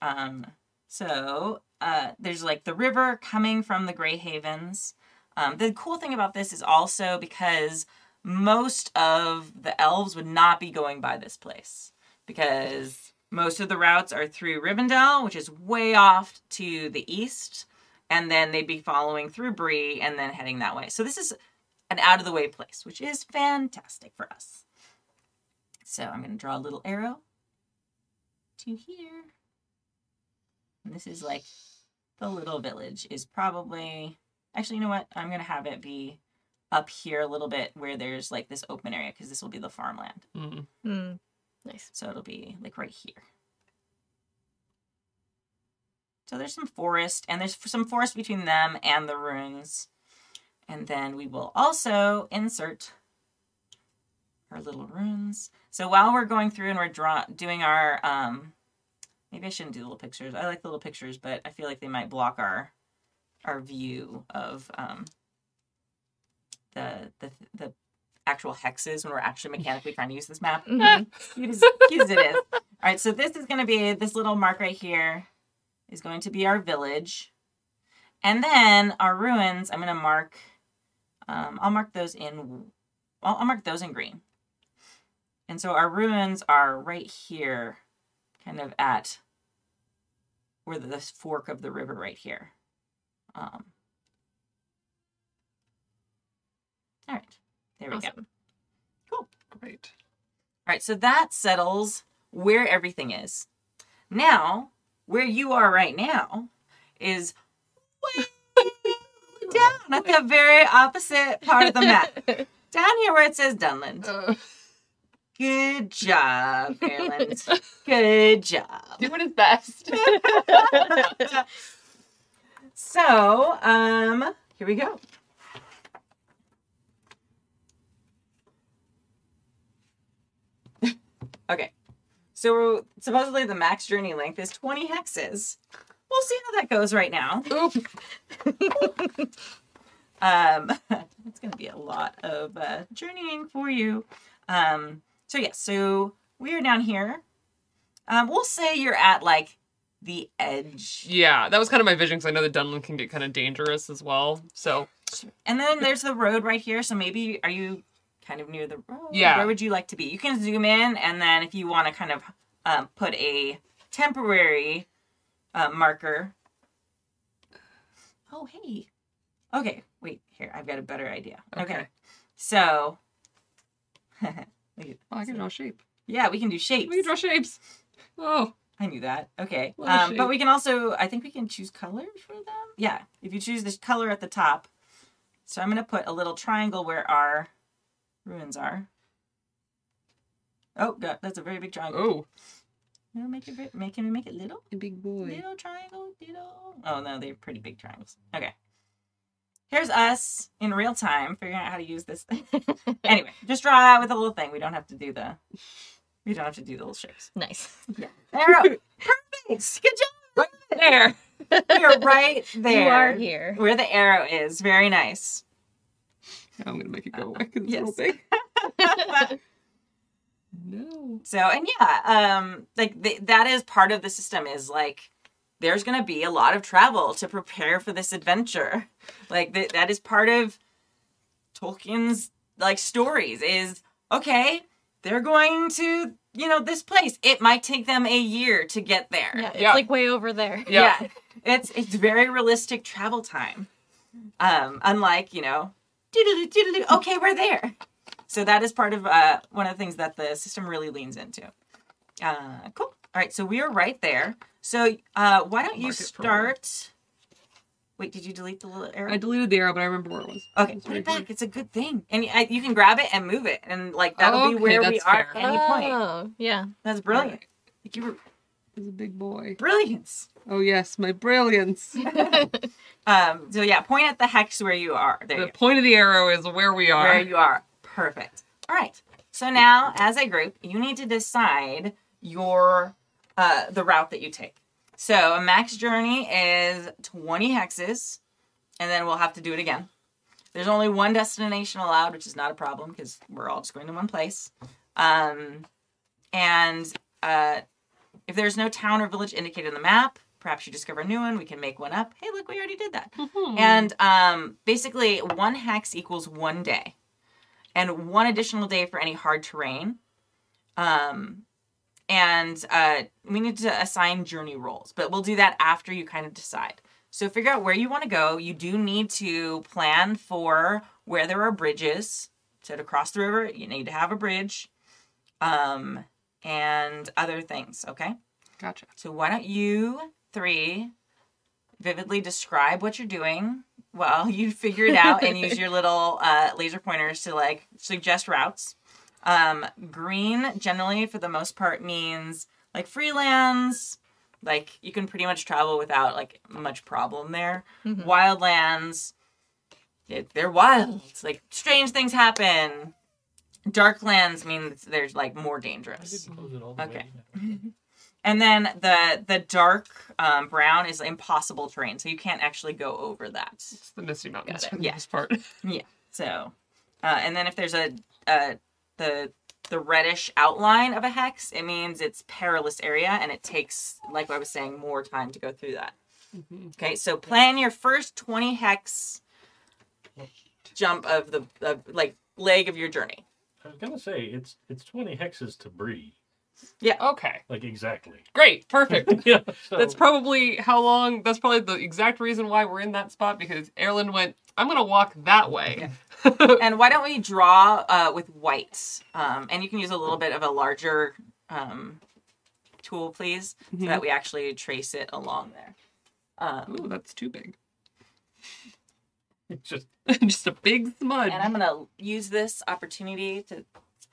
Um, so uh, there's like the river coming from the Grey Havens. Um, the cool thing about this is also because most of the elves would not be going by this place because most of the routes are through Rivendell, which is way off to the east, and then they'd be following through Bree and then heading that way. So this is an out of the way place, which is fantastic for us. So I'm going to draw a little arrow to here. And this is like the little village is probably actually you know what? I'm going to have it be up here a little bit where there's like this open area because this will be the farmland. Mm. Mm. Nice. So it'll be like right here. So there's some forest, and there's some forest between them and the ruins. And then we will also insert our little runes. So while we're going through and we're draw doing our um maybe I shouldn't do the little pictures. I like the little pictures, but I feel like they might block our our view of um the the the actual hexes when we're actually mechanically trying to use this map Mhm. as, cute it is. All right, so this is going to be this little mark right here is going to be our village, and then our ruins. I'm going to mark. Um, I'll mark those in. I'll, I'll mark those in green. And so our ruins are right here, kind of at where the this fork of the river right here. Um, all right, there we go. Awesome. Great. All right, so that settles where everything is. Now, where you are right now is way down at the very opposite part of the map. Down here where it says Dunland. Uh, Good job, Maryland. Good job. doing his best. so, um, here we go. okay. So supposedly the max journey length is 20 hexes. We'll see how that goes right now. Oop. Um, it's going to be a lot of uh, journeying for you. Um, so yes, so we are down here. Um, we'll say you're at like the edge Yeah, that was kind of my vision because I know that Dunland can get kind of dangerous as well. So And then there's the road right here. So maybe are you kind of near the road? Yeah. Where would you like to be? You can zoom in, and then if you want to kind of um, put a temporary uh, marker. Oh, hey. Okay, wait, here. I've got a better idea. Okay. Okay. So, Oh, I can draw shape. yeah, we can do shapes. We can draw shapes. Oh, I knew that. Okay. What a Um, but we can also, I think we can choose colors for them. Yeah. If you choose this color at the top. So I'm going to put a little triangle where our ruins are. Oh, God, that's a very big triangle. oh, No, make it, very- make, can we make it little? a big boy. Little triangle, little. Oh, no, they're pretty big triangles. Okay. Here's us in real time figuring out how to use this. anyway, just draw out with a little thing. We don't have to do the, we don't have to do the little shapes. Nice. Arrow. Perfect. Good job. There. We're right there. You are here. Where the arrow is. Very nice. I'm gonna make it go away because it's yes. a little big. No. So, and yeah, um, like th- that is part of the system is like there's going to be a lot of travel to prepare for this adventure. Like th- that is part of Tolkien's like stories is okay, they're going to, you know, this place. It might take them a year to get there. Yeah, it's Yeah. like way over there. Yeah. It's it's very realistic travel time. Um, unlike, you know, doodle doodle okay, we're there. So that is part of uh, one of the things that the system really leans into. Uh, cool. All right, so we are right there. So uh, why don't you Mark it for start? Wait, did you delete the little arrow? I deleted the arrow, but I remember where it was. Okay, It's put it back. It's a good thing, and I, you can grab it and move it, and like that'll be Okay, where we that's are fair. at any point. Oh, yeah. That's brilliant. Like you were It's a big boy. brilliance. Oh yes, my brilliance. Um. So yeah, point at the hex where you are. There you the go. point of the arrow is where we are. Where you are. Perfect. All right. So now, as a group, you need to decide your uh, the route that you take. So a max journey is 20 hexes, and then we'll have to do it again. There's only one destination allowed, which is not a problem because we're all just going to one place. Um, and uh, if there's no town or village indicated on the map, perhaps you discover a new one. We can make one up. Hey, look, we already did that. And um, basically, one hex equals one day, and one additional day for any hard terrain. Um, and uh, we need to assign journey roles, but we'll do that after you kind of decide. So figure out where you want to go. You do need to plan for where there are bridges. So to cross the river, you need to have a bridge, um, and other things. Okay. Gotcha. So why don't you three vividly describe what you're doing while you figure it out and use your little uh, laser pointers to like suggest routes. Um, green generally for the most part means like freelands, like you can pretty much travel without like much problem there. Wildlands, it, they're wild. Like strange things happen. Darklands means there's like more I dangerous. didn't close it all the Okay. way. And then the the dark um, brown is impossible terrain, so you can't actually go over that. It's the Misty Mountains for the Yeah. most part. yeah. So, uh, and then if there's a uh, the the reddish outline of a hex, it means it's perilous area, and it takes, like I was saying, more time to go through that. Mm-hmm. Okay, so plan your first twenty hex jump of the of, like leg of your journey. I was gonna say it's it's twenty hexes to Bree. Yeah. Okay. Like exactly. Great. Perfect. yeah. So, That's probably how long. That's probably the exact reason why we're in that spot because Erland went. I'm gonna walk that way. and why don't we draw uh, with whites? Um, and you can use a little bit of a larger um, tool, please, so that we actually trace it along there. Um, Ooh, that's too big. it's just Just a big smudge. and I'm gonna use this opportunity to.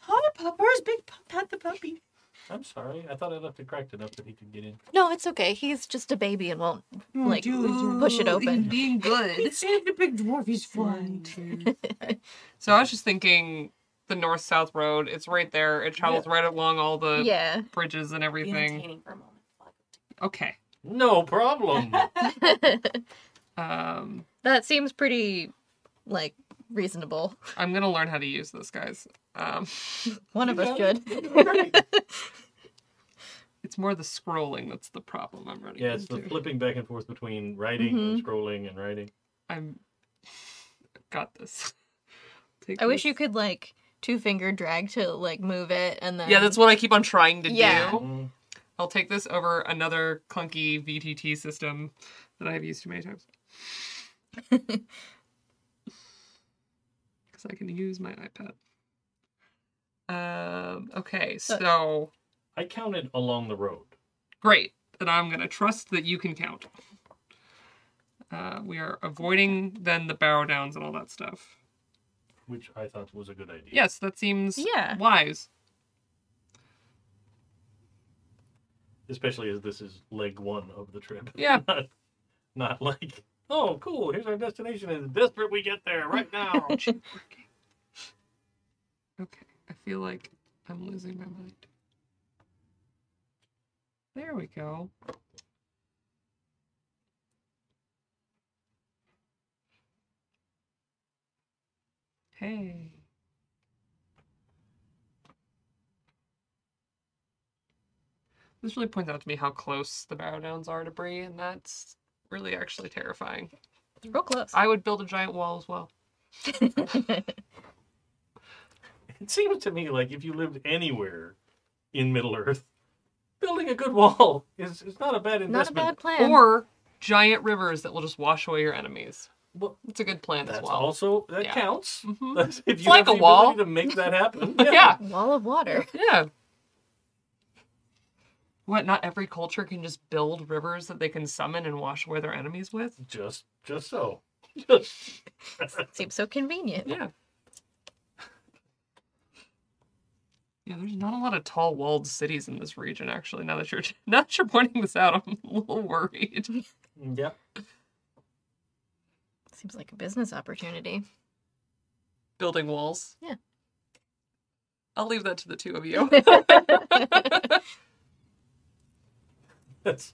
Hi, Puppers, big pet the puppy. I'm sorry. I thought I left it cracked enough that he could get in. No, it's okay. He's just a baby and won't like push it open. Being good. Save the big dwarf. He's fine. so I was just thinking the north south road. It's right there. It travels right along all the Yeah. bridges and Be everything. entertaining for a moment. Okay. No problem. Um, that seems pretty like reasonable. I'm gonna learn how to use this, guys. Um, One of us Yeah. should. it's more the scrolling that's the problem I'm running yeah, it's the flipping back and forth between writing and scrolling and writing. I'm got this. Take I wish you could like two finger drag to like move it and then Yeah, that's what I keep on trying to Yeah. do. Mm, I'll take this over another clunky VTT system that I've used too many times. Because I can use my iPad. Um, okay, so I counted along the road. great. And I'm going to trust that you can count. Uh, we are avoiding then the barrow downs and all that stuff. which I thought was a good idea. Yes, that seems Yeah. wise. Especially as this is leg one of the trip. Yeah. Not, not like, oh, cool, here's our destination. It's desperate we get there right now. Okay, I feel like I'm losing my mind. There we go. Hey. This really points out to me how close the barrow downs are to Bree, and that's really actually terrifying. It's real close. I would build a giant wall as well. It seems to me like if you lived anywhere in Middle Earth, building a good wall is, is not a bad investment. Not a bad plan. Or giant rivers that will just wash away your enemies. Well, It's a good plan that's as well. also that Yeah. counts. Mhm. That's- if It's you like have a wall. to make that happen. Yeah. Wall of water. Yeah. What? Not every culture can just build rivers that they can summon and wash away their enemies with. Just just so. Just Seems so convenient. Yeah. Yeah, there's not a lot of tall walled cities in this region. Actually, now that you're now that you're pointing this out, I'm a little worried. yeah. Seems like a business opportunity. Building walls. Yeah. I'll leave that to the two of you. That's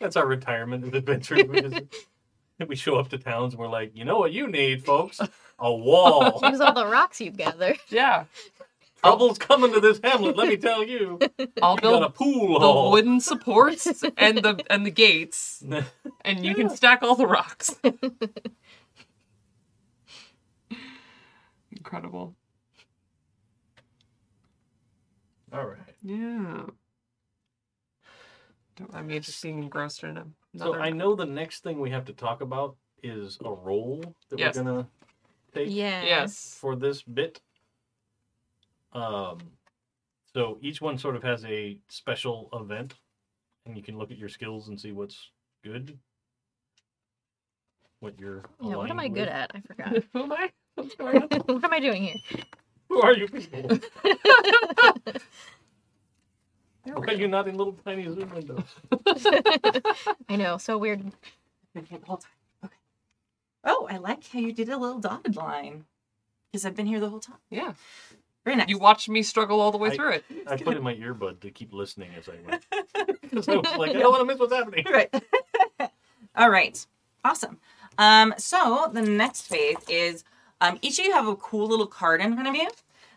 that's our retirement adventure. We, just, we show up to towns and we're like, you know what you need, folks? A wall. Use all the rocks you gather. yeah. Trouble's coming to this hamlet, let me tell you. I'll We got a build pool the hall. wooden supports and the and the gates, and you can stack all the rocks. Incredible. All right. Yeah. Don't mind me just being engrossed in a- So. I know the next thing we have to talk about is a role that Yes. we're gonna take Yeah. Yes. for this bit. Um, so each one sort of has a special event, and you can look at your skills and see what's good. What you're. Yeah, what am I aligned good at? I forgot. Who am I? What's going on? what am I doing here? Who are you people? There Why we are you not in little tiny Zoom windows? I know, so weird. Okay, the whole time. Okay. Oh, I like how you did a little dotted line. Because I've been here the whole time. Yeah. Very nice. You watched me struggle all the way I- through it. I put in my earbud to keep listening as I went. Because I was like, I don't want to miss what's happening. right. All right. Awesome. Um, so the next phase is um, each of you have a cool little card in front of you.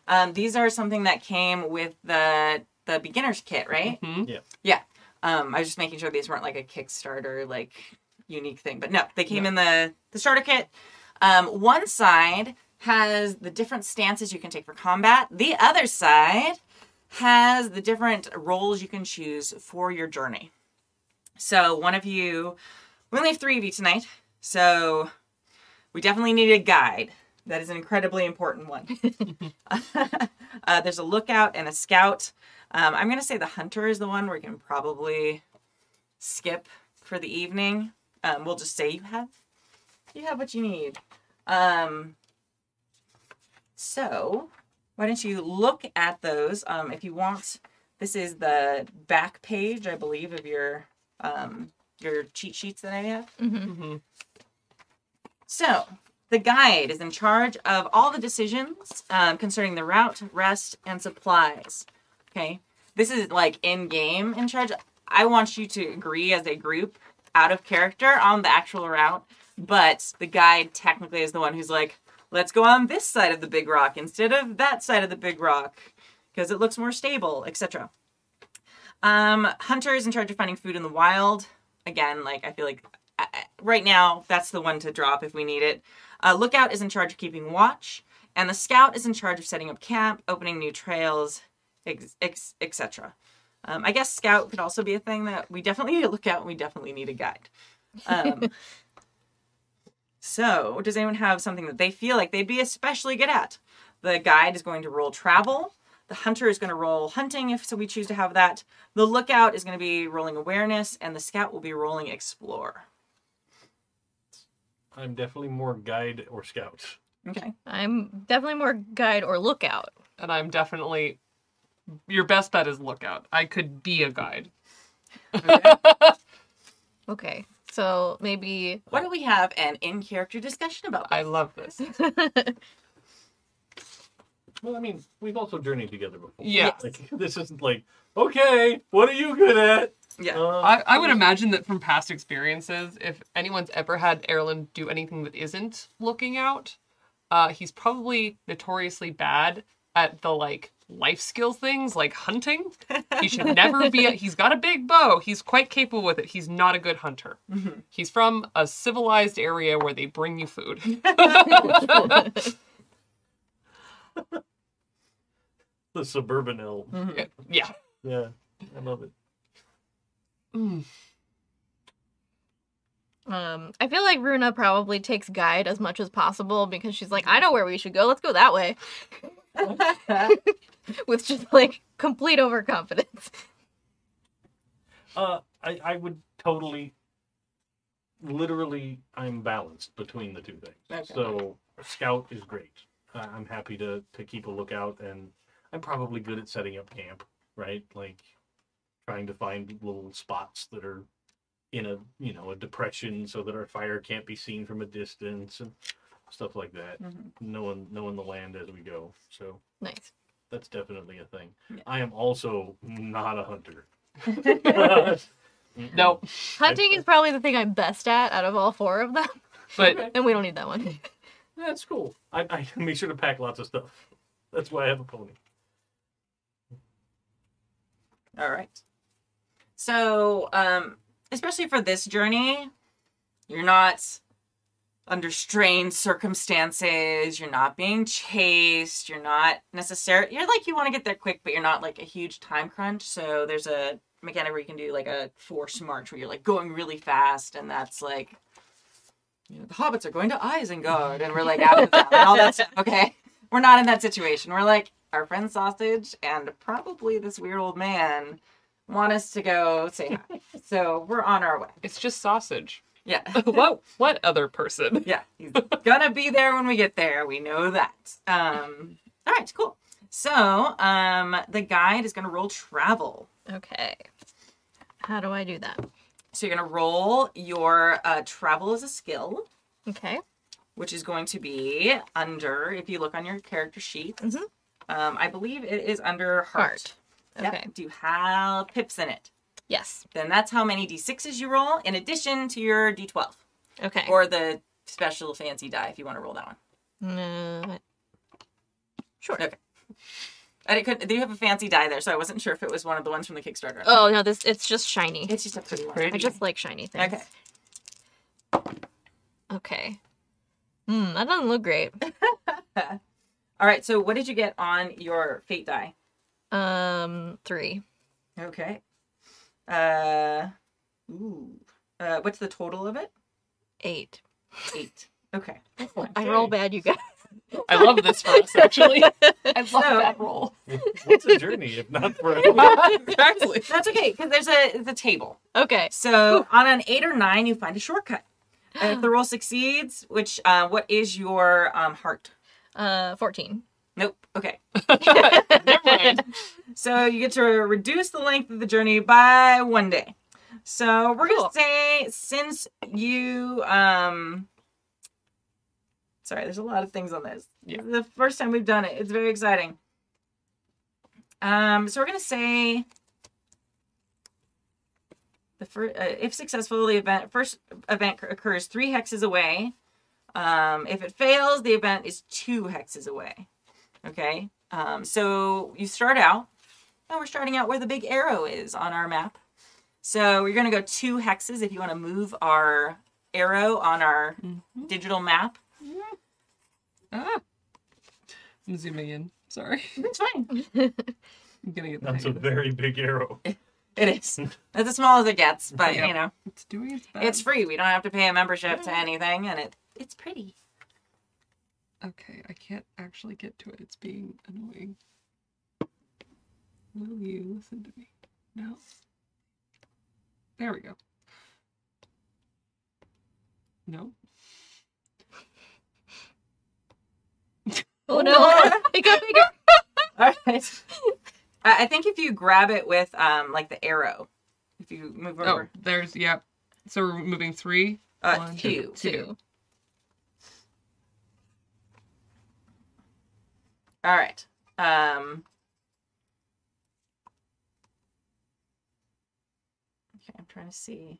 Um, these are something that came with the the beginner's kit, right? Mhm. Yeah. Yeah. Um, I was just making sure these weren't like a Kickstarter like unique thing, but no, they came in the the starter kit. Um, one side has the different stances you can take for combat. The other side has the different roles you can choose for your journey. So one of you, we only have three of you tonight, so we definitely need a guide. That is an incredibly important one. uh, there's a lookout and a scout. Um, I'm gonna say the hunter is the one where you can probably skip for the evening. Um, we'll just say you have you have what you need. Um, so why don't you look at those? Um, if you want, this is the back page, I believe, of your um, your cheat sheets that I have. Mhm. So, the guide is in charge of all the decisions um, concerning the route, rest, and supplies. Okay, this is like in game in charge. I want you to agree as a group out of character on the actual route, but the guide technically is the one who's like, let's go on this side of the big rock instead of that side of the big rock because it looks more stable, etc. Um, Hunter is in charge of finding food in the wild. Again, like I feel like right now that's the one to drop if we need it. Uh, Lookout is in charge of keeping watch, and the Scout is in charge of setting up camp, opening new trails, etc. Um, I guess scout could also be a thing that we definitely need to look at. and We definitely need a guide. Um, so, does anyone have something that they feel like they'd be especially good at? The guide is going to roll travel. The hunter is going to roll hunting if so we choose to have that. The lookout is going to be rolling awareness, and the scout will be rolling explore. I'm definitely more guide or scout. Okay. I'm definitely more guide or lookout. And I'm definitely your best bet is lookout. I could be a guide. Okay, so maybe Why don't we have an in character discussion about I love this. Well, I mean, we've also journeyed together before. Yeah. Like, this isn't like, okay, what are you good at? Yeah. Uh, I, I would imagine that from past experiences, if anyone's ever had Erland do anything that isn't looking out, uh, he's probably notoriously bad at the like life skills things like hunting. He should never be. A, he's got a big bow. He's quite capable with it. He's not a good hunter. Mm-hmm. He's from a civilized area where they bring you food. the suburban elves. Mm-hmm. yeah. Yeah, I love it. Mm. um I feel like Runa probably takes guide as much as possible because she's like, I know where we should go, let's go that way. With just like complete overconfidence. Uh, I, I would totally, literally, I'm balanced between the two things. Okay. So, scout is great. Uh, I'm happy to, to keep a lookout, and I'm probably good at setting up camp, right? Like, trying to find little spots that are in a, you know, a depression so that our fire can't be seen from a distance and stuff like that. Mhm. Knowing, knowing the land as we go. So, Nice. that's definitely a thing. Yeah. I am also not a hunter. Nope. Hunting is probably the thing I'm best at out of all four of them. But And we don't need that one. That's cool. I, I make sure to pack lots of stuff. That's why I have a pony. All right. So, um, especially for this journey, you're not under strained circumstances. You're not being chased. You're not necessarily. You're like you want to get there quick, but you're not like a huge time crunch. So there's a mechanic where you can do like a force march where you're like going really fast, and that's like. You know, the hobbits are going to Isengard, and we're like out of town and all that stuff. Okay, we're not in that situation. We're like our friend Sausage and probably this weird old man want us to go say hi. So we're on our way. it's just sausage. Yeah. what what other person? Yeah. He's gonna be there when we get there. We know that. Um all right, cool. So um the guide is gonna roll travel. Okay. How do I do that? So you're gonna roll your uh, travel as a skill, Okay. which is going to be under if you look on your character sheet. Mhm. Um, I believe it is under heart. Heart. Yep. Okay. Do you have pips in it? Yes. Then that's how many d6s you roll in addition to your d12 Okay. or the special fancy die if you want to roll that one. Uh, sure. Okay. I couldn't, they have a fancy die there, so I wasn't sure if it was one of the ones from the Kickstarter. Oh no, this it's just shiny. it's just a pretty one. I just like shiny things. Okay. Okay. Hmm, that doesn't look great. All right. So, what did you get on your feat die? Um, three. Okay. Uh, ooh. Uh, what's the total of it? Eight. Eight. Okay. I roll bad, you guys. I love this for us actually. I love So- that roll. What's a journey if not for a exactly. That's okay because there's a it's a table. Okay. So on an eight or nine, you find a shortcut. Uh, if the roll succeeds, which uh, what is your um, heart? Uh, fourteen. Nope. Okay. Never mind. So you get to reduce the length of the journey by one day. So we're Cool. gonna say since you um sorry, there's a lot of things on this. Yeah. This the first time we've done it. It's very exciting. Um so we're gonna say the first uh, if successful the event first event occurs three hexes away. Um if it fails, the event is two hexes away. Okay? Um so you start out and we're starting out where the big arrow is on our map. So we're going to go two hexes if you want to move our arrow on our digital map. Ah. I'm zooming in. Sorry. That's fine. I'm gonna get the That's a hang very big arrow. It is. It's as small as it gets, but Yep. you know, It's doing its best. it's free. We don't have to pay a membership to anything, and it it's pretty. Okay, I can't actually get to it. It's being annoying. Will you listen to me? No. There we go. No. Oh no! it got bigger. All right. I I think if you grab it with um like the arrow, if you move Oh, over, there's yep. So we're moving three. uh, one, two. Two. All right. Um. Okay, I'm trying to see.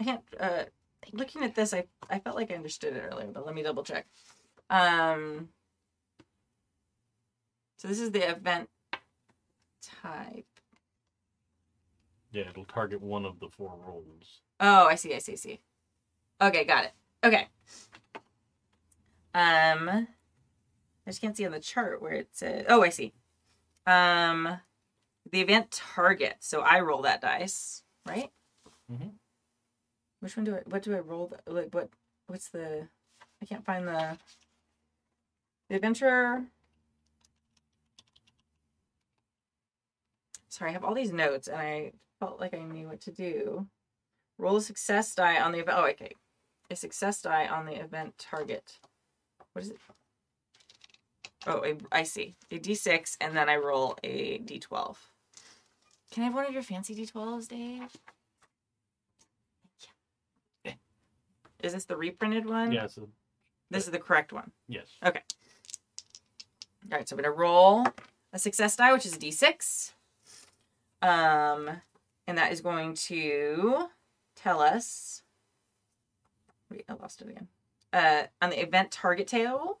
I can't. Uh, looking at this, I I felt like I understood it earlier, but let me double check. Um. So this is the event type. Yeah, it'll target one of the four roles. Oh, I see, I see, I see. Okay, got it. Okay. Um I just can't see on the chart where it says oh I see. Um the event target. So I roll that dice, right? Mhm. Which one do I what do I roll the, like what what's the I can't find the the adventurer Sorry, I have all these notes and I felt like I knew what to do. Roll a success die on the event. Oh, okay. A success die on the event target. What is it? Oh, a, I see. A d6, and then I roll a d12. Can I have one of your fancy d12s, Dave? Yeah. Is this the reprinted one? Yeah, This is the correct one. yes. Okay. All right, so I'm gonna roll a success die, which is a d6. Um, and that is going to tell us. Wait, I lost it again. Uh, on the event target table.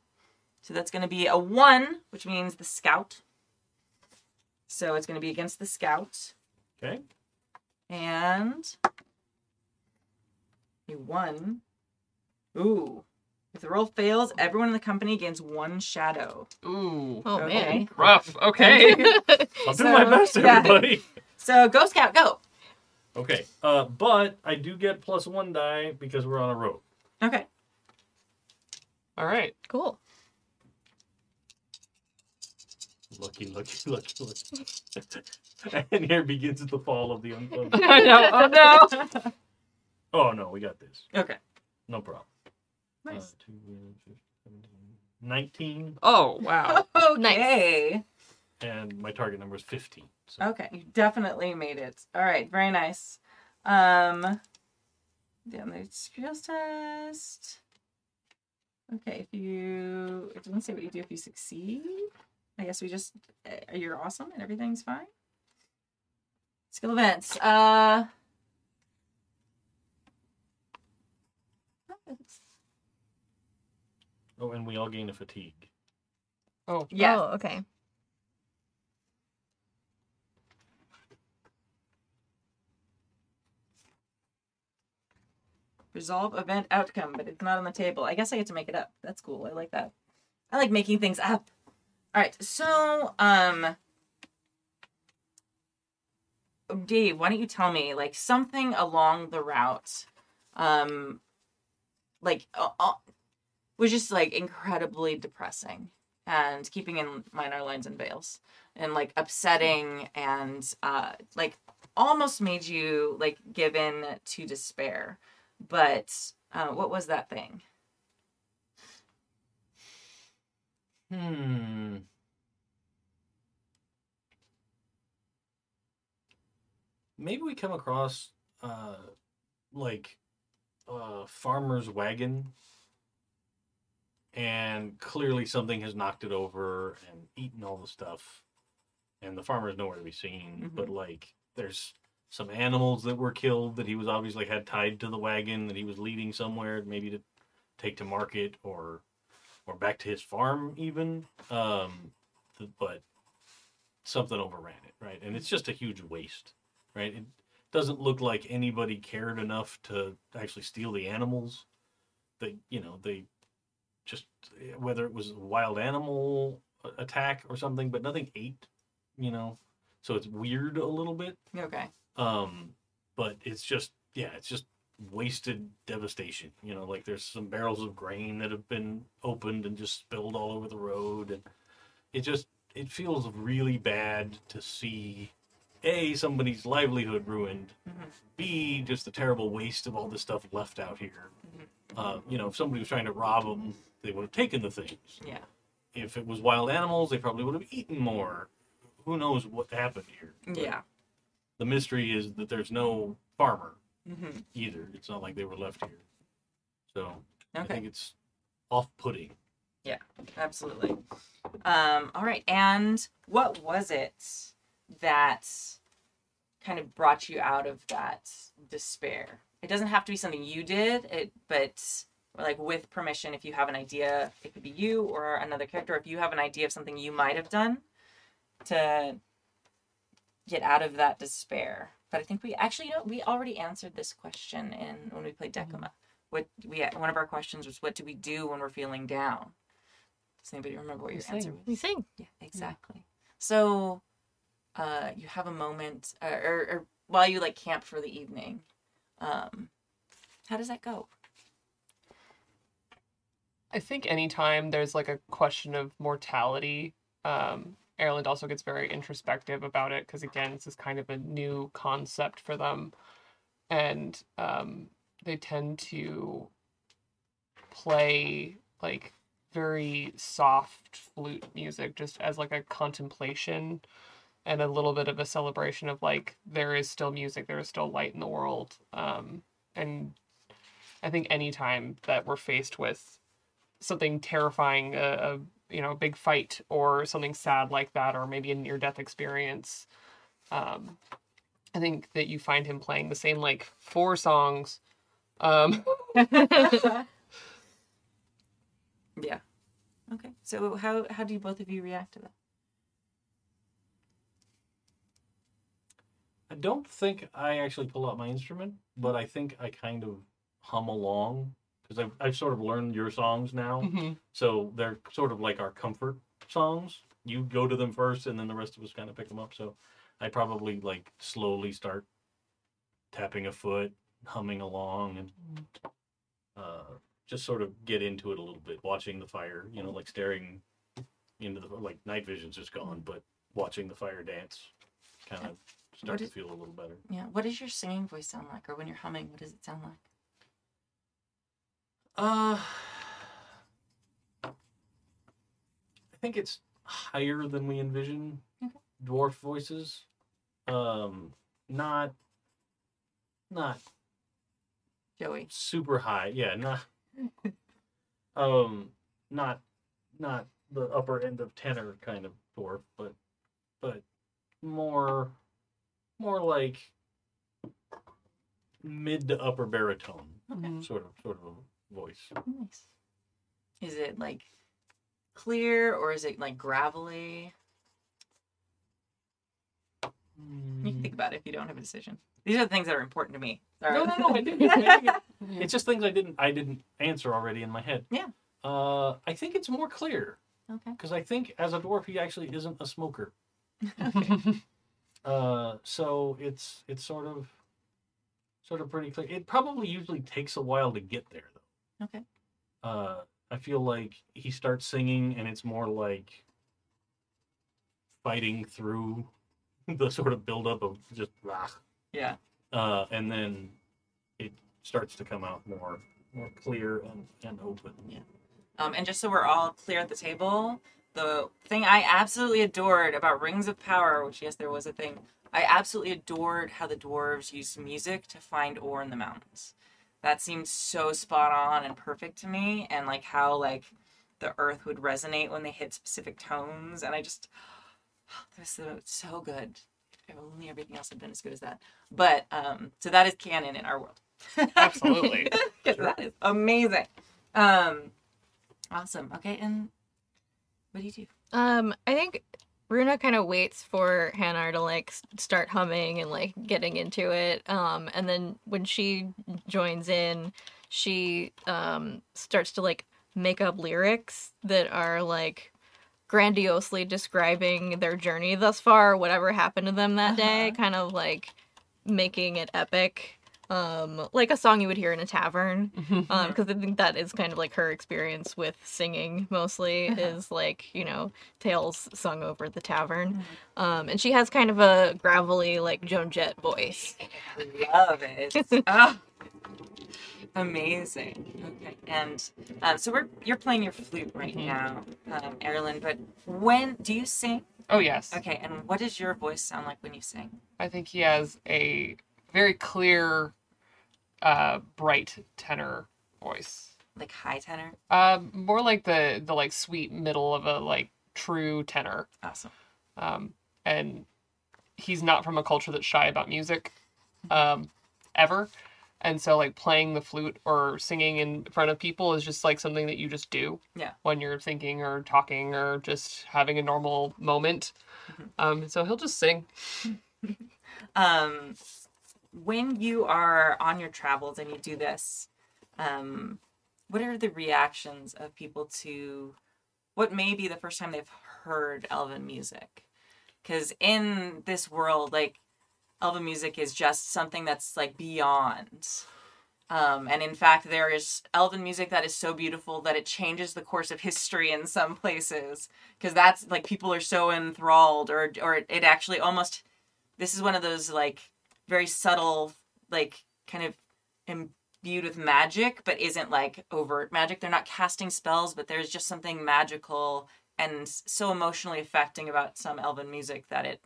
So that's going to be a one, which means the scout. So it's going to be against the scout. Okay. And a one. Ooh. If the roll fails, everyone in the company gains one shadow. Ooh. Oh Okay. man. Rough. Okay. I'll do So, my best, yeah. everybody. So go scout, go. Okay. Uh, but I do get plus one die because we're on a road. Okay. All right. Cool. Lucky, lucky, lucky, lucky. and here begins the fall of the unclothed. I know. Oh no. Oh no, we got this. Okay. No problem. Nice. Uh, two, uh, 17, 19, Oh wow. Okay. and my target number is 15. So Okay. You definitely made it. All right. Very nice. Um, down the skills test. Okay. If you, it doesn't say what you do if you succeed. I guess we just, uh, you're awesome and everything's fine. Skill events. Uh, Oh, and we all gain a fatigue. Oh. yeah. Oh, okay. Resolve event outcome, but it's not on the table. I guess I get to make it up. That's cool. I like that. I like making things up. All right. So, um, Dave, why don't you tell me like something along the route, um, like uh, uh, was just like incredibly depressing and keeping in mind our lines and veils and like upsetting and uh like almost made you like give in to despair but uh, what was that thing Hmm. Maybe we come across uh like a farmer's wagon and clearly something has knocked it over and eaten all the stuff and the farmer's nowhere to be seen but like there's some animals that were killed that he was obviously had tied to the wagon that he was leading somewhere maybe to take to market or or back to his farm even um but something overran it right and it's just a huge waste right it doesn't look like anybody cared enough to actually steal the animals they you know they just whether it was a wild animal attack or something, but nothing ate. You know, so it's weird a little bit. Okay. Um, but it's just yeah, it's just wasted devastation. You know, like there's some barrels of grain that have been opened and just spilled all over the road, and it just it feels really bad to see a somebody's livelihood ruined, Mhm. b just the terrible waste of all this stuff left out here. Uh, you know, if somebody was trying to rob them, they would have taken the things. Yeah. If it was wild animals, they probably would have eaten more. Who knows what happened here? But Yeah. The mystery is that there's no farmer hmm either. It's not like they were left here. So I think it's off-putting. Yeah, absolutely. Um, all right. And what was it that kind of brought you out of that despair? It doesn't have to be something you did, it but like with permission, if you have an idea, it could be you or another character. If you have an idea of something you might have done to get out of that despair. But I think we actually, you know, we already answered this question in when we played Decima. What we one of our questions was, what do we do when we're feeling down? Does anybody remember what We your answer was? We sing. Yeah, exactly. So, uh, you have a moment, uh, or, or while you like camp for the evening, um, how does that go? I think anytime there's like a question of mortality, um, Erland also gets very introspective about it because again, this is kind of a new concept for them, and um, they tend to play like very soft flute music just as like a contemplation and a little bit of a celebration of like there is still music there is still light in the world. Um and i think anytime that we're faced with something terrifying, a, a you know, a big fight or something sad like that, or maybe a near death experience. Um, I think that you find him playing the same like four songs. Um, Yeah. Okay. So how how do you both of you react to that? I don't think I actually pull out my instrument, but I think I kind of hum along because I've, I've sort of learned your songs now. mhm. So they're sort of like our comfort songs. You go to them first, and then the rest of us kind of pick them up. So I probably like slowly start tapping a foot, humming along, and uh, just sort of get into it a little bit, watching the fire. You know, like staring into the like night vision's just gone, but watching the fire dance kind of start What to feel a little better. Yeah. What does your singing voice sound like, or when you're humming, what does it sound like? Uh, I think it's higher than we envision Okay. dwarf voices. Um, not, not Joey. super high. Yeah, not, um, not, not the upper end of tenor kind of dwarf, but, but more, more like mid to upper baritone Okay. Sort of, sort of a voice. Nice. Is it like clear or is it like gravelly? You can think about it if you don't have a decision. These are the things that are important to me. Sorry. No, no, no. I dig it. I dig it. It's just things I didn't I didn't answer already in my head. Yeah. Uh, I think it's more clear okay. because I think as a dwarf he actually isn't a smoker. okay. Uh, so it's it's sort of sort of pretty clear. It probably usually takes a while to get there though. Okay. Uh, I feel like he starts singing and it's more like fighting through the sort of buildup of just rah, Yeah. uh, and then it starts to come out more more clear and, and open. Yeah. Um, and just so we're all clear at the table, the thing I absolutely adored about Rings of Power, which yes, there was a thing, I absolutely adored how the dwarves used music to find ore in the mountains. That seemed so spot on and perfect to me, and like how like the earth would resonate when they hit specific tones, and I just that was so so good. If only everything else had been as good as that. But um, so that is canon in our world. Absolutely. 'Cause that is amazing. Um, awesome. Okay, and what do you do? Um, I think Runa kind of waits for Hanar to like start humming and like getting into it. Um, and then when she joins in, she um starts to like make up lyrics that are like grandiosely describing their journey thus far, whatever happened to them that day, Uh-huh. kind of like making it epic. Um, like a song you would hear in a tavern. Um, because I think that is kind of like her experience with singing mostly Uh-huh. is like, you know, tales sung over the tavern. Mm-hmm. Um, and she has kind of a gravelly, like Joan Jett voice. I love it. oh, amazing. Okay, and um, so we're you're playing your flute right now, um, Erland. But when do you sing? Oh yes. Okay, and what does your voice sound like when you sing? I think he has a very clear, uh, bright tenor voice. Like high tenor? Um, more like the the like sweet middle of a like true tenor. Awesome. Um, and he's not from a culture that's shy about music, um, ever. And so like playing the flute or singing in front of people is just like something that you just do. Yeah. When you're thinking or talking or just having a normal moment. Um, so he'll just sing. Um, when you are on your travels and you do this, um, what are the reactions of people to what may be the first time they've heard Elven music? Because in this world, like Elven music is just something that's like beyond. Um, and in fact, there is Elven music that is so beautiful that it changes the course of history in some places. Because that's like people are so enthralled, or or it actually almost. This is one of those like very subtle, like kind of imbued with magic, but isn't like overt magic. They're not casting spells, but there's just something magical and so emotionally affecting about some elven music that it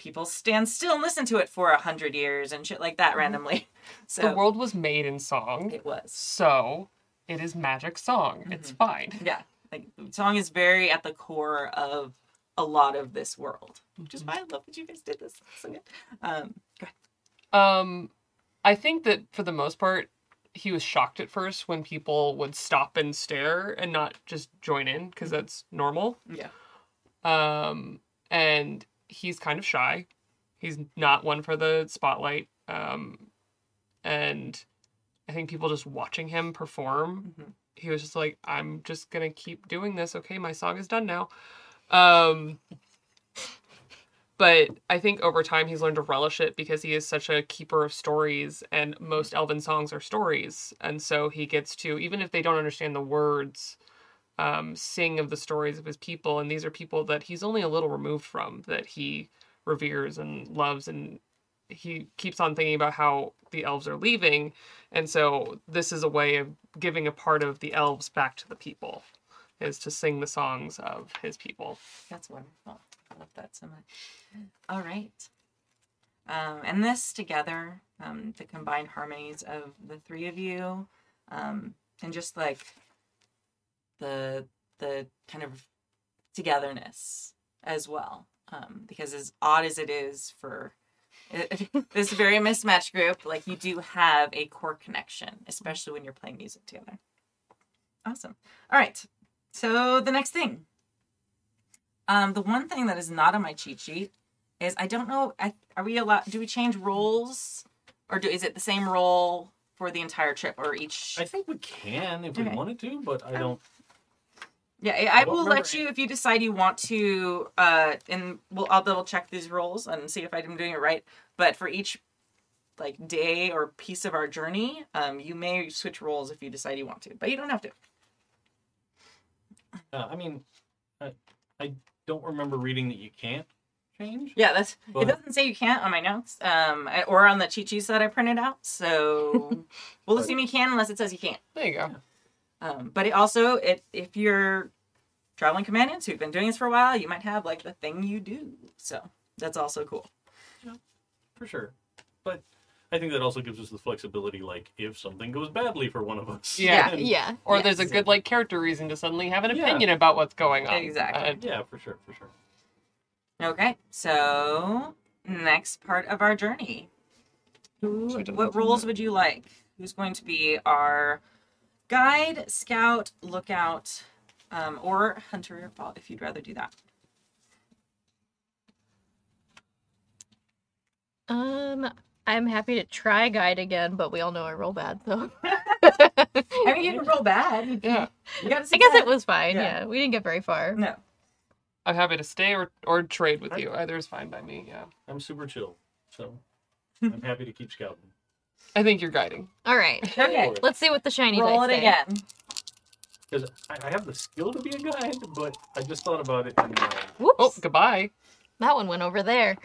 people stand still and listen to it for a hundred years and shit like that mm-hmm. randomly. So the world was made in song. it was. So it is magic song. It's mm-hmm. fine. Yeah. Like the song is very at the core of a lot of this world. Which is mm-hmm. why I love that you guys did this. So good. Um. Um, I think that for the most part, he was shocked at first when people would stop and stare and not just join in because that's normal. Yeah. Um, and he's kind of shy. He's not one for the spotlight. Um, and I think people just watching him perform, Mhm. he was just like, "I'm just gonna keep doing this. Okay, my song is done now." Um, but I think over time he's learned to relish it because he is such a keeper of stories, and most Elven songs are stories, and so he gets to even if they don't understand the words, um, sing of the stories of his people, and these are people that he's only a little removed from that he reveres and loves, and he keeps on thinking about how the elves are leaving, and so this is a way of giving a part of the elves back to the people, is to sing the songs of his people. That's wonderful. Love that so much. All right. Um, and this together, um, the combined harmonies of the three of you, um, and just like the the kind of togetherness as well. Um, because as odd as it is for this very mismatched group, like you do have a core connection, especially when you're playing music together. Awesome. All right. So the next thing. Um, the one thing that is not on my cheat sheet is I don't know. I, are we allowed? Do we change roles, or do is it the same role for the entire trip, or each? I think we can if Okay. we wanted to, but I don't. Yeah, I, I will let you if you decide you want to. Uh, and we'll I'll double check these roles and see if I'm doing it right. But for each like day or piece of our journey, um, you may switch roles if you decide you want to, but you don't have to. Uh, I mean, I, I don't remember reading that you can't change. Yeah, that's. But- it doesn't say you can't on my notes, um, I- or on the cheat sheets that I printed out. So we'll But- assume you can unless it says you can't. There you go. Um, but it also, it, if you're traveling companions who've been doing this for a while, you might have like the thing you do. So that's also cool. for sure. But I think that also gives us the flexibility, like if something goes badly for one of us. Yeah. then- Yeah. Or Yes. there's a good like character reason to suddenly have an Yeah. opinion about what's going on. Exactly. Uh, yeah, for sure, for sure. Okay, so next part of our journey. Who, what roles would you like? Who's going to be our guide, scout, lookout, um, or hunter? Well, if you'd rather do that. Um, I'm happy to try guide again, but we all know I roll bad, so. I mean, you didn't roll bad. You, yeah. you got to. I guess it was fine. Yeah. Yeah. we didn't get very far. No. I'm happy to stay or or trade with you. Either is fine by me. Yeah. I'm super chill, so I'm happy to keep scouting. I think you're guiding. All right. Okay. Let's see what the shiny Roll dice it say. again. Because I, I have the skill to be a guide, but I just thought about it. And, uh, Whoops. Oh, goodbye. That one went over there.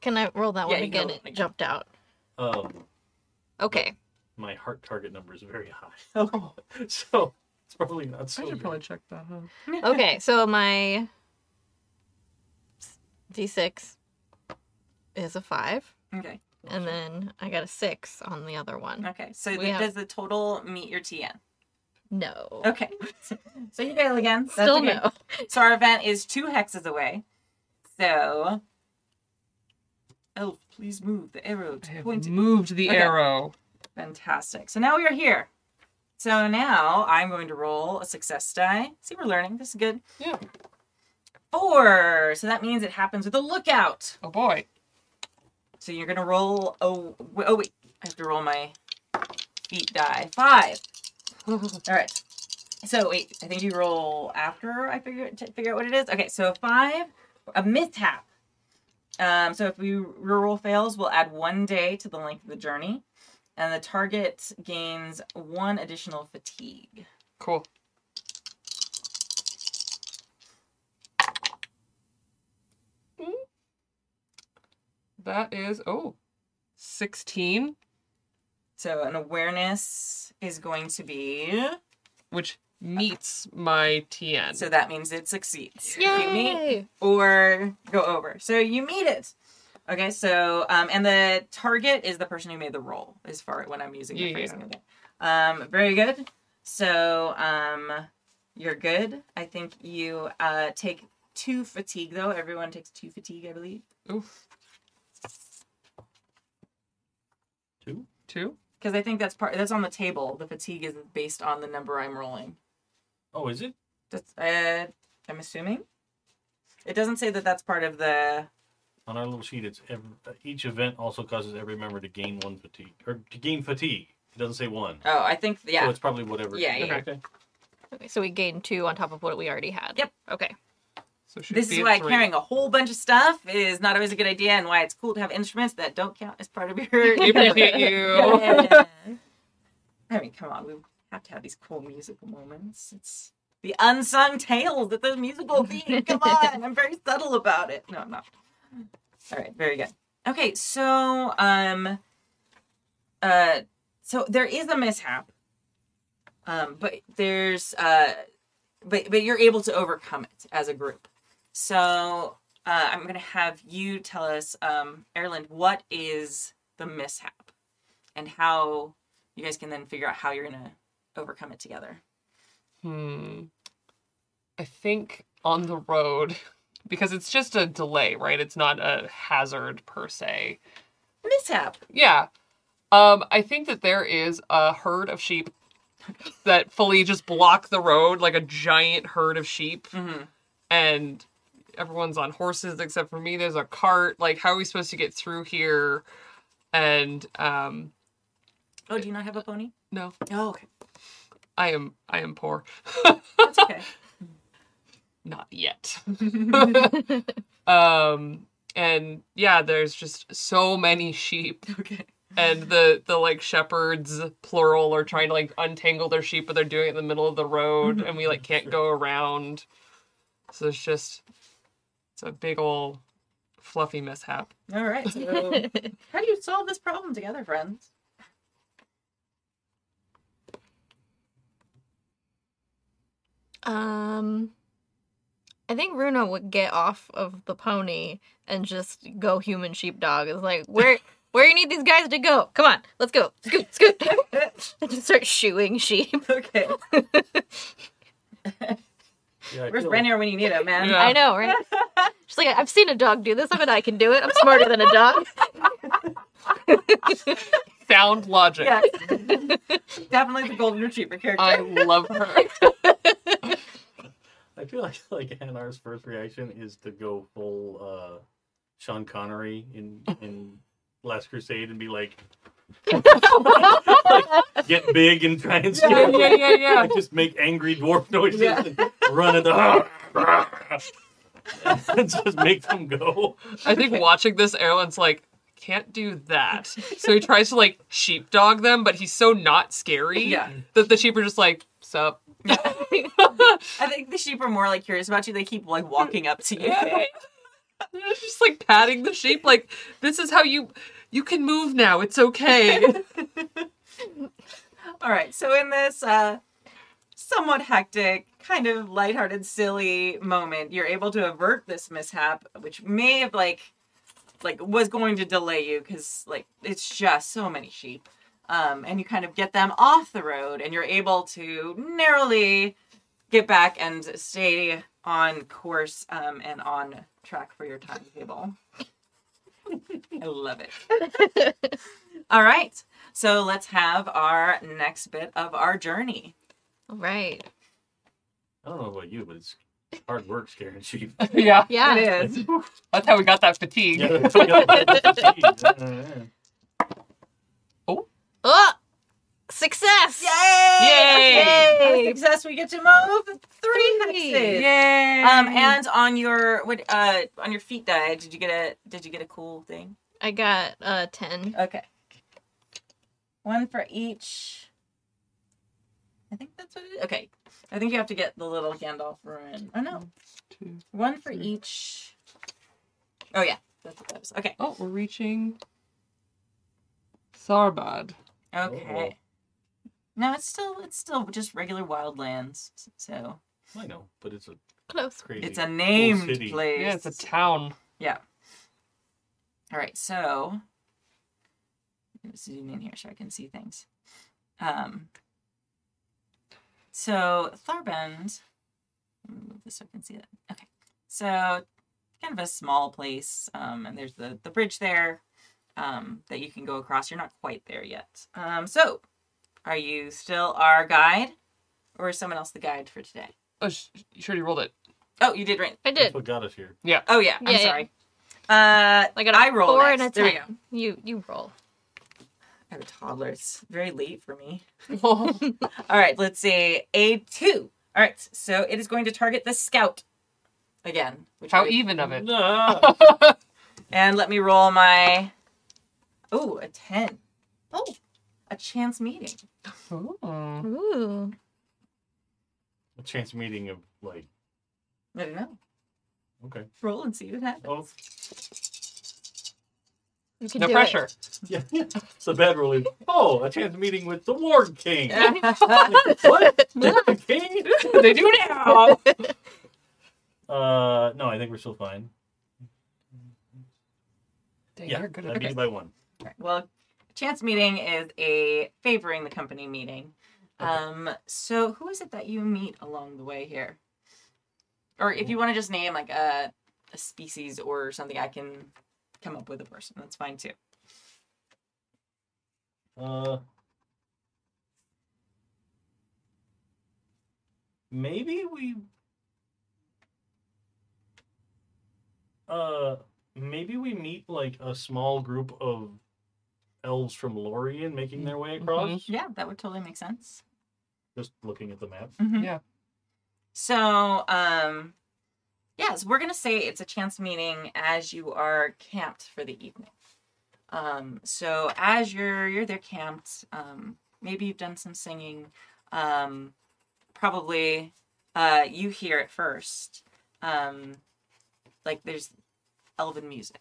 Can I roll that Yeah, one you can again? roll It it jumped out. um, Okay. my heart target number is very high, Oh. so it's probably not I should good. probably check that. Huh? Okay, so my D6 is a 5, Okay. and then I got a 6 on the other one. Okay. So We the, have- does the total meet your TN? No. Okay. so you fail again. That's Still okay. no. So our event is two hexes away. So, Elf, please move the arrow I to have point. moved the Okay. arrow. Fantastic. So now we are here. So now I'm going to roll a success die. See, we're learning. This is good. Yeah. Four. So that means it happens with a lookout. Oh boy. So you're gonna roll. Oh, oh wait. I have to roll my feat die. Five. All right. So wait. I think you roll after I figure to figure out what it is. Okay. So five. A mishap. Um. So if we reroll fails, we'll add one day to the length of the journey, and the target gains one additional fatigue. Cool. That is oh, 16, So an awareness is going to be. which meets my TN. So that means it succeeds. If you meet Yay! or go over. So you meet it. Okay, so um, and the target is the person who made the roll, as far when I'm using the Yeah. phrasing of it. Um, very good. So um, you're good. I think you uh, take two fatigue though. Everyone takes two fatigue, I believe, Oof. Two. Two? because I think that's part. That's on the table. The fatigue is based on the number I'm rolling. Oh, is it? That's uh, I'm assuming. It doesn't say that that's part of the. On our little sheet, it's every, each event also causes every member to gain one fatigue or to gain fatigue. It doesn't say one. Oh, I think So yeah. it's probably whatever. Yeah, yeah. Okay. Okay, so we gained 2 on top of what we already had. Yep. Okay. So should This be is why three. carrying a whole bunch of stuff is not always a good idea, and why it's cool to have instruments that don't count as part of your. We appreciate you. Yeah. I mean, come on, we have to have these cool musical moments. It's the unsung tales that the musical theme. Come on, I'm very subtle about it. No, I'm not. All right, very good. Okay, so um, uh, so there is a mishap, um, but there's uh, but but you're able to overcome it as a group. So uh, I'm gonna have you tell us, um, Erland, what is the mishap, and how you guys can then figure out how you're gonna overcome it together. Hmm. I think on the road, because it's just a delay, right? It's not a hazard per se. Mishap. Yeah. Um, I think that there is a herd of sheep that fully just block the road, like a giant herd of sheep, Mm-hmm. and everyone's on horses except for me. There's a cart. Like, how are we supposed to get through here? And um, Oh, do you not have a pony? no, Oh, okay. I am I am poor. That's okay. Not yet. um, and yeah, there's just so many sheep. okay. and the the like shepherds plural are trying to like untangle their sheep but they're doing it in the middle of the road and we like can't go around so it's just it's a big old fluffy mishap All right. So, how do you solve this problem together, friends? Um, I think Runa would get off of the pony and just go human sheepdog. It's like where where you need these guys to go? Come on, let's go. Scoot, scoot. and just start shooing sheep. Okay. Yeah, I Where's feel- Ranyar when you need him, man? Yeah. I know, right? She's like, I've seen a dog do this. I bet I can do it. I'm smarter than a dog. sound logic Yeah. Definitely the golden retriever character. i love her I feel like like Hanar's first reaction is to go full uh Sean Connery in in Last Crusade and be like, get big and try and yeah scare yeah yeah yeah Like, just make angry dwarf noises Yeah. and run at the and just make them go. I think watching this, Erlen's like, can't do that. So he tries to like sheepdog them, but he's so not scary Yeah. that the sheep are just like, sup. I think the sheep are more like curious about you. They keep like walking up to you. It's just like patting the sheep, like, this is how you you can move now. It's okay. All right. So in this uh, somewhat hectic, kind of lighthearted, silly moment, you're able to avert this mishap, which may have like like was going to delay you because like it's just so many sheep. Um, and you kind of get them off the road, and you're able to narrowly get back and stay on course um, and on track for your timetable. I love it. All right. So let's have our next bit of our journey. All right. I don't know about you, but it's hard work scaring sheep. yeah. Yeah. It is. That's how we got that fatigue. Yeah, that's what I got. Oh, success! Yay! Yay! Yay! Success, we get to move three Three. hexes. Yay! Um, and on your what uh on your feat die, did you get a did you get a cool thing? I got uh ten. Okay. One for each. I think that's what it is. Okay. I think you have to get the little Gandalf rune. Oh no. Two. One for Three. each. Oh yeah. That's what that was. Okay. Oh, we're reaching Tharbad. Okay. No, it's still it's still just regular wildlands. So I know, but it's a Close. crazy. it's a named city. place. Yeah, it's a town. Yeah. All right, so I'm gonna zoom in here so I can see things. Um, so Tharbad, let me move this so I can see that. Okay, so kind of a small place, um, and there's the the bridge there um, that you can go across. You're not quite there yet. Um, so, are you still our guide, or is someone else the guide for today? Oh, sh- you sure you rolled it? Oh, you did right. I did. That's did. what got us here. Yeah. Oh yeah, I'm Yeah, yeah. sorry. Uh, I got a I roll four next. and a There we ten. You you roll. I have a toddler. It's very late for me. All right, let's see. A two. All right, so it is going to target the scout again. Which How way- even of it. Nah. And let me roll my. Oh, a ten. Oh, a chance meeting. Ooh. Ooh. a chance meeting of like. I don't know. Okay. Roll and see what happens. Oh, You can No do pressure. yeah. it's a bad roll. Oh, a chance meeting with the Ward King. What? the king? they do now. Uh, no, I think we're still fine. Dang, yeah, you're good I at beat it. it by one. Right, Well, chance meeting is a favoring the company meeting. Okay. Um, so who is it that you meet along the way here? Or if you want to just name like a a species or something, I can come up with a person. That's fine too. Uh, maybe we. Uh, maybe we meet like a small group of elves from Lorien making their way across. Yeah, that would totally make sense. Just looking at the map. Mhm. Yeah. So, um, yes, we're gonna say it's a chance meeting as you are camped for the evening. Um, so as you're you're there camped, um, maybe you've done some singing. Um, probably, uh, you hear it first. Um, like there's elven music.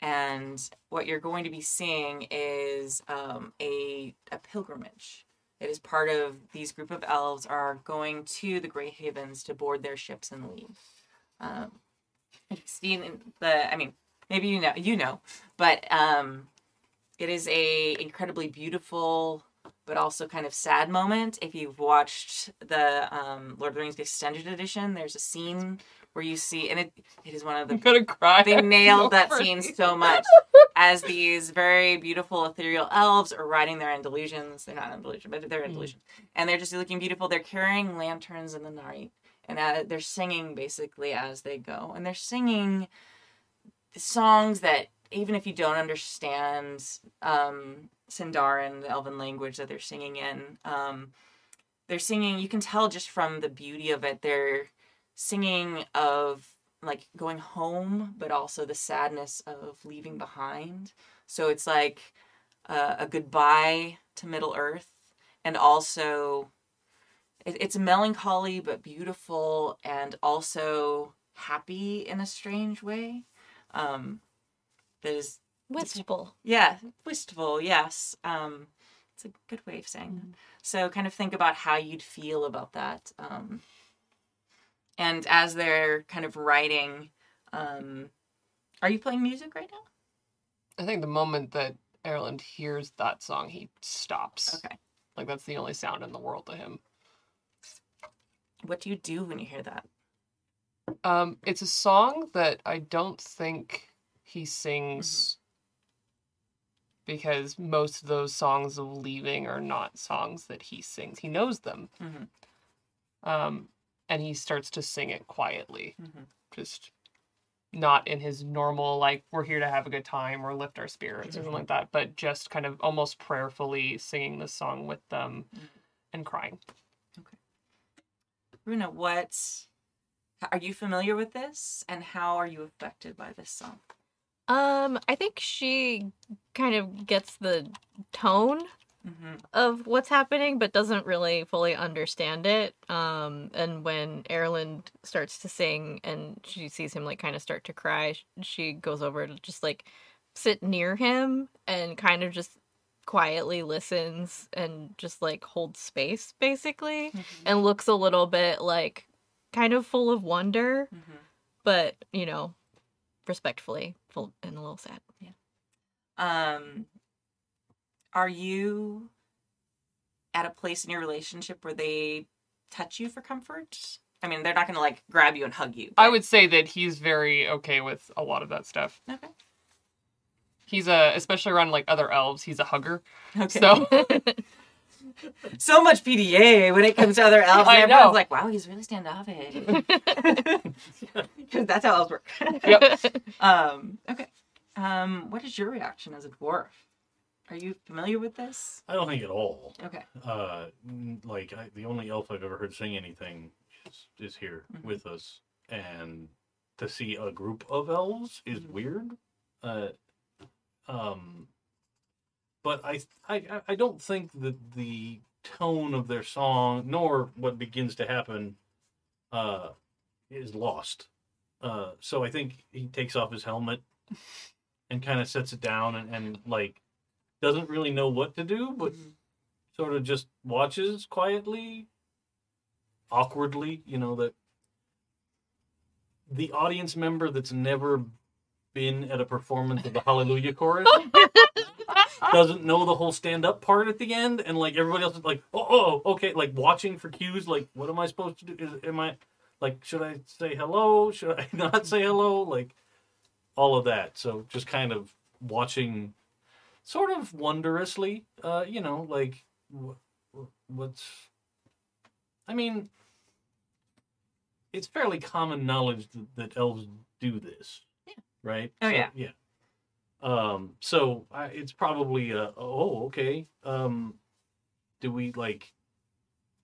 And what you're going to be seeing is um, a a pilgrimage. It is part of these group of elves are going to the Grey Havens to board their ships and leave. Um, seen the, I mean, maybe you know, you know, but um, it is a incredibly beautiful, but also kind of sad moment. If you've watched the um, Lord of the Rings extended edition, there's a scene where you see, and it it is one of the I'm gonna cry. they nailed that scene so much as these very beautiful ethereal elves are riding their Andalusians. They're not Andalusian, but they're Andalusian. And they're just looking beautiful. They're carrying lanterns in the night. And uh, they're singing basically as they go. And they're singing songs that, even if you don't understand um, Sindarin, the elven language that they're singing in, um, they're singing, you can tell just from the beauty of it, they're singing of like going home, but also the sadness of leaving behind. So it's like uh, a goodbye to Middle Earth, and also it, it's melancholy but beautiful, and also happy in a strange way. Um, that is Wistful. yeah, wistful, yes. Um, it's a good way of saying that. So kind of think about how you'd feel about that. Um, and as they're kind of writing, um, are you playing music right now? I think the moment that Erland hears that song, he stops. Okay. Like that's the only sound in the world to him. What do you do when you hear that? Um, it's a song that I don't think he sings because most of those songs of leaving are not songs that he sings. He knows them. Mhm. Um, and he starts to sing it quietly, Mhm. just not in his normal like we're here to have a good time or lift our spirits or something like that, but just kind of almost prayerfully singing the song with them and crying. Okay. Runa, what are you familiar with this, and how are you affected by this song? Um, I think she kind of gets the tone Mm-hmm. of what's happening, but doesn't really fully understand it. Um, and when Erland starts to sing and she sees him like kind of start to cry, she goes over to just like sit near him and kind of just quietly listens and just like holds space basically and looks a little bit like kind of full of wonder, Mm-hmm. but you know, respectfully full and a little sad. yeah Um, are you at a place in your relationship where they touch you for comfort? I mean, they're not going to like grab you and hug you. I would say that he's very okay with a lot of that stuff. Okay. He's a, especially around like other elves, he's a hugger. Okay. So so much PDA when it comes to other elves. I and everyone's know. like, wow, he's really standoffish. Because that's how elves work. Yep. um, okay. Um, what is your reaction as a dwarf? Are you familiar with this? I don't think at all. Okay. Uh, like I, the only elf I've ever heard sing anything is, is here Mhm. with us, and to see a group of elves is Mhm. weird. Uh, um, but I, I, I- I don't think that the tone of their song, nor what begins to happen, uh, is lost. Uh, so I think he takes off his helmet and kind of sets it down and, and like doesn't really know what to do, but Mhm. sort of just watches quietly, awkwardly, you know, that the audience member that's never been at a performance of the Hallelujah chorus doesn't know the whole stand up part at the end, and like everybody else is like, oh, oh, okay, like watching for cues, like, what am I supposed to do? Is, am I, like, should I say hello? Should I not say hello? Like, all of that. So just kind of watching sort of wondrously, uh, you know, like wh- wh- what's. I mean, it's fairly common knowledge that, that elves do this, Yeah. right? Oh, So, yeah. yeah. Um, so I, it's probably a oh okay. Um, do we like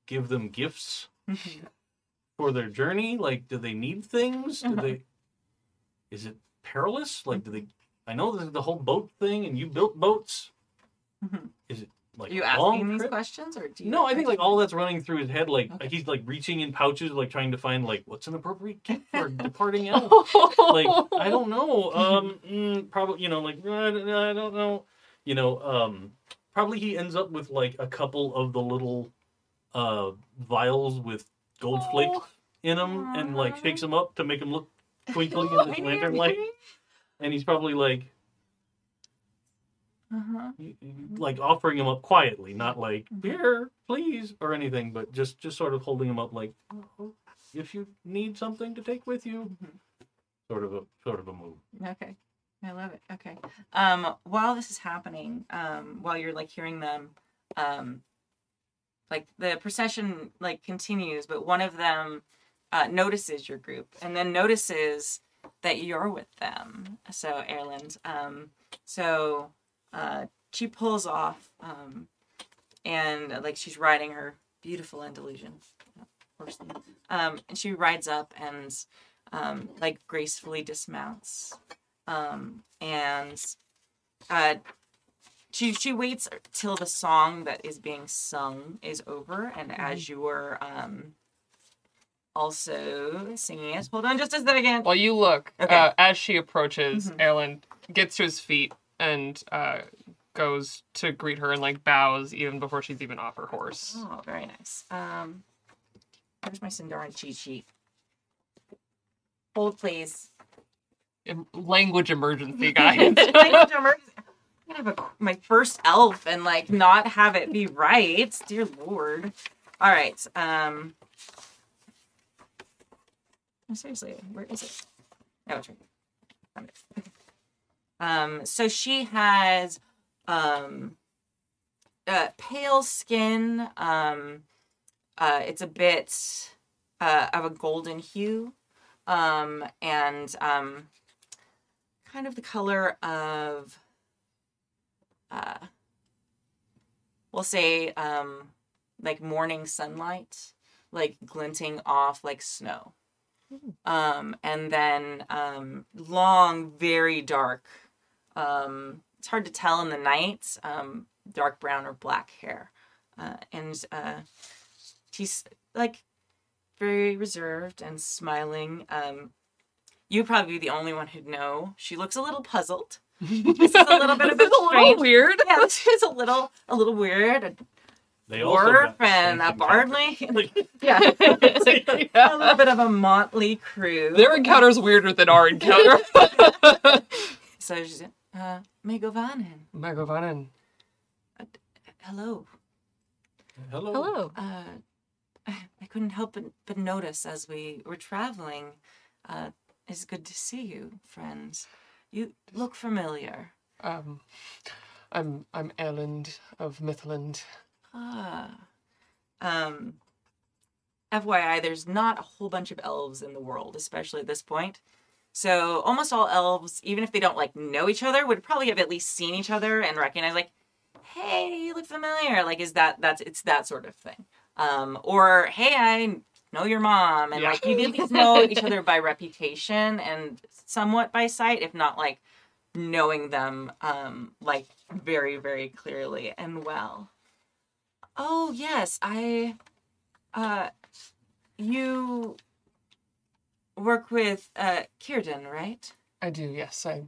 give them gifts for their journey? Like, do they need things? Do Uh-huh. they? Is it perilous? Like, do they? I know the whole boat thing, and you built boats. Mhm. Is it like Are you asking these trip? questions, or do you? No, I think like all that's running through his head. Like Okay. he's like reaching in pouches, like trying to find like what's an appropriate gift for departing elf. like I don't know. Um, mm, probably you know like I don't I don't know. You know, um, probably he ends up with like a couple of the little uh vials with gold flakes Oh. in them, and like shakes them up to make them look twinkly in this lantern light. And he's probably like Uh-huh. like offering him up quietly, not like Mhm. here, please, or anything, but just just sort of holding him up like "Oh, if you need something to take with you, Mhm. sort of a sort of a move. Okay. I love it. Okay. Um, while this is happening, um, while you're like hearing them, um, like the procession like continues, but one of them uh, notices your group and then notices that you're with them. So Erland, um, so uh, she pulls off, um, and uh, like she's riding her beautiful Andalusian horse. Um, and she rides up and um, like gracefully dismounts. Um, and uh, she she waits till the song that is being sung is over, and as you were um, also singing it, hold on just a second. While you look, Okay. uh, as she approaches. Erland gets to his feet and uh, goes to greet her and like bows even before she's even off her horse. Oh, very nice. Um, where's my Sindarin cheat sheet? Hold, please. Language emergency, guys. Language emergency. I'm gonna have a, my first elf and like not have it be right. Dear Lord. All right. Um. No, seriously, where is it? Oh, it's right. Um. So she has um. Uh, pale skin. Um. Uh, it's a bit uh, of a golden hue. Um, and um, kind of the color of uh we'll say um like morning sunlight like glinting off like snow um and then um long very dark um it's hard to tell in the night um dark brown or black hair uh and uh she's like very reserved and smiling um you'd probably be the only one who'd know she looks a little puzzled this is a little bit of a This is a little strange weird. yeah, this is a little a little weird. A They also dwarf and a sent bardley. encounters. yeah. a Yeah. little bit of a motley crew. Their encounter's weirder than our encounter. So she's uh Megovanen. Magovanen. Hello. Hello. Hello. Uh I couldn't help but, but notice as we were traveling. Uh it's good to see you, friends. You look familiar. Um, I'm I'm Erland of Mithlond. Ah. Um FYI, there's not a whole bunch of elves in the world, especially at this point. So almost all elves, even if they don't like know each other, would probably have at least seen each other and recognize like, hey, you look familiar. Like is that that's it's that sort of thing. Um, or hey, I know your mom. And Yeah. like you at least know each other by reputation and somewhat by sight, if not like knowing them um like very, very clearly and well. Oh yes, I uh you work with uh Círdan, right? I do, yes, I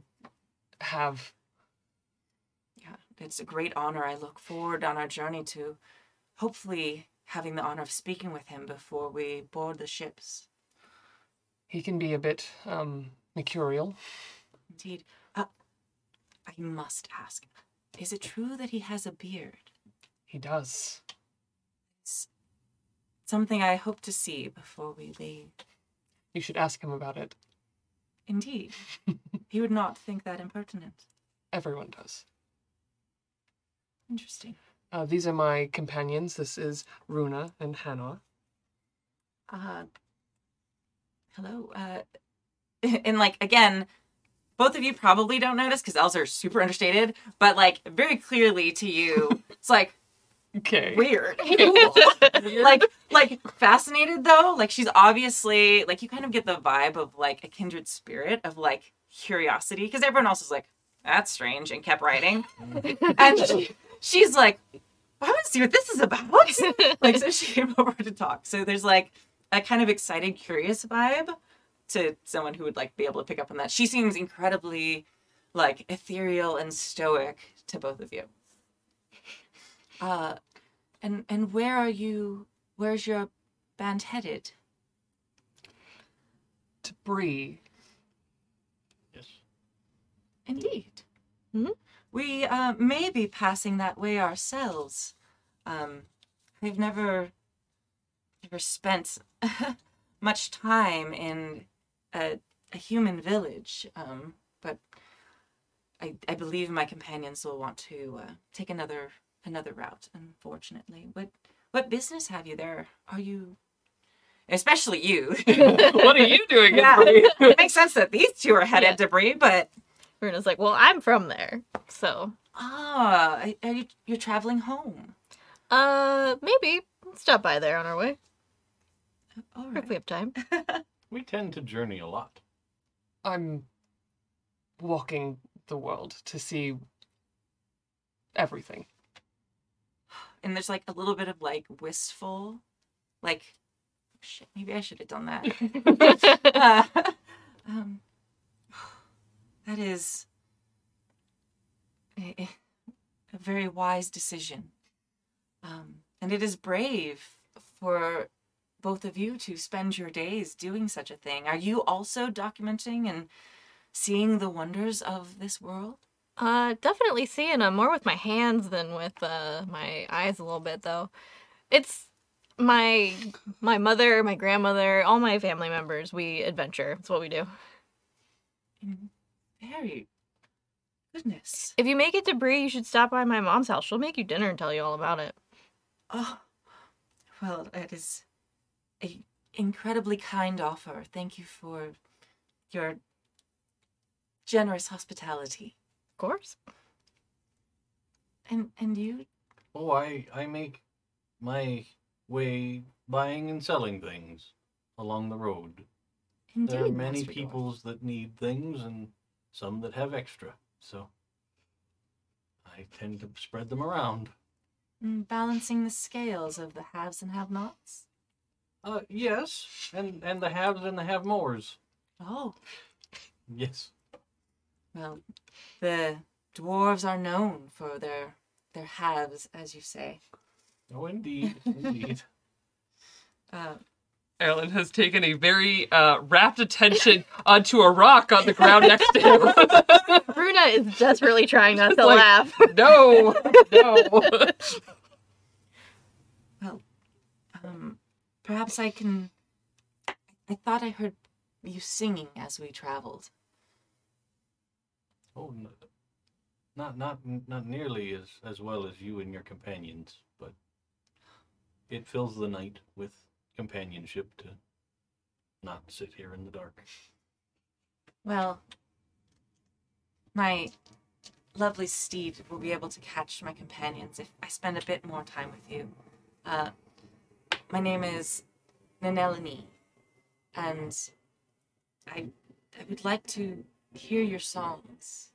have. Yeah, it's a great honor. I look forward on our journey to hopefully having the honor of speaking with him before we board the ships. He can be a bit um mercurial. Indeed. Uh, I must ask, is it true that he has a beard? He does. It's something I hope to see before we leave. You should ask him about it. Indeed. he would not think that impertinent. Everyone does. Interesting. Uh, these are my companions. This is Runa and Hannah. uh hello uh and like again both of you probably don't notice because elves are super understated but like very clearly to you it's like Okay. weird. Like like fascinated though? Like she's obviously like you kind of get the vibe of like a kindred spirit of like curiosity because everyone else is like that's strange and kept writing. And she, she's like i want to see what this is about? Like so she came over to talk. So there's like a kind of excited curious vibe to someone who would like be able to pick up on that. She seems incredibly like ethereal and stoic to both of you uh and and where are you where's your band headed To Bree. Yes. indeed Mhm. we uh may be passing that way ourselves um we've never never spent much time in a, a human village um but I, I believe my companions will want to uh, take another another route unfortunately what what business have you there are you especially you what are you doing Yeah. in Bree? it makes sense that these two are headed Yeah. to Bree, but Runa's like, well, I'm from there, so ah, are you you're traveling home? uh, maybe stop by there on our way. All If we have time. We tend to journey a lot. I'm walking the world to see everything. And there's like a little bit of like wistful, like, shit, maybe I should have done that. Uh, um, that is a, a very wise decision. Um, and it is brave for both of you to spend your days doing such a thing. Are you also documenting and seeing the wonders of this world? Uh, definitely seeing them more with my hands than with uh my eyes a little bit though. It's my my mother, my grandmother, all my family members. We adventure. That's what we do. Very goodness. If you make it to Bree, you should stop by my mom's house. She'll make you dinner and tell you all about it. Oh, well, it is a incredibly kind offer. Thank you for your generous hospitality. Of course. And and you, Oh, I I make my way buying and selling things along the road. indeed, there are many Master peoples that need things and some that have extra. So I tend to spread them around. Mm, balancing the scales of the haves and have-nots. Uh yes, and and the haves and the have mores. Oh, Yes. Well, the dwarves are known for their their haves, as you say. Oh indeed, indeed. Uh, Alan has taken a very uh, rapt attention onto a rock on the ground next to him. Bruna is desperately trying not to Like- laugh. no, no. well, um, perhaps I can. I thought I heard you singing as we traveled. Oh, n- not not not nearly as as well as you and your companions, but it fills the night with companionship to not sit here in the dark. Well, my lovely steed will be able to catch my companions if I spend a bit more time with you. Uh, my name is Nanelini, and I, I would like to hear your songs,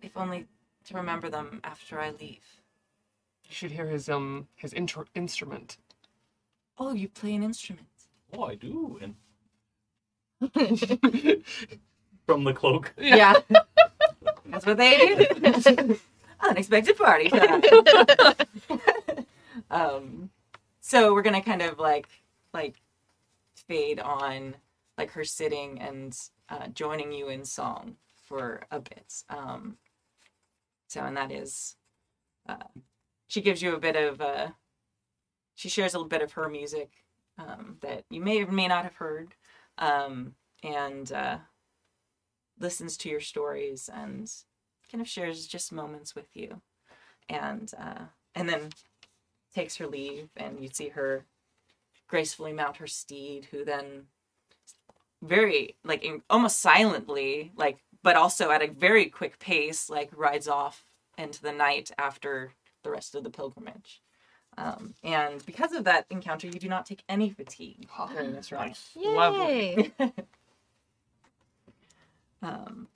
if only to remember them after I leave. You should hear his um his intro- instrument. Oh, you play an instrument. Oh, I do, and from the cloak. Yeah. That's what they do. Unexpected party time. um, so we're gonna kind of like like fade on like her sitting and uh, joining you in song for a bit. Um, so and that is, uh, she gives you a bit of uh, she shares a little bit of her music um, that you may or may not have heard, um, and uh, listens to your stories and kind of shares just moments with you and uh, and then takes her leave and you see her gracefully mount her steed who then very like in, almost silently like but also at a very quick pace like rides off into the night after the rest of the pilgrimage um, and because of that encounter you do not take any fatigue during this ride. Lovely. Um,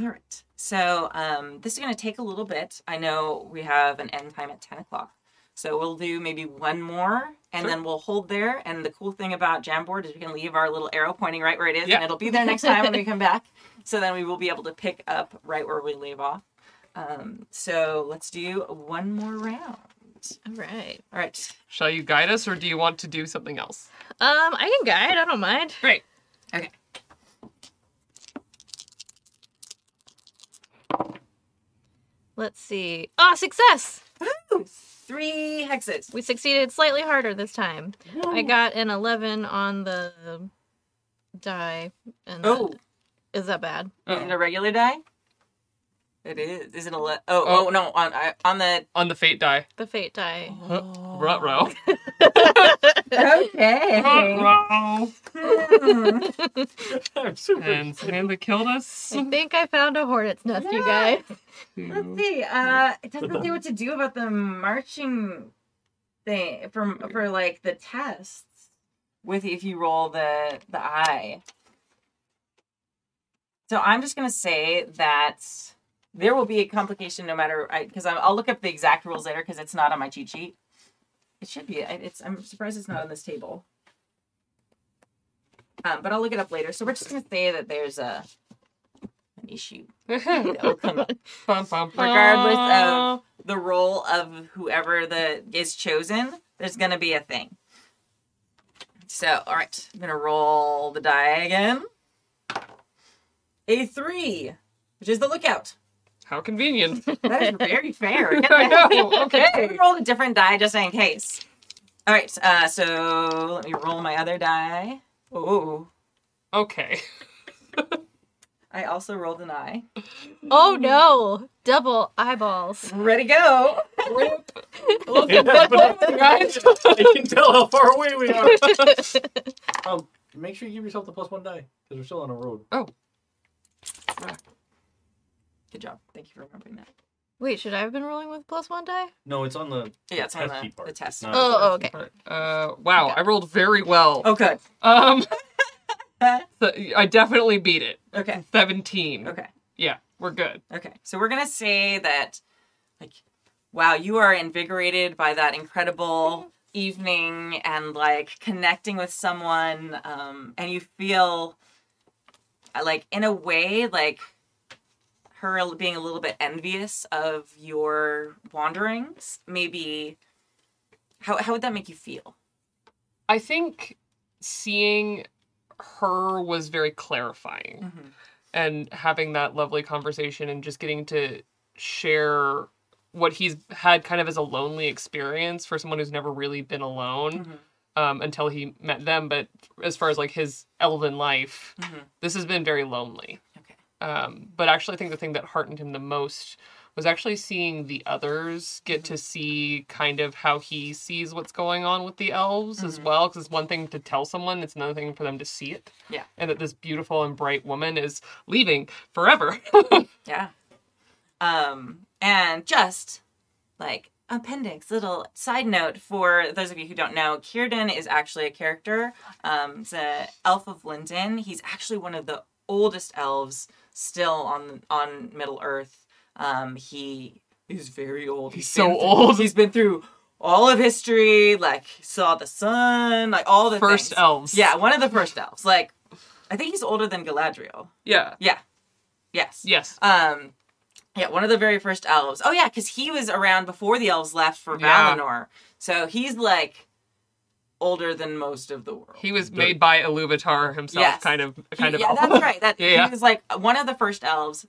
all right. So um, this is going to take a little bit. I know we have an end time at 10 o'clock. So we'll do maybe one more and Sure. then we'll hold there. And the cool thing about Jamboard is we can leave our little arrow pointing right where it is Yeah. and it'll be there next time when we come back. So then we will be able to pick up right where we leave off. Um, so let's do one more round. All right. All right. Shall you guide us, or do you want to do something else? Um, I can guide. I don't mind. Great. Okay. Let's see. Ah, success! Woo! Three hexes. We succeeded slightly harder this time. I got an 11 on the die. And Oh, that- is that bad? Oh, is it a regular die? It is. Is it a? Le- oh, Oh. oh, no. On uh, on the. On the fate die. The fate die. Ruh-roh. Okay. Ruh-roh. I'm super. And Samantha killed us. I think I found a hornet's nest, you guys. Let's see. Uh, it doesn't say what to do about the marching thing from for like the tests. with if you roll the the eye. So I'm just gonna say that there will be a complication no matter because I'll look up the exact rules later because it's not on my cheat sheet. It should be. It's. I'm surprised it's not on this table. Um, but I'll look it up later. So we're just gonna say that there's a an issue that will come up regardless of the role of whoever the is chosen. There's gonna be a thing. So, all right, I'm gonna roll the die again. A three, which is the lookout. How convenient. That is very fair. I know. Okay. I rolled a different die just in case. All right, uh, so let me roll my other die. Oh, Okay. I also rolled an eye. Oh no! Double eyeballs. Ready, go. Yeah, but Guys. I can tell how far away we are. Um, make sure you give yourself the plus one die because we're still on a road. Good job. Thank you for remembering that. Wait, should I have been rolling with plus one die? No, it's on the Yeah, it's on Test the, key part. the test. Not- Oh, oh, okay. Uh, wow, I rolled very well. Okay. Um, so I definitely beat it. Okay. 17. Okay. Yeah, we're good. Okay. So we're gonna say that, like, wow, you are invigorated by that incredible evening and like connecting with someone, um, and you feel uh, like, in a way, like her being a little bit envious of your wanderings. Maybe. How how would that make you feel? I think seeing her was very clarifying Mm-hmm. and having that lovely conversation and just getting to share what he's had kind of as a lonely experience for someone who's never really been alone Mhm. um, until he met them. But as far as like his elven life, Mhm. this has been very lonely. Um, but actually, I think the thing that heartened him the most was actually seeing the others get to see kind of how he sees what's going on with the elves as Mhm. well. Because it's one thing to tell someone, it's another thing for them to see it. Yeah. And that this beautiful and bright woman is leaving forever. Yeah. Um, and just like appendix, little side note for those of you who don't know, Círdan is actually a character. Um, it's a elf of Lindon. He's actually one of the oldest elves still on on Middle Earth. Um, he is very old. He's been so through- old. He's been through all of history. Like saw the sun. Like all the First things. elves. Yeah, one of the first elves. Like I think he's older than Galadriel. Yeah. Yeah. Yes. Yes. Um, yeah, one of the very first elves. Oh yeah, because he was around before the elves left for Yeah. Valinor, so he's like older than most of the world. He was made by Iluvatar himself, Yes. kind of, He- kind of. yeah, that's right. That Yeah, yeah. he was like one of the first elves.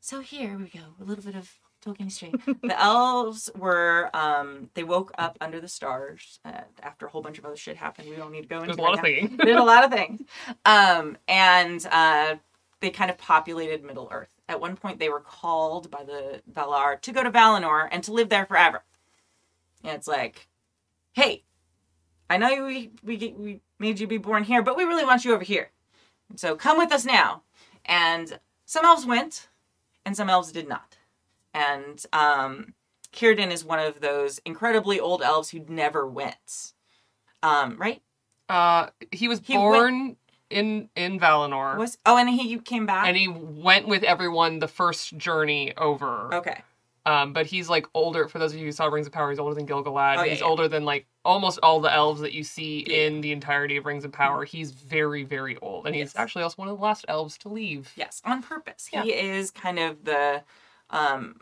So here we go, a little bit of talking straight. the elves were um they woke up under the stars uh, after a whole bunch of other shit happened. We don't need to go into There's a right lot of now. thinking. There's a lot of things. Um, and uh, they kind of populated Middle Earth. At one point, they were called by the Valar to go to Valinor and to live there forever. And it's like, hey, I know we, we, we made you be born here, but we really want you over here. And so come with us now. And some elves went, and some elves did not. And um, Círdan is one of those incredibly old elves who never went. Um, right? Uh, he was He born in in Valinor, Was oh, and he came back. and he went with everyone the first journey over. okay. Um, but he's like older. For those of you who saw Rings of Power, he's older than Gil-galad. Oh, yeah, he's yeah. older than like almost all the elves that you see Yeah. in the entirety of Rings of Power. He's very, very old, and he's Yes. actually also one of the last elves to leave. Yes, on purpose. Yeah. He is kind of the um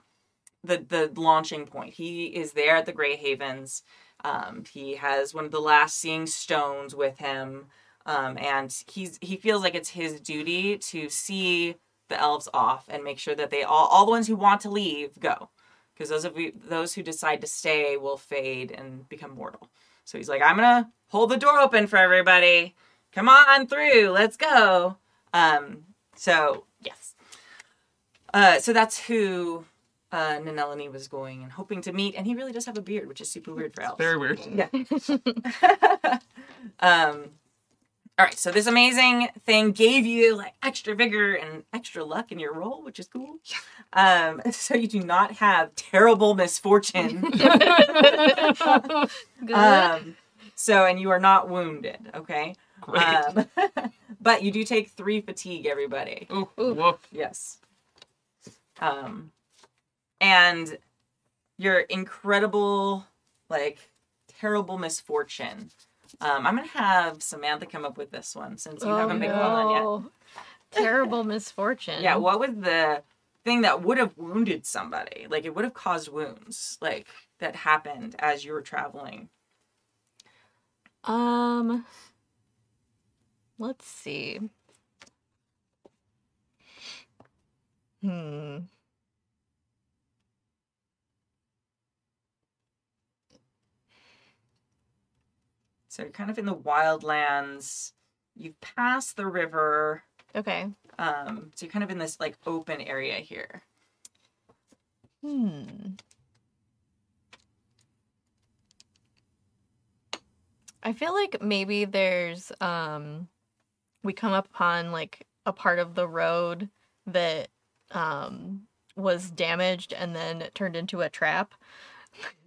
the the launching point. He is there at the Grey Havens. Um, he has one of the last seeing stones with him. Um, and he's he feels like it's his duty to see the elves off and make sure that they all all the ones who want to leave go. Because those of you those who decide to stay will fade and become mortal. So he's like, I'm gonna hold the door open for everybody. Come on through, let's go. Um, so yes. Uh, so that's who uh, Nanelani was going and hoping to meet, and he really does have a beard, which is super weird for elves. Very weird. Yeah. um. All right, so this amazing thing gave you like extra vigor and extra luck in your roll, which is cool. Um, so you do not have terrible misfortune. Good. Um, So, and you are not wounded, okay? Great. Um, but you do take three fatigue, everybody. Ooh, woof. Yes. Um, and your incredible, like, terrible misfortune. Um, I'm gonna have Samantha come up with this one since you haven't been called on yet. Oh. Terrible misfortune. Yeah, what was the thing that would have wounded somebody? Like it would have caused wounds, like that happened as you were traveling. Um, let's see. Hmm. So you're kind of in the wildlands. You've passed the river. Okay. Um, so you're kind of in this like open area here. Hmm. I feel like maybe there's um we come upon like a part of the road that um was damaged and then turned into a trap.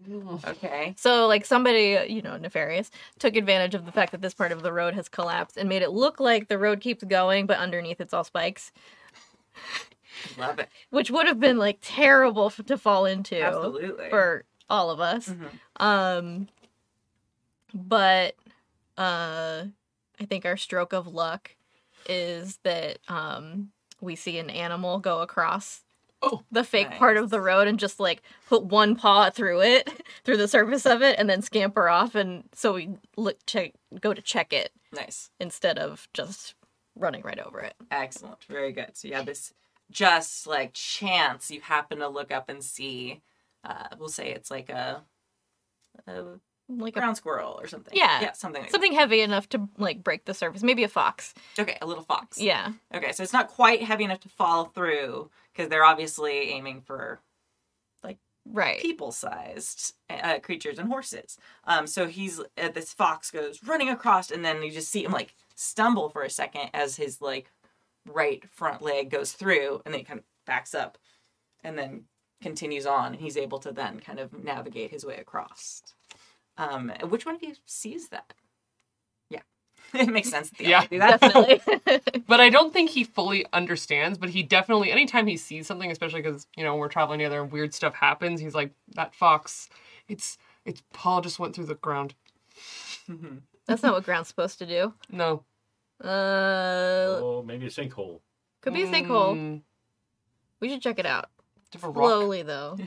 Okay. So like somebody, you know, nefarious took advantage of the fact that this part of the road has collapsed and made it look like the road keeps going but underneath it's all spikes, Love it. which would have been like terrible f- to fall into Absolutely. for all of us. Mhm. Um, but uh, I think our stroke of luck is that um, we see an animal go across Oh, the fake part of the road and just like put one paw through it, through the surface of it, and then scamper off. And so we look check, go to check it Nice. instead of just running right over it. Excellent. Very good. So you have this just like chance you happen to look up and see. Uh, we'll say it's like a, a Like a, ground squirrel or something. Yeah. Yeah, something like something heavy enough to like break the surface. Maybe a fox. Okay, a little fox. Yeah. Okay, so it's not quite heavy enough to fall through because they're obviously aiming for like Right. people-sized uh, creatures and horses. Um, so he's uh, this fox goes running across, and then you just see him like stumble for a second as his like right front leg goes through, and then he kind of backs up, and then continues on, and he's able to then kind of navigate his way across. Um, which one of you sees that? Yeah, it makes sense. That the Yeah. do that. Definitely. But I don't think he fully understands. But he definitely, anytime he sees something, especially because you know we're traveling together and weird stuff happens, he's like, "That fox, its its Paul just went through the ground." Mhm. That's not what ground's supposed to do. No, Uh, Oh, maybe a sinkhole. could be a sinkhole. Mm, We should check it out. of rock. Slowly, though.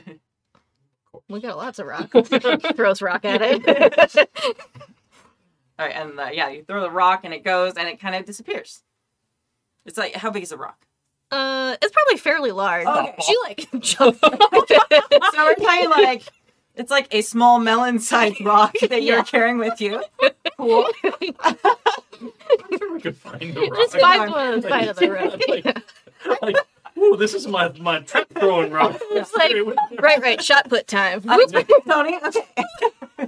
Course. We got lots of rock. Throws rock at it. All right, and uh, yeah, you throw the rock, and it goes, and it kind of disappears. It's like how big is a rock? uh, it's probably fairly large. Okay. She like jumped. so we're talking like it's like a small melon-sized rock that you're Yeah. carrying with you. Cool. we could find the rock. Just find one on the side of the road. like, like, ooh, this is my my trap throwing rock. It's like- right, right. Shot put time. Uh, Whoop. Tony. Okay.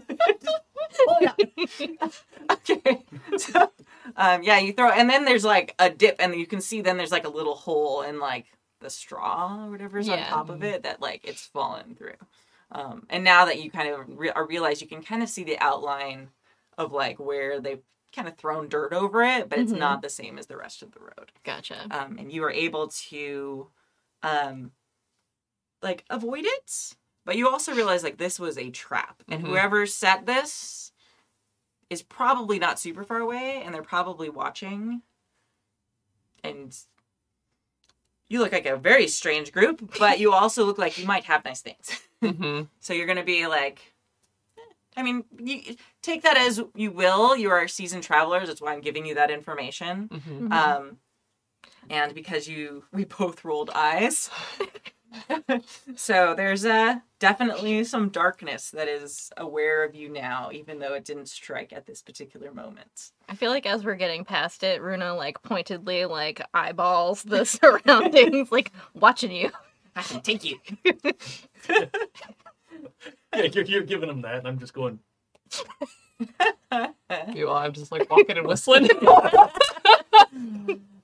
okay. So, um, yeah, you throw, and then there's like a dip, and you can see then there's like a little hole in like the straw or whatever's on top of it that like it's fallen through. Um, and now that you kind of re- realize you can kind of see the outline of like where they've kind of thrown dirt over it, but it's Mhm. not the same as the rest of the road Gotcha. um, and you are able to um like avoid it but you also realize like this was a trap and Mhm. whoever set this is probably not super far away and they're probably watching and you look like a very strange group but you also look like you might have nice things hmm so you're gonna be like I mean, you take that as you will. You are seasoned travelers. That's why I'm giving you that information. hmm Mhm. Um, and because you, we both rolled eyes. so there's uh, definitely some darkness that is aware of you now, even though it didn't strike at this particular moment. I feel like as we're getting past it, Runa like pointedly like eyeballs the surroundings, like watching you. I can take you. Yeah, you're, you're giving him that, and I'm just going. You, I'm just like walking and whistling.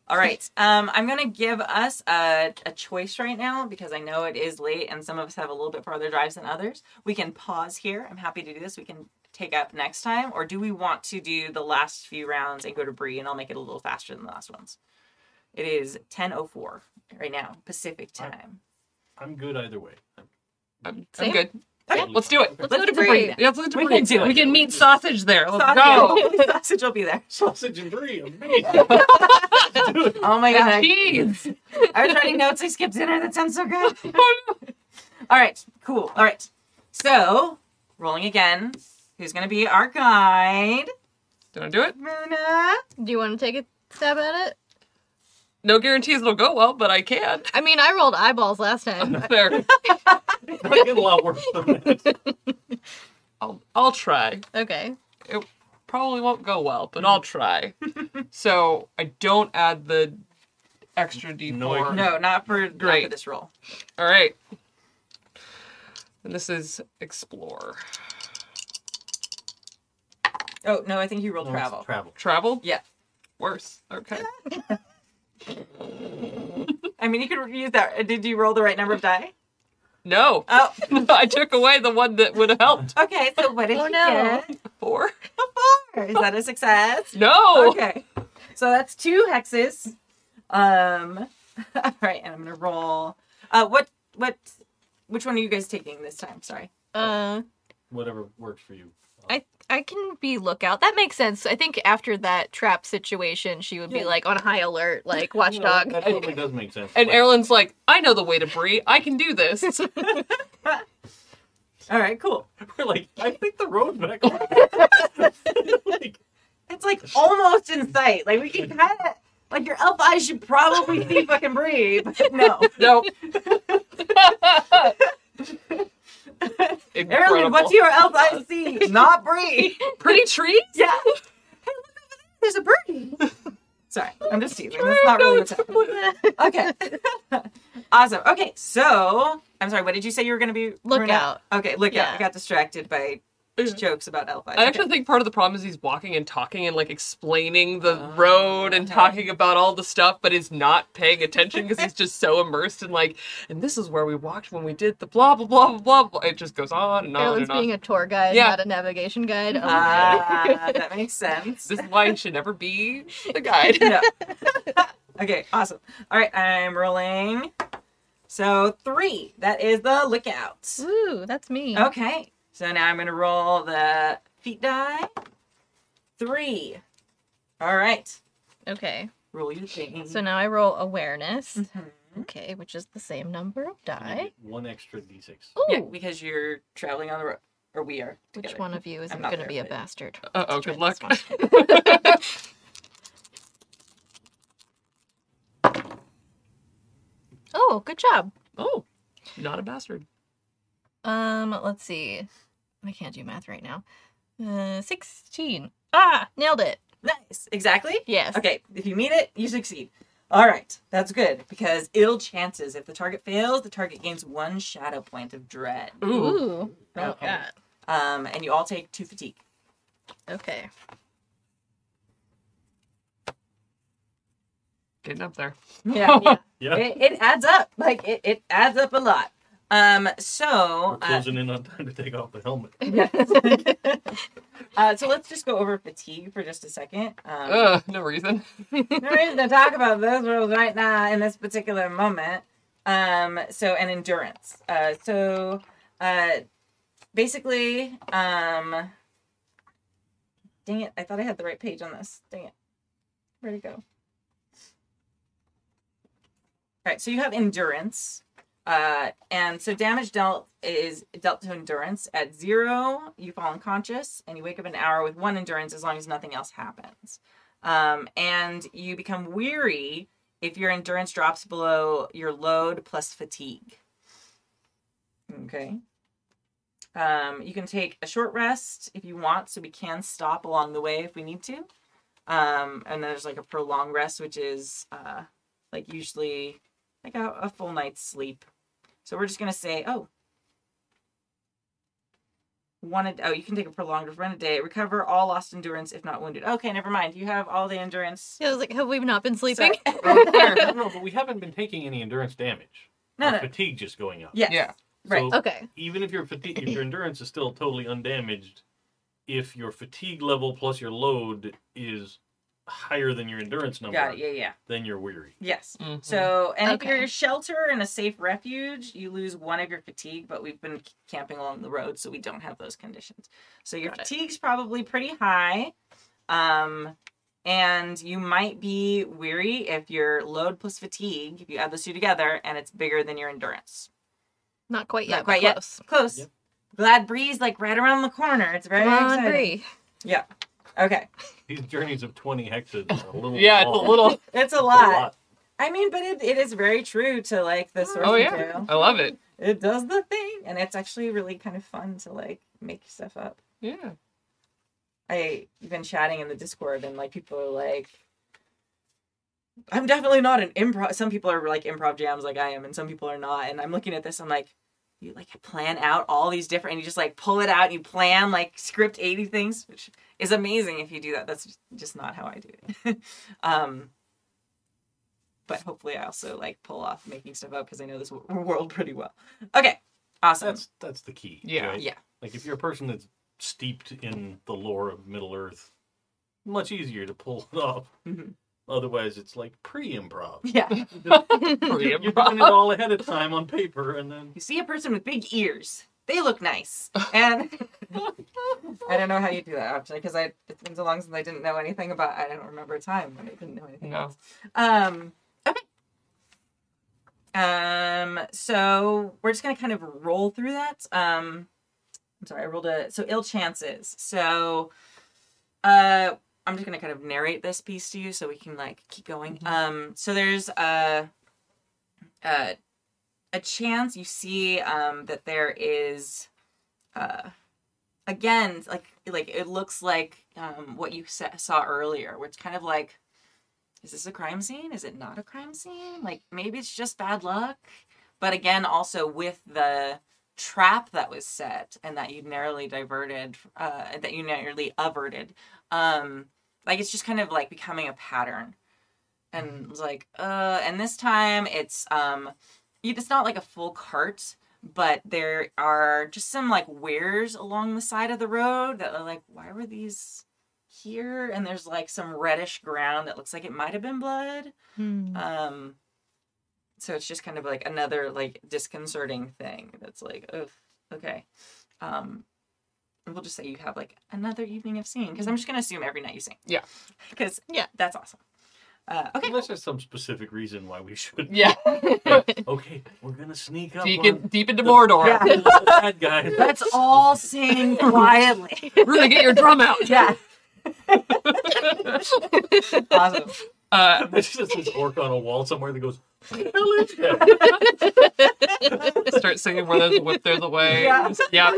All right. Um, I'm gonna give us a, a choice right now because I know it is late and some of us have a little bit farther drives than others. We can pause here. I'm happy to do this. We can take up next time, or do we want to do the last few rounds and go to Bree and I'll make it a little faster than the last ones. It is ten oh four right now Pacific time. I'm good either way. I'm, I'm Same. good. Okay. Let's do it. Let's Let's go to do it. Bree. Yeah, let's look at We Bree. can do it. We can meet sausage there. Let's Sausage, go. sausage will be there. Sausage and brie, amazing. Oh my god! Cheese. I was writing notes. I skipped dinner. That sounds so good. Oh, no. All right, cool. All right. So, rolling again. Who's going to be our guide? Do I do it? Muna. Do you want to take a stab at it? No guarantees it'll go well, but I can. I mean, I rolled eyeballs last time. There. It's not getting a lot worse than that. I'll I'll try. okay. It probably won't go well, but I'll try. so I don't add the extra D4. No, No, not for, not for Great. this roll. All right. And this is explore. Oh, no, I think you rolled No, travel. Travel. Travel? Yeah. Worse. Okay. I mean, you could use that. Did you roll the right number of die? No. Oh, I took away the one that would have helped. okay. So what did Oh, you no. get? Four? Four. Is that a success? No. Okay. So that's two hexes. Um, all right, and I'm gonna roll. Uh, what what? Which one are you guys taking this time? Sorry. Uh, Whatever works for you. I I can be lookout. That makes sense. I think after that trap situation, she would be like on high alert, like You know, watchdog. that totally does make sense. And Like, Erland's like, I know the way to Bree. I can do this. All right, cool. we're like, I think the road back like, It's like almost in sight. Like we can kind of like your elf eyes should probably see fucking Bree, but no. nope. Incredible. what's your see? Not Bree. Pretty trees? Yeah. Hey, look over there. There's a birdie. Sorry, I'm just teasing. That's not really what's happening. Okay. awesome. Okay, so I'm sorry. What did you say you were going to be? Lookout. Bruna? Okay, look out. I got distracted by Yeah. Jokes about elf. I Okay. actually think part of the problem is he's walking and talking and like explaining the Oh, road and okay. talking about all the stuff, but is not paying attention because he's just so immersed in like, and this is where we walked when we did the blah blah blah blah blah. blah. It just goes on and on Erland's and on. being a tour guide, Yeah. not a navigation guide. Oh, Ah, that makes sense. This is why he should never be the guide. no. okay, awesome. All right, I'm rolling. So three. That is the lookout. Ooh, that's me. Okay. So now I'm going to roll the feat die. Three. All right. Okay. Roll your thing. So now I roll awareness. Mhm. Okay, which is the same number of die. one extra d6. Ooh, Yeah, because you're traveling on the road. Or we are. which one of you isn't going to be a but- bastard? Uh oh, good luck. Oh, good job. oh, not a bastard. Um, let's see. I can't do math right now. Uh, 16. Ah, nailed it. Nice. Exactly? Yes. Okay, if you meet it, you succeed. All right, that's good because ill chances. If the target fails, the target gains one shadow point of dread. Ooh. Ooh. Oh, Okay. God. Um, and you all take two fatigue. Okay. Getting up there. Yeah, yeah. Yeah. It, it adds up. Like it, it adds up a lot. Um, so We're uh, closing in on time to take off the helmet. uh, so let's just go over fatigue for just a second. Um, Ugh, no reason. no reason to talk about those rules right now in this particular moment. Um, so and endurance. Uh, so uh, basically, um, dang it! I thought I had the right page on this. Dang it! Where'd it go? All right, so you have endurance, uh, and so damage dealt is dealt to endurance. At zero, you fall unconscious, and you wake up an hour with one endurance as long as nothing else happens. Um, and you become weary if your endurance drops below your load plus fatigue. Okay. Um, you can take a short rest if you want, so we can stop along the way if we need to. Um, and then there's like a prolonged rest, which is uh, like usually like a, a full night's sleep. So we're just gonna say, oh, one. A, oh, you can take a prolonged run a day. Recover all lost endurance if not wounded. Okay, never mind. You have all the endurance. Yeah, I was like, have we not been sleeping? Sorry. Well, fair. no, no, but we haven't been taking any endurance damage. No, Our no. fatigue just going up. Yes. Yeah. Right. So okay. even if your fatigue, if your endurance is still totally undamaged, if your fatigue level plus your load is higher than your endurance number, Got it. Yeah, yeah. then you're weary. Yes. Mhm. So, and if you're a shelter and a safe refuge, you lose one of your fatigue, but we've been camping along the road, so we don't have those conditions. So your Got it. fatigue's probably pretty high. Um, and you might be weary if your load plus fatigue, if you add those two together, and it's bigger than your endurance. Not quite yet. Not yet. quite but yet. close. Close. Yep. Glad Bree's like right around the corner. It's very Come on, exciting. Bree. Yeah. Okay. These journeys of 20 hexes are a little Yeah, it's a little. It's a It's a lot. lot. I mean, but it, it is very true to like the oh, source Oh yeah, material. I love it. It does the thing, and it's actually really kind of fun to like make stuff up. Yeah. I've been chatting in the Discord, and like people are like, "I'm definitely not an improv." Some people are like improv jams, like I am, and some people are not. And I'm looking at this, I'm like, you like plan out all these different, and you just like pull it out, and you plan like script eighty things, which is amazing if you do that. That's just not how I do it. um, but hopefully, I also like pull off making stuff up because I know this w- world pretty well. Okay, awesome. That's that's the key. Yeah. right? Yeah. Like if you're a person that's steeped in the lore of Middle Earth, much easier to pull it off. Mhm. Otherwise, it's like pre-improv. Yeah. Pre-improv. You're doing it all ahead of time on paper, and then You see a person with big ears. They look nice. And I don't know how you do that actually, because I it's been so long since I didn't know anything about. I don't remember a time when I didn't know anything. No. Else. Um. Okay. Um. So we're just gonna kind of roll through that. Um. I'm sorry, I rolled a so ill chances. So, uh, I'm just gonna kind of narrate this piece to you so we can like keep going. Um. So there's a. Uh, a chance you see um that there is uh again like like it looks like um what you sa- saw earlier which kind of like is this a crime scene is it not a crime scene like maybe it's just bad luck but again also with the trap that was set and that you narrowly diverted uh that you narrowly averted um like it's just kind of like becoming a pattern and it's like uh and this time it's um it's not like a full cart, but there are just some like weirs along the side of the road that are like, why were these here? And there's like some reddish ground that looks like it might have been blood. Hmm. Um, so it's just kind of like another like disconcerting thing that's like, oh, okay. Um, we'll just say you have like another evening of seeing because I'm just gonna assume every night you sing. Yeah. Because Yeah. that's awesome. Uh, okay. unless there's some specific reason why we should. Yeah. Okay, we're gonna sneak up. Deep, on in, deep into Mordor. Yeah. bad guys. Let's all sing quietly. Really get your drum out. Yeah. awesome. Uh, There's just this orc on a wall somewhere that goes, "What the hell is that?" start singing where there's a whip, there's a way. Yeah. Yeah.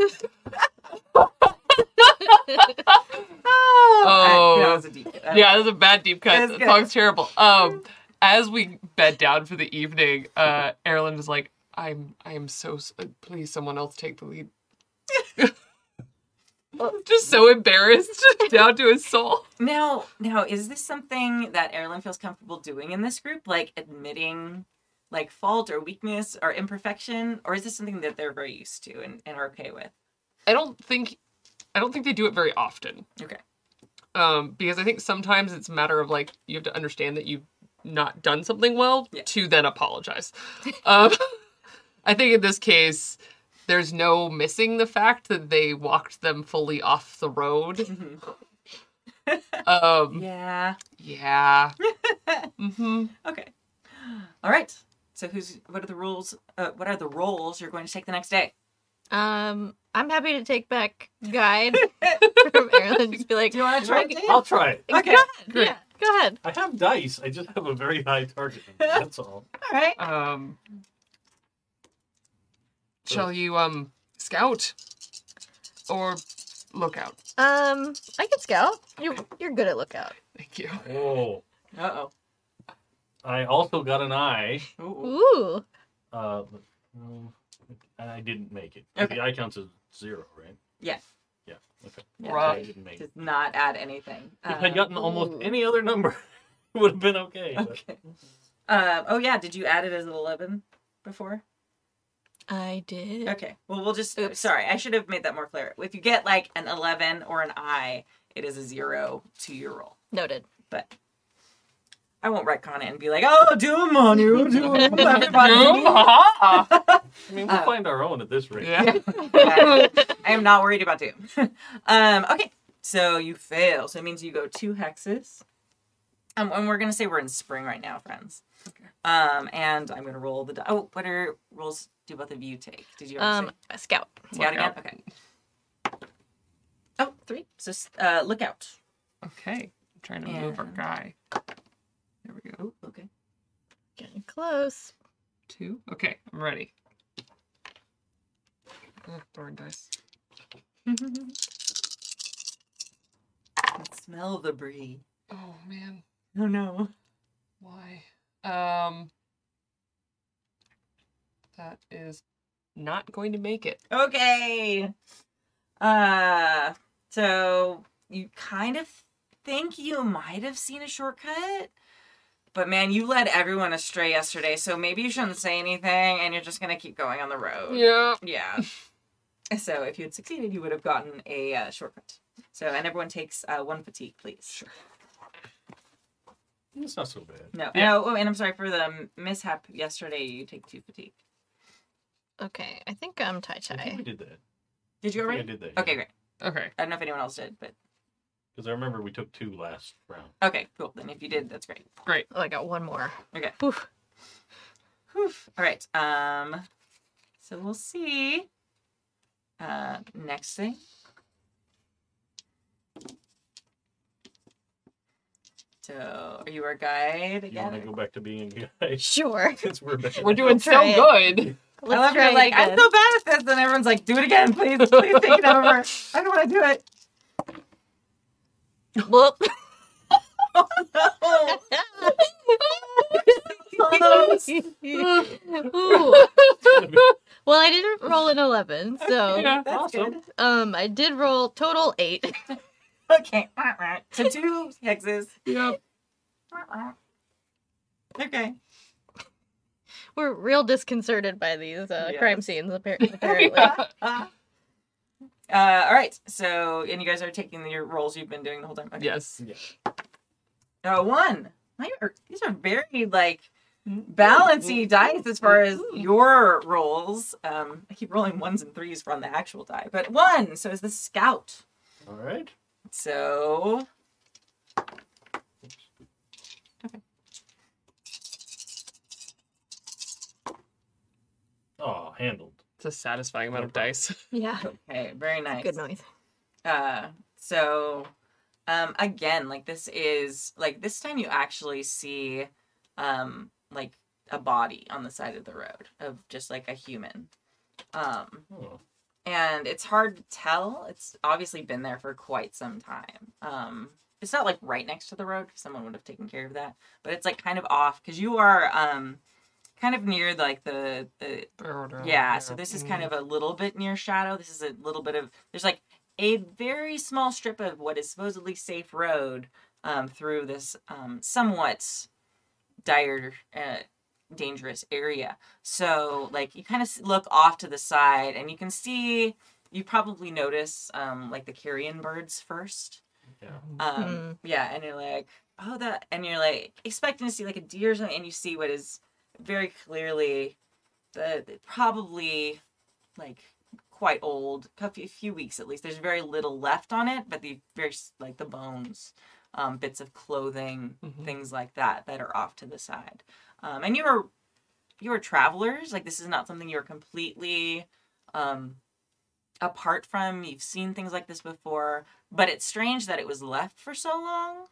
Oh, Oh. that was a deep. Yeah, that's a bad deep cut. That song's terrible. Um, as we bed down for the evening, uh, Erland is like, "I'm, I am so. uh, Please, someone else take the lead." Just so embarrassed, down to his soul. Now, now, is this something that Erilyn feels comfortable doing in this group, like admitting, like fault or weakness or imperfection, or is this something that they're very used to and, and are okay with? I don't think, I don't think they do it very often. Okay. Um, because I think sometimes it's a matter of like you have to understand that you've not done something well Yeah. to then apologize. um, I think in this case, there's no missing the fact that they walked them fully off the road. Mhm. Um, Yeah. yeah. hmm Okay. All right. So, who's? What are the rules? Uh, what are the roles you're going to take the next day? Um, I'm happy to take back guide from Aaron. Just be like, Do you want to try? Okay. it? I'll try it. Okay. Go ahead. Great. Yeah, go ahead. I have dice. I just have a very high target. That's all. All right. Um, shall you um scout or lookout? Um, I can scout. You you're good at lookout. Thank you. Oh, Uh oh. I also got an eye. Ooh. Uh, but, um, I didn't make it. Okay. The eye counts as zero, right? Yeah. Yeah. Okay. Yeah. Right. I didn't make it. Does not add anything. If I'd gotten almost Ooh. any other number, it would have been okay. but- Okay. Um, oh yeah, did you add it as an eleven before? I did. Okay. Well, we'll just. Oops. Sorry, eye should have made that more clear. If you get like an 11 or an I, it is a zero to your roll. Noted. But I won't retcon it and be like, oh, do them on you. Do 'em, everybody. Ah. I mean, we'll Uh, find our own at this rate. yeah. I am not worried about Doom. um, okay, so you fail. So it means you go two hexes. Um, and we're gonna say we're in spring right now, friends. Okay. Um, and I'm gonna roll the. di- Oh, what are rolls? Do both of you take? Did you? already Um, a scout. scout again? Okay. Oh, three. So uh, look out. Okay. I'm trying to move our guy. There we go. Oh, okay. Getting close. Two. Okay, I'm ready. Oh, darn dice. Smell the brie. Oh man, Oh no. why? Um, that is not going to make it. Okay. Uh so you kind of think you might have seen a shortcut. But man, you led everyone astray yesterday, so maybe you shouldn't say anything and you're just gonna keep going on the road. Yeah. Yeah. so if you had succeeded, you would have gotten a uh, shortcut. So and everyone takes uh, one fatigue, please. It's not so bad. No, Yeah. no. Oh, and I'm sorry for the mishap yesterday. You take two fatigue. Okay, I think I'm tie I think tie. we did that. Did you I think already? I did that. Okay, great. Okay. I don't know if anyone else did, but Because I remember we took two last round. okay, cool. Then if you did, that's great. Great. Oh, I got one more. Okay. Poof. Whew. All right. Um. So we'll see. Uh, next thing. So, are you our guide again? You want to go back to being a guide? Sure. Since we're back. We're doing so it. good. I Let's love try you're it like, I'm so bad at this, and everyone's like, do it again, please, please take it over. I don't want to do it. Whoop. Ooh. Well, I didn't roll an 11, so Yeah. That's Awesome. good. um, I did roll total 8. Okay. So two hexes. Yep. Okay. We're real disconcerted by these uh, Yes. crime scenes, appar- apparently. Uh, all right. So, and you guys are taking your roles you've been doing the whole time. Okay. Yes. Uh, one. My, are- these are very like balancy dice as far as your rolls. Um, I keep rolling ones and threes from the actual die, but one. So is the scout. All right. So. Okay. Oh, handled. It's a satisfying amount of dice. yeah. Okay, very nice. Good noise. Uh, so, um, again, like this is like this time you actually see, um, like a body on the side of the road of just like a human. Um, Oh. And it's hard to tell. It's obviously been there for quite some time. Um, it's not like right next to the road. 'cause Someone would have taken care of that, but it's like kind of off because you are um, kind of near like the the yeah, so this is kind of a little bit near shadow. This is a little bit of there's like a very small strip of what is supposedly safe road um, through this um, somewhat dire, uh, dangerous area. So like you kind of look off to the side and you can see. You probably notice um, like the carrion birds first. Yeah. Um, Mm. Yeah, and you're like, oh, that, and you're like expecting to see like a deer or something, and you see what is very clearly the, the- probably like quite old, a few, few weeks at least. There's very little left on it, but the very like the bones, um, bits of clothing, Mhm. things like that that are off to the side. Um, and you were you are travelers. Like this is not something you're completely um, apart from. You've seen things like this before, but it's strange that it was left for so long.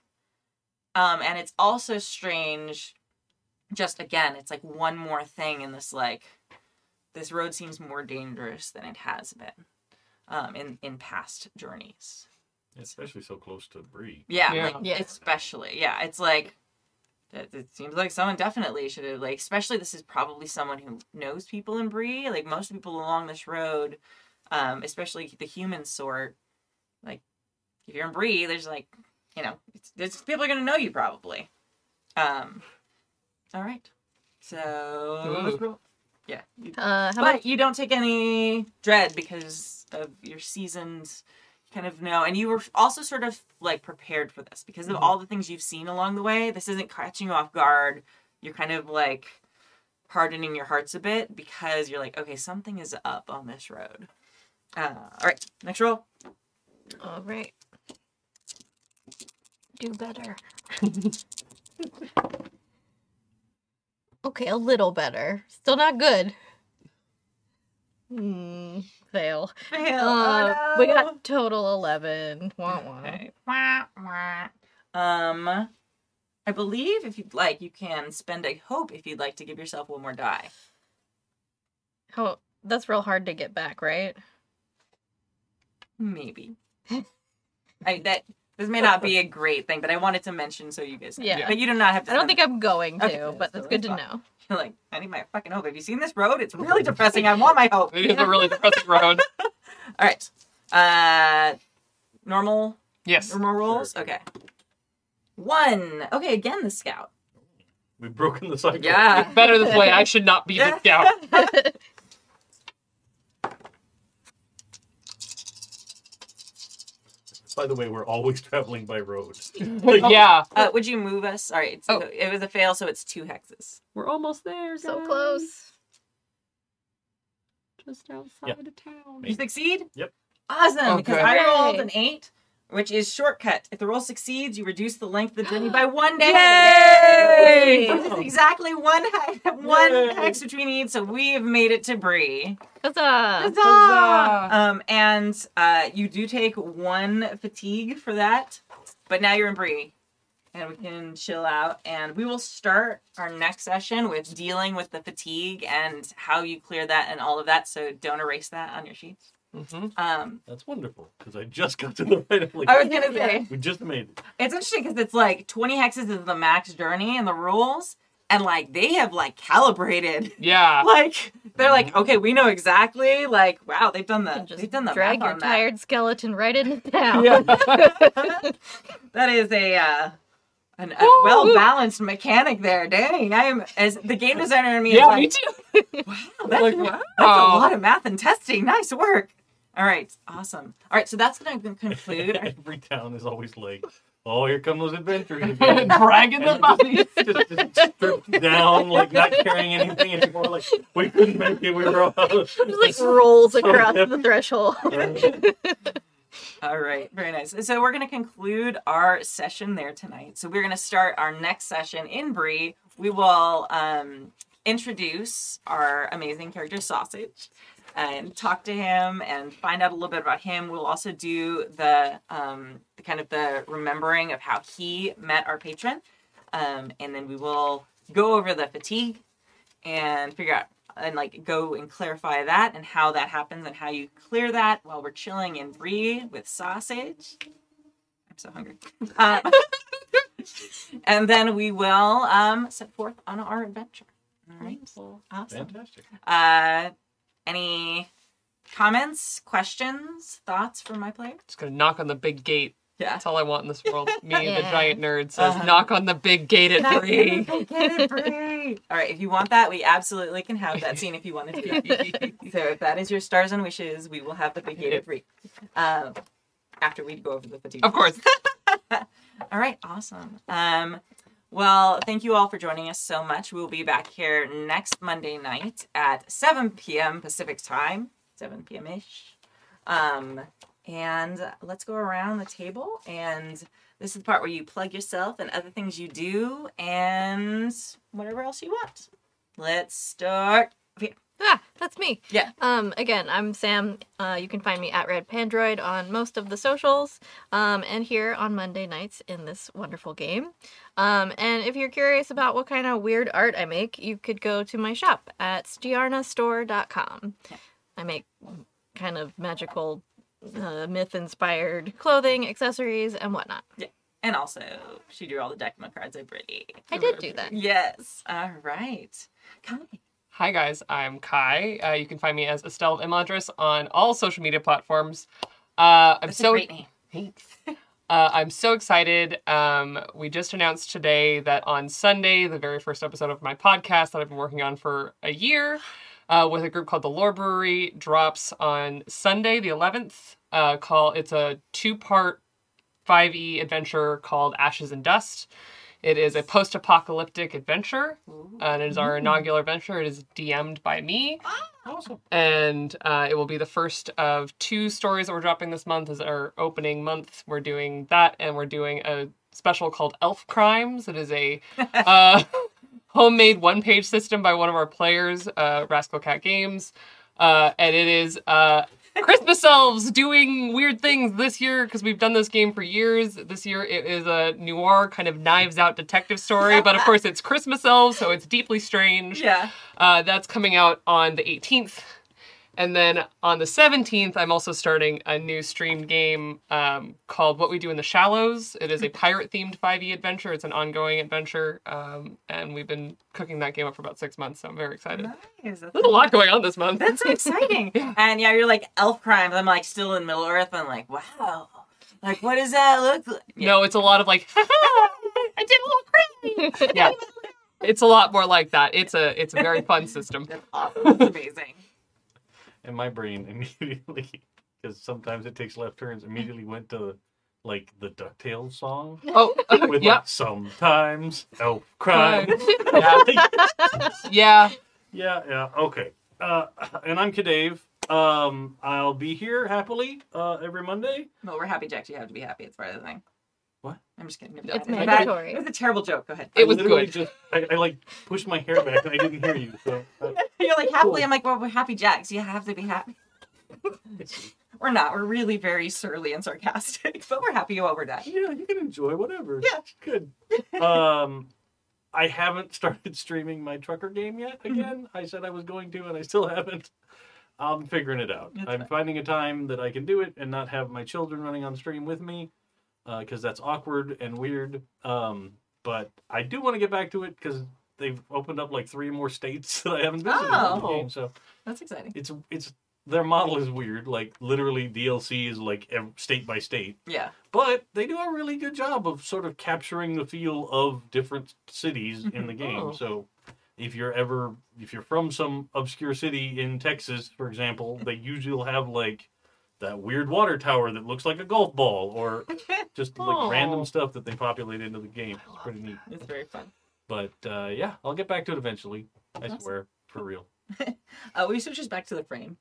Um, and it's also strange. Just again, it's like one more thing in this like this road seems more dangerous than it has been um, in in past journeys. Especially so close to Bree. Yeah, Yeah. like Yeah. especially. Yeah, it's like it, it seems like someone definitely should have like especially this is probably someone who knows people in Bree. Like most people along this road, um, especially the human sort, like if you're in Bree, there's like you know, it's, there's people are gonna know you probably. Um, all right, so Ooh. Yeah. Uh, how but much? you don't take any dread because of your seasoned kind of know and you were also sort of like prepared for this because of all the things you've seen along the way this isn't catching you off guard you're kind of like hardening your hearts a bit because you're like okay something is up on this road uh, all right next roll All right. Do better. okay, a little better. Still not good. Hmm, fail. Fail. Uh, Oh, We got total 11. Wah, wah. Okay. Wah, wah. Um, I believe if you'd like, you can spend a hope if you'd like to give yourself one more die. Oh, that's real hard to get back, right? Maybe. I that this may not be a great thing, but I wanted to mention so you guys know. Yeah. But you do not have to. I don't spend- think I'm going to, Okay, but so that's good to fine. know. You're like, I need my fucking hope. Have you seen this road? It's really depressing. I want my hope. It is a really depressing road. All right. Uh, normal Yes. normal rules. Sure. Okay. One. Okay, again the scout. We've broken the cycle. Yeah. It's better this way. I should not be the scout. By the way, we're always traveling by road. yeah. Uh, would you move us? All right. So Oh. it was a fail, so it's two hexes. We're almost there. so close. Just outside Yep. of town. You succeed? Yep. Awesome, because I rolled an eight, which is shortcut. If the roll succeeds, you reduce the length of the journey by one day. Yay! Which is exactly one one Yay. hex which we need, so we have made it to Bree. Huzzah! Huzzah. Um, and uh, you do take one fatigue for that, but now you're in Bree. And we can chill out, and we will start our next session with dealing with the fatigue and how you clear that and all of that. So don't erase that on your sheets. Hmm Um, That's wonderful because I just got to the right. I'm like, I was gonna say we just made it. it's interesting because it's like 20 hexes is the max journey in the rules, and like they have like calibrated. Yeah. Like they're like, okay, we know exactly. Like, wow, they've done You the just they've done the drag your on that. tired skeleton right into town. Yeah. that is a uh, an, a Woo! well balanced mechanic there. Dang, I am as the game designer in me. is yeah, like, me too. Wow, that's, Like, that's a lot of math and testing. Nice work. All right, awesome. All right, so that's going to conclude. our- Every town is always like, oh, here come those adventurers again. Dragging the bodies. just, just stripped down, like not carrying anything anymore. Like we couldn't make it. We were all. Just like rolls across the threshold. All right, very nice. So we're going to conclude our session there tonight. So we're going to start our next session in Bree. We will um, introduce our amazing character Sausage and talk to him and find out a little bit about him. We'll also do the, um, the kind of the remembering of how he met our patron, um, and then we will go over the fatigue and figure out and like go and clarify that and how that happens and how you clear that while we're chilling in Bree with sausage. I'm so hungry. Um, and then we will um, set forth on our adventure. All right. Awesome. Fantastic. Uh, any comments, questions, thoughts from my player? Just gonna knock on the big gate. Yeah. That's all I want in this world. Me, the giant nerd, says, Uh-huh. "Knock on the big gate at three. Get it, Bree. All right, if you want that, we absolutely can have that scene if you wanted to. so if that is your stars and wishes, we will have the big gate at three. Um, after we go over the fatigue. Of course. All right, awesome. Um, well, thank you all for joining us so much. We'll be back here next Monday night at 7 p.m. Pacific time, 7 p.m. ish. Um, and let's go around the table. And this is the part where you plug yourself and other things you do and whatever else you want. Let's start. Ah, that's me. Yeah. Um, again, I'm Sam. Uh, you can find me at Red Pandroid on most of the socials, um, and here on Monday nights in this wonderful game. Um, and if you're curious about what kind of weird art I make, you could go to my shop at stiarnastore.com. Yeah. I make kind of magical, uh, myth-inspired clothing, accessories, and whatnot. Yeah. And also, she drew all the Decima cards of Brittany. I did do that. Yes. All right. Kai. Hi guys, I'm Kai. Uh, you can find me as Estelle Imadris on all social media platforms. Uh, I'm That's so a great name. Thanks. Uh, I'm so excited. Um, we just announced today that on Sunday, the very first episode of my podcast that I've been working on for a year, uh, with a group called the Lore Brewery. Drops on Sunday, the 11th. Uh, call it's a two-part 5e adventure called Ashes and Dust. It is a post-apocalyptic adventure, and it is our inaugural adventure. It is DM'd by me, Awesome. and uh, it will be the first of two stories that we're dropping this month. Is our opening month. We're doing that, and we're doing a special called Elf Crimes. It is a uh, homemade one-page system by one of our players, uh, Rascal Cat Games, uh, and it is uh, Christmas elves doing weird things this year because we've done this game for years. This year it is a noir kind of knives out detective story, but of course it's Christmas elves, so it's deeply strange. Yeah. Uh, that's coming out on the 18th. And then on the 17th, I'm also starting a new streamed game um, called What We Do in the Shallows. It is a pirate themed 5e adventure. It's an ongoing adventure. Um, and we've been cooking that game up for about six months, so I'm very excited. Nice. That's There's a lot going on this month. That's so exciting. And yeah, you're like elf crimes. I'm like still in Middle Earth. I'm like, wow. Like, what does that look like? No, it's a lot of like, I did a little crazy. yeah, it's a lot more like that. It's a it's a very fun system. That's awesome. That's amazing. And my brain immediately, because sometimes it takes left turns, immediately went to like the DuckTales song Oh, with yeah, like sometimes elf crime. yeah, yeah. yeah, yeah, okay. Uh, and I'm Kadave. Um, I'll be here happily uh, every Monday. Well, we're happy, Jack. You have to be happy. It's part of the thing. What? I'm just kidding. It's a mandatory. It was a terrible joke. Go ahead. It was I literally good. Just, I, I like pushed my hair back and I didn't hear you. So uh, You're like happily. Cool. I'm like, well, we're happy Jacks. You have to be happy. We're not. We're really very surly and sarcastic, but we're happy while we're done. yeah, you can enjoy whatever. Yeah. good. Um, I haven't started streaming my trucker game yet. Mm-hmm. Again, I said I was going to, and I still haven't. I'm figuring it out. That's I'm fine. finding a time that I can do it and not have my children running on stream with me, because that's awkward and weird. Um, but I do want to get back to it because they've opened up like three more states that I haven't visited in the Oh. game. So That's exciting. it's it's their model is weird. Like literally, DLC is like ev- state by state Yeah. but they do a really good job of sort of capturing the feel of different cities in the game. Oh. So if you're ever if you're from some obscure city in Texas, for example, they usually will have like that weird water tower that looks like a golf ball or just like random stuff that they populate into the game. It's pretty neat. It's very fun. But uh, yeah, I'll get back to it eventually. I Awesome. swear, for real. Uh, we switch us back to the frame.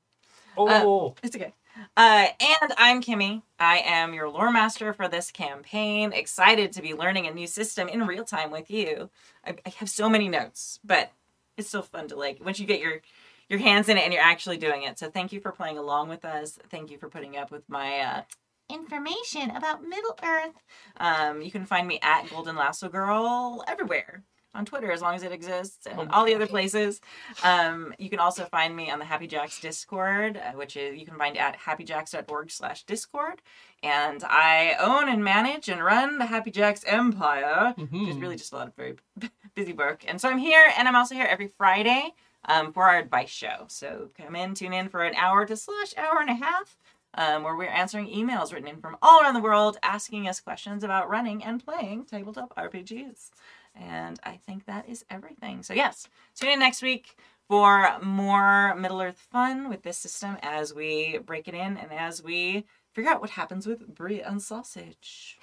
Oh, It's okay. Uh, and I'm Kimmy. I am your lore master for this campaign. Excited to be learning a new system in real time with you. I, I have so many notes, but it's still fun to like once you get your your hands in it and you're actually doing it. So thank you for playing along with us. Thank you for putting up with my uh, information about Middle Earth. Um, you can find me at Golden Lasso Girl everywhere on Twitter as long as it exists and all the other places. Um, you can also find me on the Happy Jacks Discord, uh, which is you can find at happyjacks.org slash discord. And I own and manage and run the Happy Jacks Empire, which is Mhm. really just a lot of very busy work. And so I'm here, and I'm also here every Friday um, for our advice show. So come in, tune in for an hour to slash hour and a half. Um, where we're answering emails written in from all around the world asking us questions about running and playing tabletop RPGs. And I think that is everything. So, yes, tune in next week for more Middle Earth fun with this system as we break it in and as we figure out what happens with Bree and sausage.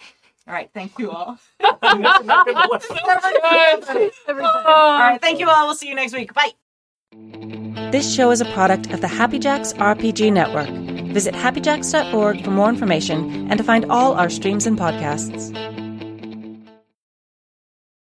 All right, thank you all. I'm not gonna let- Every time. All right, thank you all. We'll see you next week. Bye. This show is a product of the Happy Jacks RPG Network. Visit happyjacks.org for more information and to find all our streams and podcasts.